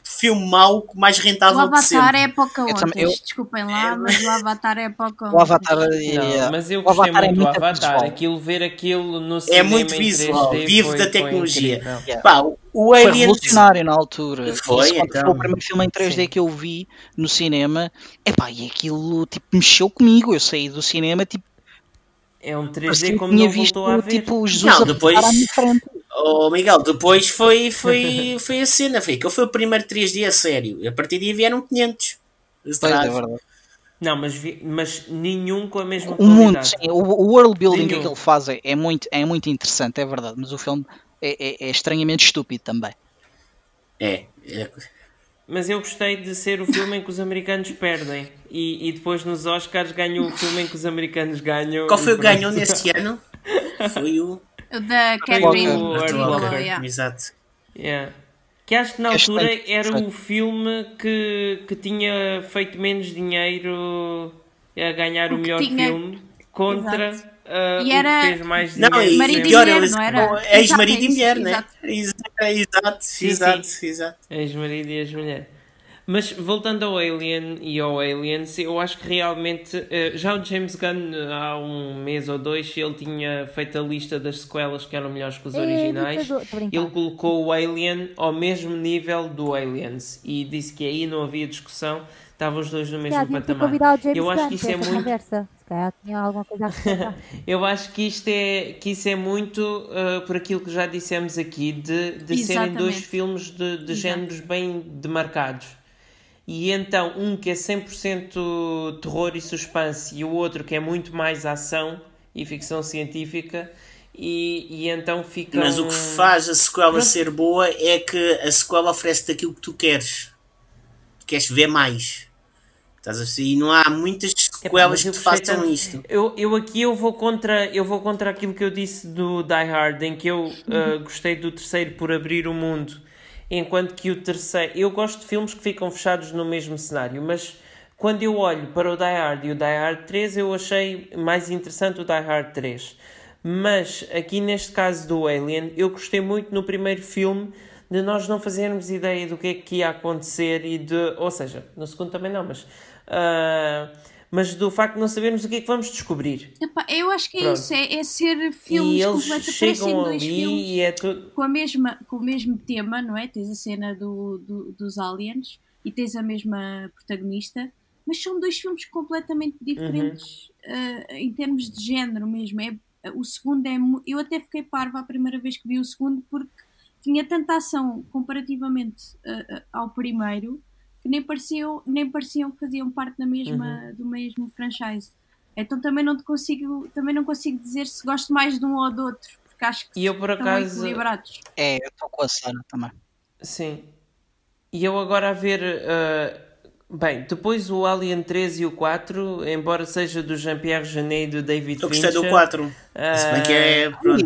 [SPEAKER 2] filme mau mais rentável
[SPEAKER 4] o Avatar é Pocahontas, eu, desculpem lá, é, mas o Avatar é Pocahontas. O Avatar
[SPEAKER 5] é... mas eu gostei muito é do Avatar, visual. aquilo, ver aquilo no cinema
[SPEAKER 2] É muito visual, vive da tecnologia.
[SPEAKER 3] Yeah. Pá, o Alien... Foi revolucionário na altura. Foi, Isso, então... foi o primeiro filme em 3D Sim. que eu vi no cinema. Epá, e aquilo tipo, mexeu comigo. Eu saí do cinema tipo
[SPEAKER 5] é um 3D como não visto, voltou a ver.
[SPEAKER 3] Tipo, Jesus não, depois,
[SPEAKER 2] Oh, Miguel, depois foi, foi, foi a cena, foi que foi o primeiro 3D a sério. A partir daí vieram 500. Pois é verdade.
[SPEAKER 5] Não, mas, vi, mas nenhum com a mesma
[SPEAKER 3] o mundo, sim, o, o world building nenhum. que ele faz é, é, muito, é muito interessante, é verdade, mas o filme é, é, é estranhamente estúpido também.
[SPEAKER 2] É, é,
[SPEAKER 5] mas eu gostei de ser o filme em que os americanos perdem e, e depois nos Oscars ganhou o filme em que os americanos ganham.
[SPEAKER 2] Qual foi o que ganhou nesse ano? Foi o.
[SPEAKER 4] O da Catherine
[SPEAKER 2] Walker. Exato.
[SPEAKER 5] Yeah. Que acho que na altura era o filme que, que tinha feito menos dinheiro a ganhar o, o melhor tinha... filme contra uh, e era... fez mais dinheiro.
[SPEAKER 2] Não, e, pior, mulher, não era? Ex-marido e mulher, né? Exato, exato, exato. exato.
[SPEAKER 5] Ex-marido e ex-mulher. Mas voltando ao Alien e ao Aliens, eu acho que realmente uh, já o James Gunn há um mês ou dois ele tinha feito a lista das sequelas que eram melhores que os originais. Ele colocou o Alien ao mesmo nível do Aliens e disse que aí não havia discussão, estavam os dois no mesmo Já, patamar. Eu acho que isso é muito
[SPEAKER 1] conversa. tinha alguma coisa a
[SPEAKER 5] Eu acho que isto é que isso é muito uh, por aquilo que já dissemos aqui de, de serem dois filmes de, de géneros bem demarcados. E então um que é 100% terror e suspense e o outro que é muito mais ação e ficção científica e, e então fica
[SPEAKER 2] mas o que faz a sequela ser boa é que a sequela oferece-te aquilo que tu queres. Queres ver mais. Estás assim e não há muitas sequelas que façam isto
[SPEAKER 5] eu, eu aqui eu vou contra eu vou contra aquilo que eu disse do Die Hard em que eu uh, gostei do terceiro por abrir o mundo enquanto que o terceiro. Eu gosto de filmes que ficam fechados no mesmo cenário, mas quando eu olho para o Die Hard e o Die Hard 3, eu achei mais interessante o Die Hard 3. Mas aqui neste caso do Alien, eu gostei muito no primeiro filme de nós não fazermos ideia do que é que ia acontecer e de. Ou seja, no segundo também não, mas. Uh, mas do facto de não sabermos o que é que vamos descobrir.
[SPEAKER 4] Epá, eu acho que é Pronto. isso, é, é ser filmes completamente chegam dois filmes
[SPEAKER 5] e é tudo...
[SPEAKER 4] com, a mesma, com o mesmo tema, não é? Tens a cena do, do, dos aliens e tens a mesma protagonista, mas são dois filmes completamente diferentes uhum. uh, em termos de género mesmo. É, o segundo é. Eu até fiquei parva a primeira vez que vi o segundo porque tinha tanta ação comparativamente uh, ao primeiro que nem pareciam, nem pareciam que faziam parte da mesma, uhum. do mesmo franchise. Então também não te consigo, também não consigo dizer se gosto mais de um ou do outro, porque acho que
[SPEAKER 5] e eu, por acaso,
[SPEAKER 4] equilibrados.
[SPEAKER 3] É, eu estou com a Sana também.
[SPEAKER 5] Sim. E eu agora a ver. Uh, bem, depois o Alien 3 e o 4, embora seja do Jean-Pierre Genet e do David eu Fincher...
[SPEAKER 2] Eu gostei do 4. Uh, se bem que é... Pronto.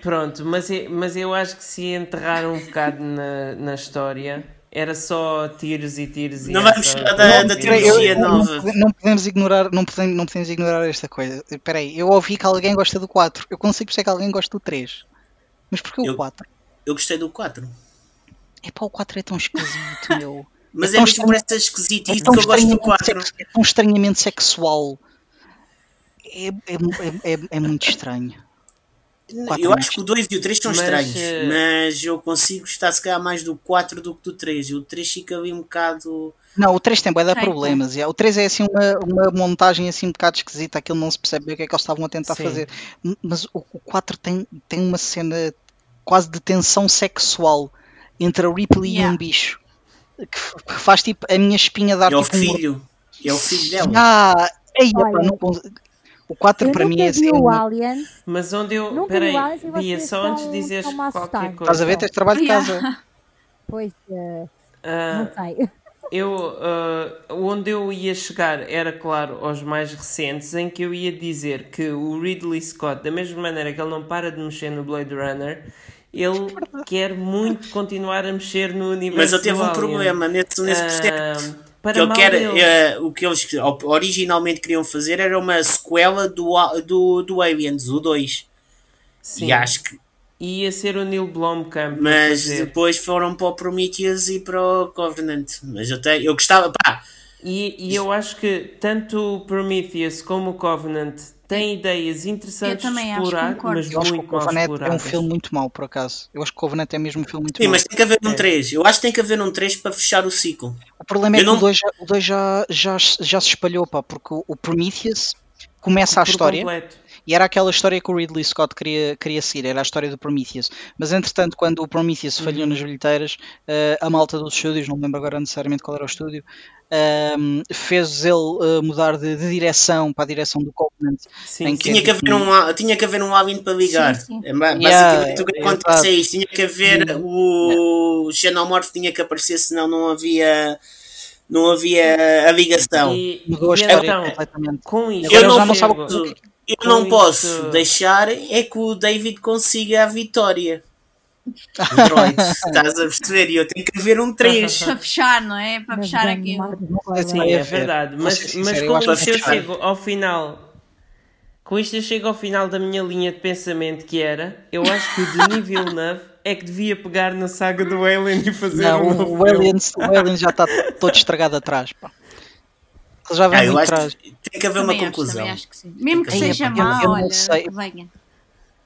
[SPEAKER 5] Pronto, mas, mas eu acho que se enterraram um bocado na, na história era só tiros e tiros e
[SPEAKER 2] não vamos falar da, da trilogia nova.
[SPEAKER 3] não, não, podemos ignorar não podemos, não podemos ignorar esta coisa. Espera aí eu ouvi que alguém gosta do 4 eu consigo perceber que alguém gosta do 3 mas porquê eu, o 4?
[SPEAKER 2] eu gostei do 4
[SPEAKER 3] é pá o 4 é tão esquisito meu.
[SPEAKER 2] Mas é, é mesmo por essa esquisitice é que eu gosto do 4
[SPEAKER 3] é tão estranhamente sexual. É, é, é, é muito estranho
[SPEAKER 2] eu acho que o 2 e o 3 são mas, estranhos, uh... mas eu consigo estar se calhar mais do 4 do que do 3. E o 3 fica ali um bocado.
[SPEAKER 3] Não, o 3 tem bué de problemas. O 3 é assim uma, uma montagem assim um bocado esquisita, aquilo não se percebe bem o que é que eles estavam a tentar Sim. fazer. Mas o, o 4 tem, tem uma cena quase de tensão sexual entre a Ripley yeah. e um bicho. Que, que, faz tipo a minha espinha dar
[SPEAKER 2] é
[SPEAKER 3] tipo.
[SPEAKER 2] o filho. Um... É o filho dela.
[SPEAKER 3] Ah, ei, não, o 4 para mim é assim.
[SPEAKER 1] o.
[SPEAKER 5] Mas onde eu. Peraí, Bia, só antes de dizeres qualquer coisa.
[SPEAKER 3] Estás a ver? Tens trabalho de casa.
[SPEAKER 1] Pois, uh, uh, não sei.
[SPEAKER 5] Eu, uh, onde eu ia chegar era, claro, aos mais recentes, em que eu ia dizer que o Ridley Scott, da mesma maneira que ele não para de mexer no Blade Runner, ele quer muito continuar a mexer no universo.
[SPEAKER 2] Mas eu teve um problema nesse, nesse processo para que ele quer, é, o que eles originalmente queriam fazer era uma sequela do, do, do Aliens, o 2. Sim. E acho que.
[SPEAKER 5] Ia ser o Neil Blomkamp.
[SPEAKER 2] Mas depois foram para o Prometheus e para o Covenant. Mas eu, te, eu gostava. Pá.
[SPEAKER 5] E, e eu acho que tanto o Prometheus como o Covenant tem ideias interessantes de explorar, mas eu muito mal exploradas.
[SPEAKER 3] É um filme muito mau, por acaso. Eu acho que o Covenant é mesmo um filme muito
[SPEAKER 2] Sim,
[SPEAKER 3] mau.
[SPEAKER 2] mas tem que haver um 3. É. Eu acho que tem que haver um 3 para fechar o ciclo.
[SPEAKER 3] O problema é eu que não... o 2, já, o 2 já, já, já se espalhou, pá, porque o Prometheus começa a história. Completo. E era aquela história que o Ridley Scott queria, queria seguir, era a história do Prometheus. Mas entretanto, quando o Prometheus falhou uhum. nas bilheteiras, uh, a malta dos estúdios, não me lembro agora necessariamente qual era o estúdio, uh, fez ele uh, mudar de, de, direção para a direção do Covenant.
[SPEAKER 2] Sim, que... Tinha, que haver um, tinha que haver um Alvin para ligar. Sim, sim. É, basicamente yeah, o que acontece é isto. Tinha que haver yeah. o Xenomorph tinha que aparecer, senão não havia não havia a ligação. E, e então, com isso, eu não, chego, eu não posso isso... deixar é que o David consiga a vitória. Estás a perceber? E eu tenho que haver um 3
[SPEAKER 4] para fechar, não é? Para fechar aquilo.
[SPEAKER 5] Sim, é verdade, mas, mas com isto eu chego ao final. Com isto eu chego ao final da minha linha de pensamento que era, eu acho que o Denis Villeneuve é que devia pegar na saga do Alien e fazer não, um
[SPEAKER 3] o, Alien, o Alien já está todo estragado atrás, pá. Ele já vem ah, atrás.
[SPEAKER 2] tem que haver também uma acho, conclusão. Acho
[SPEAKER 4] que Mesmo que, que seja mau, olha, sei. venha.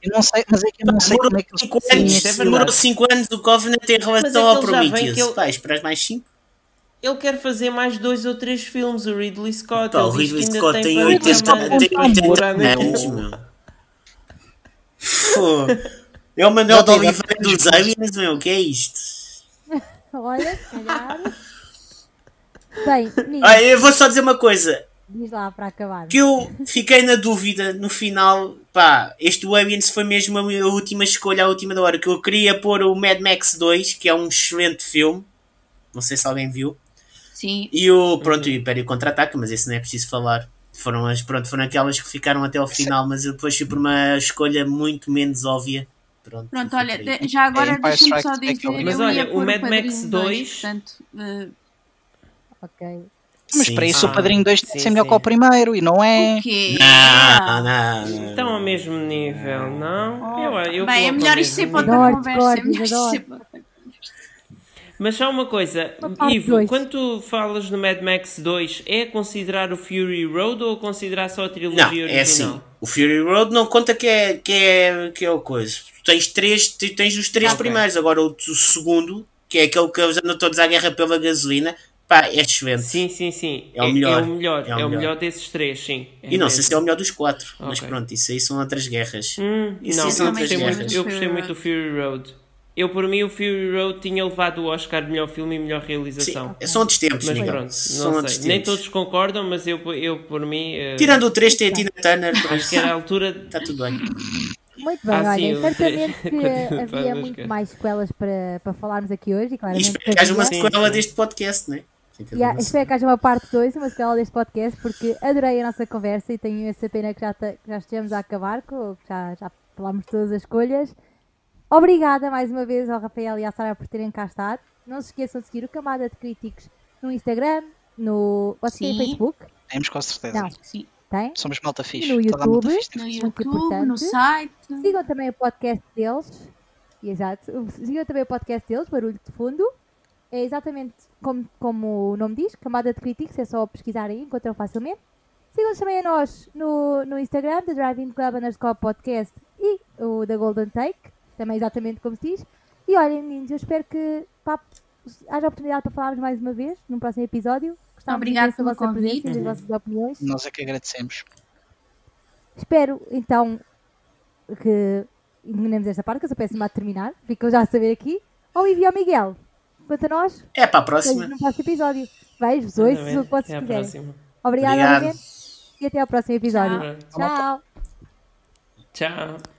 [SPEAKER 3] Eu não sei, mas é que eu não sei como é que
[SPEAKER 2] eles Demorou 5 anos o Covenant em relação ao Prometheus. Ele... Pá, esperas mais 5?
[SPEAKER 5] Ele quer fazer mais dois ou três filmes, o Ridley Scott.
[SPEAKER 2] Pá, o Ridley Scott tem 80 anos, meu. É o Manuel de Oliveira dos Aliens, meu, o que é isto?
[SPEAKER 1] Olha, se calhar. Bem,
[SPEAKER 2] ah, eu vou só dizer uma coisa.
[SPEAKER 1] Diz lá para acabar.
[SPEAKER 2] Que eu fiquei na dúvida no final. Pá, este Aliens foi mesmo a minha última escolha, a última da hora. Que eu queria pôr o Mad Max 2, que é um excelente filme. Não sei se alguém viu.
[SPEAKER 4] Sim.
[SPEAKER 2] E o, pronto, o Império Contra-Ataca, mas esse não é preciso falar. Foram, as, pronto, foram aquelas que ficaram até ao final, mas eu depois fui por uma escolha muito menos óbvia. Pronto,
[SPEAKER 4] Pronto olha, de, já agora é, deixa-me só dizer.
[SPEAKER 5] Mas olha, o Mad Max 2. portanto, uh...
[SPEAKER 1] Ok.
[SPEAKER 3] Mas sim. para isso ah, o Padrinho 2 tem que ser melhor que o primeiro e não é.
[SPEAKER 4] O quê?
[SPEAKER 2] Não, não,
[SPEAKER 5] não. Estão ao mesmo nível, não? Oh. Eu, eu
[SPEAKER 4] Bem, é melhor isto ser para outra conversa. É melhor isto ser para
[SPEAKER 5] mas só uma coisa, uma Ivo, dois. quando tu falas no Mad Max 2, é considerar o Fury Road ou considerar só a trilogia
[SPEAKER 2] não,
[SPEAKER 5] original?
[SPEAKER 2] É assim, o Fury Road não conta que é, que é, que é o coisa tens três, tens os três okay. primeiros, agora o, o, segundo, que é aquele que eles andam todos à guerra pela gasolina, pá, é excelente.
[SPEAKER 5] Sim, sim, sim. É, o melhor. É o melhor, é o, é o melhor. desses três, sim.
[SPEAKER 2] É e não mesmo. sei se é o melhor dos quatro, okay. mas pronto, isso aí são outras guerras.
[SPEAKER 5] Hum, isso não, são outras guerras. Muito, eu gostei muito do Fury Road. Eu, por mim, o Fury Road tinha levado o Oscar de melhor filme e melhor realização.
[SPEAKER 2] Sim, são outros tempos,
[SPEAKER 5] mas pronto, são sei. Nem todos concordam, mas eu, eu por mim. Uh,
[SPEAKER 2] Tirando o 3, tem a Tina Turner.
[SPEAKER 5] Acho que era a altura.
[SPEAKER 2] Está tudo bem.
[SPEAKER 1] Muito bem, ah, olha, certamente que havia muito mais sequelas para, para falarmos aqui hoje. E, claramente,
[SPEAKER 2] e espero que haja uma sequela deste podcast, não é?
[SPEAKER 1] Yeah, espero que haja uma parte 2, uma sequela deste podcast, porque adorei a nossa conversa e tenho essa pena que já, que já estejamos a acabar, que já, já falámos todas as escolhas. Obrigada mais uma vez ao Rafael e à Sara por terem cá estado. Não se esqueçam de seguir o Camada de Críticos no Instagram, no. Vocês têm Facebook?
[SPEAKER 3] Temos com certeza.
[SPEAKER 1] Não. Sim. Tem?
[SPEAKER 3] Somos malta fixe.
[SPEAKER 1] No YouTube, fixe,
[SPEAKER 4] no YouTube, no site.
[SPEAKER 1] Sigam também o podcast deles. Exato. Sigam também o podcast deles, Barulho de Fundo. É exatamente como, como o nome diz, camada de críticos, é só pesquisar aí, encontram facilmente. Sigam-nos também a nós no, no Instagram, The Driving Club underscore podcast e o da Golden Take, também exatamente como se diz. E olhem, meninos, eu espero que pá, haja oportunidade para falarmos mais uma vez num próximo episódio.
[SPEAKER 4] Gostávamos Obrigada pela vossa convite.
[SPEAKER 1] presença e das vossas opiniões.
[SPEAKER 3] Nós é que agradecemos.
[SPEAKER 1] Espero então que eliminemos esta parte, que eu sou péssima a terminar. Ficam já a saber aqui. Ou envia ao Miguel. Quanto a nós,
[SPEAKER 2] é para a próxima.
[SPEAKER 1] No próximo episódio. Vejo-vos hoje, se o que vocês quiserem. Obrigada, Obrigado. e até ao próximo episódio.
[SPEAKER 5] Tchau.
[SPEAKER 1] Tchau.
[SPEAKER 5] Tchau.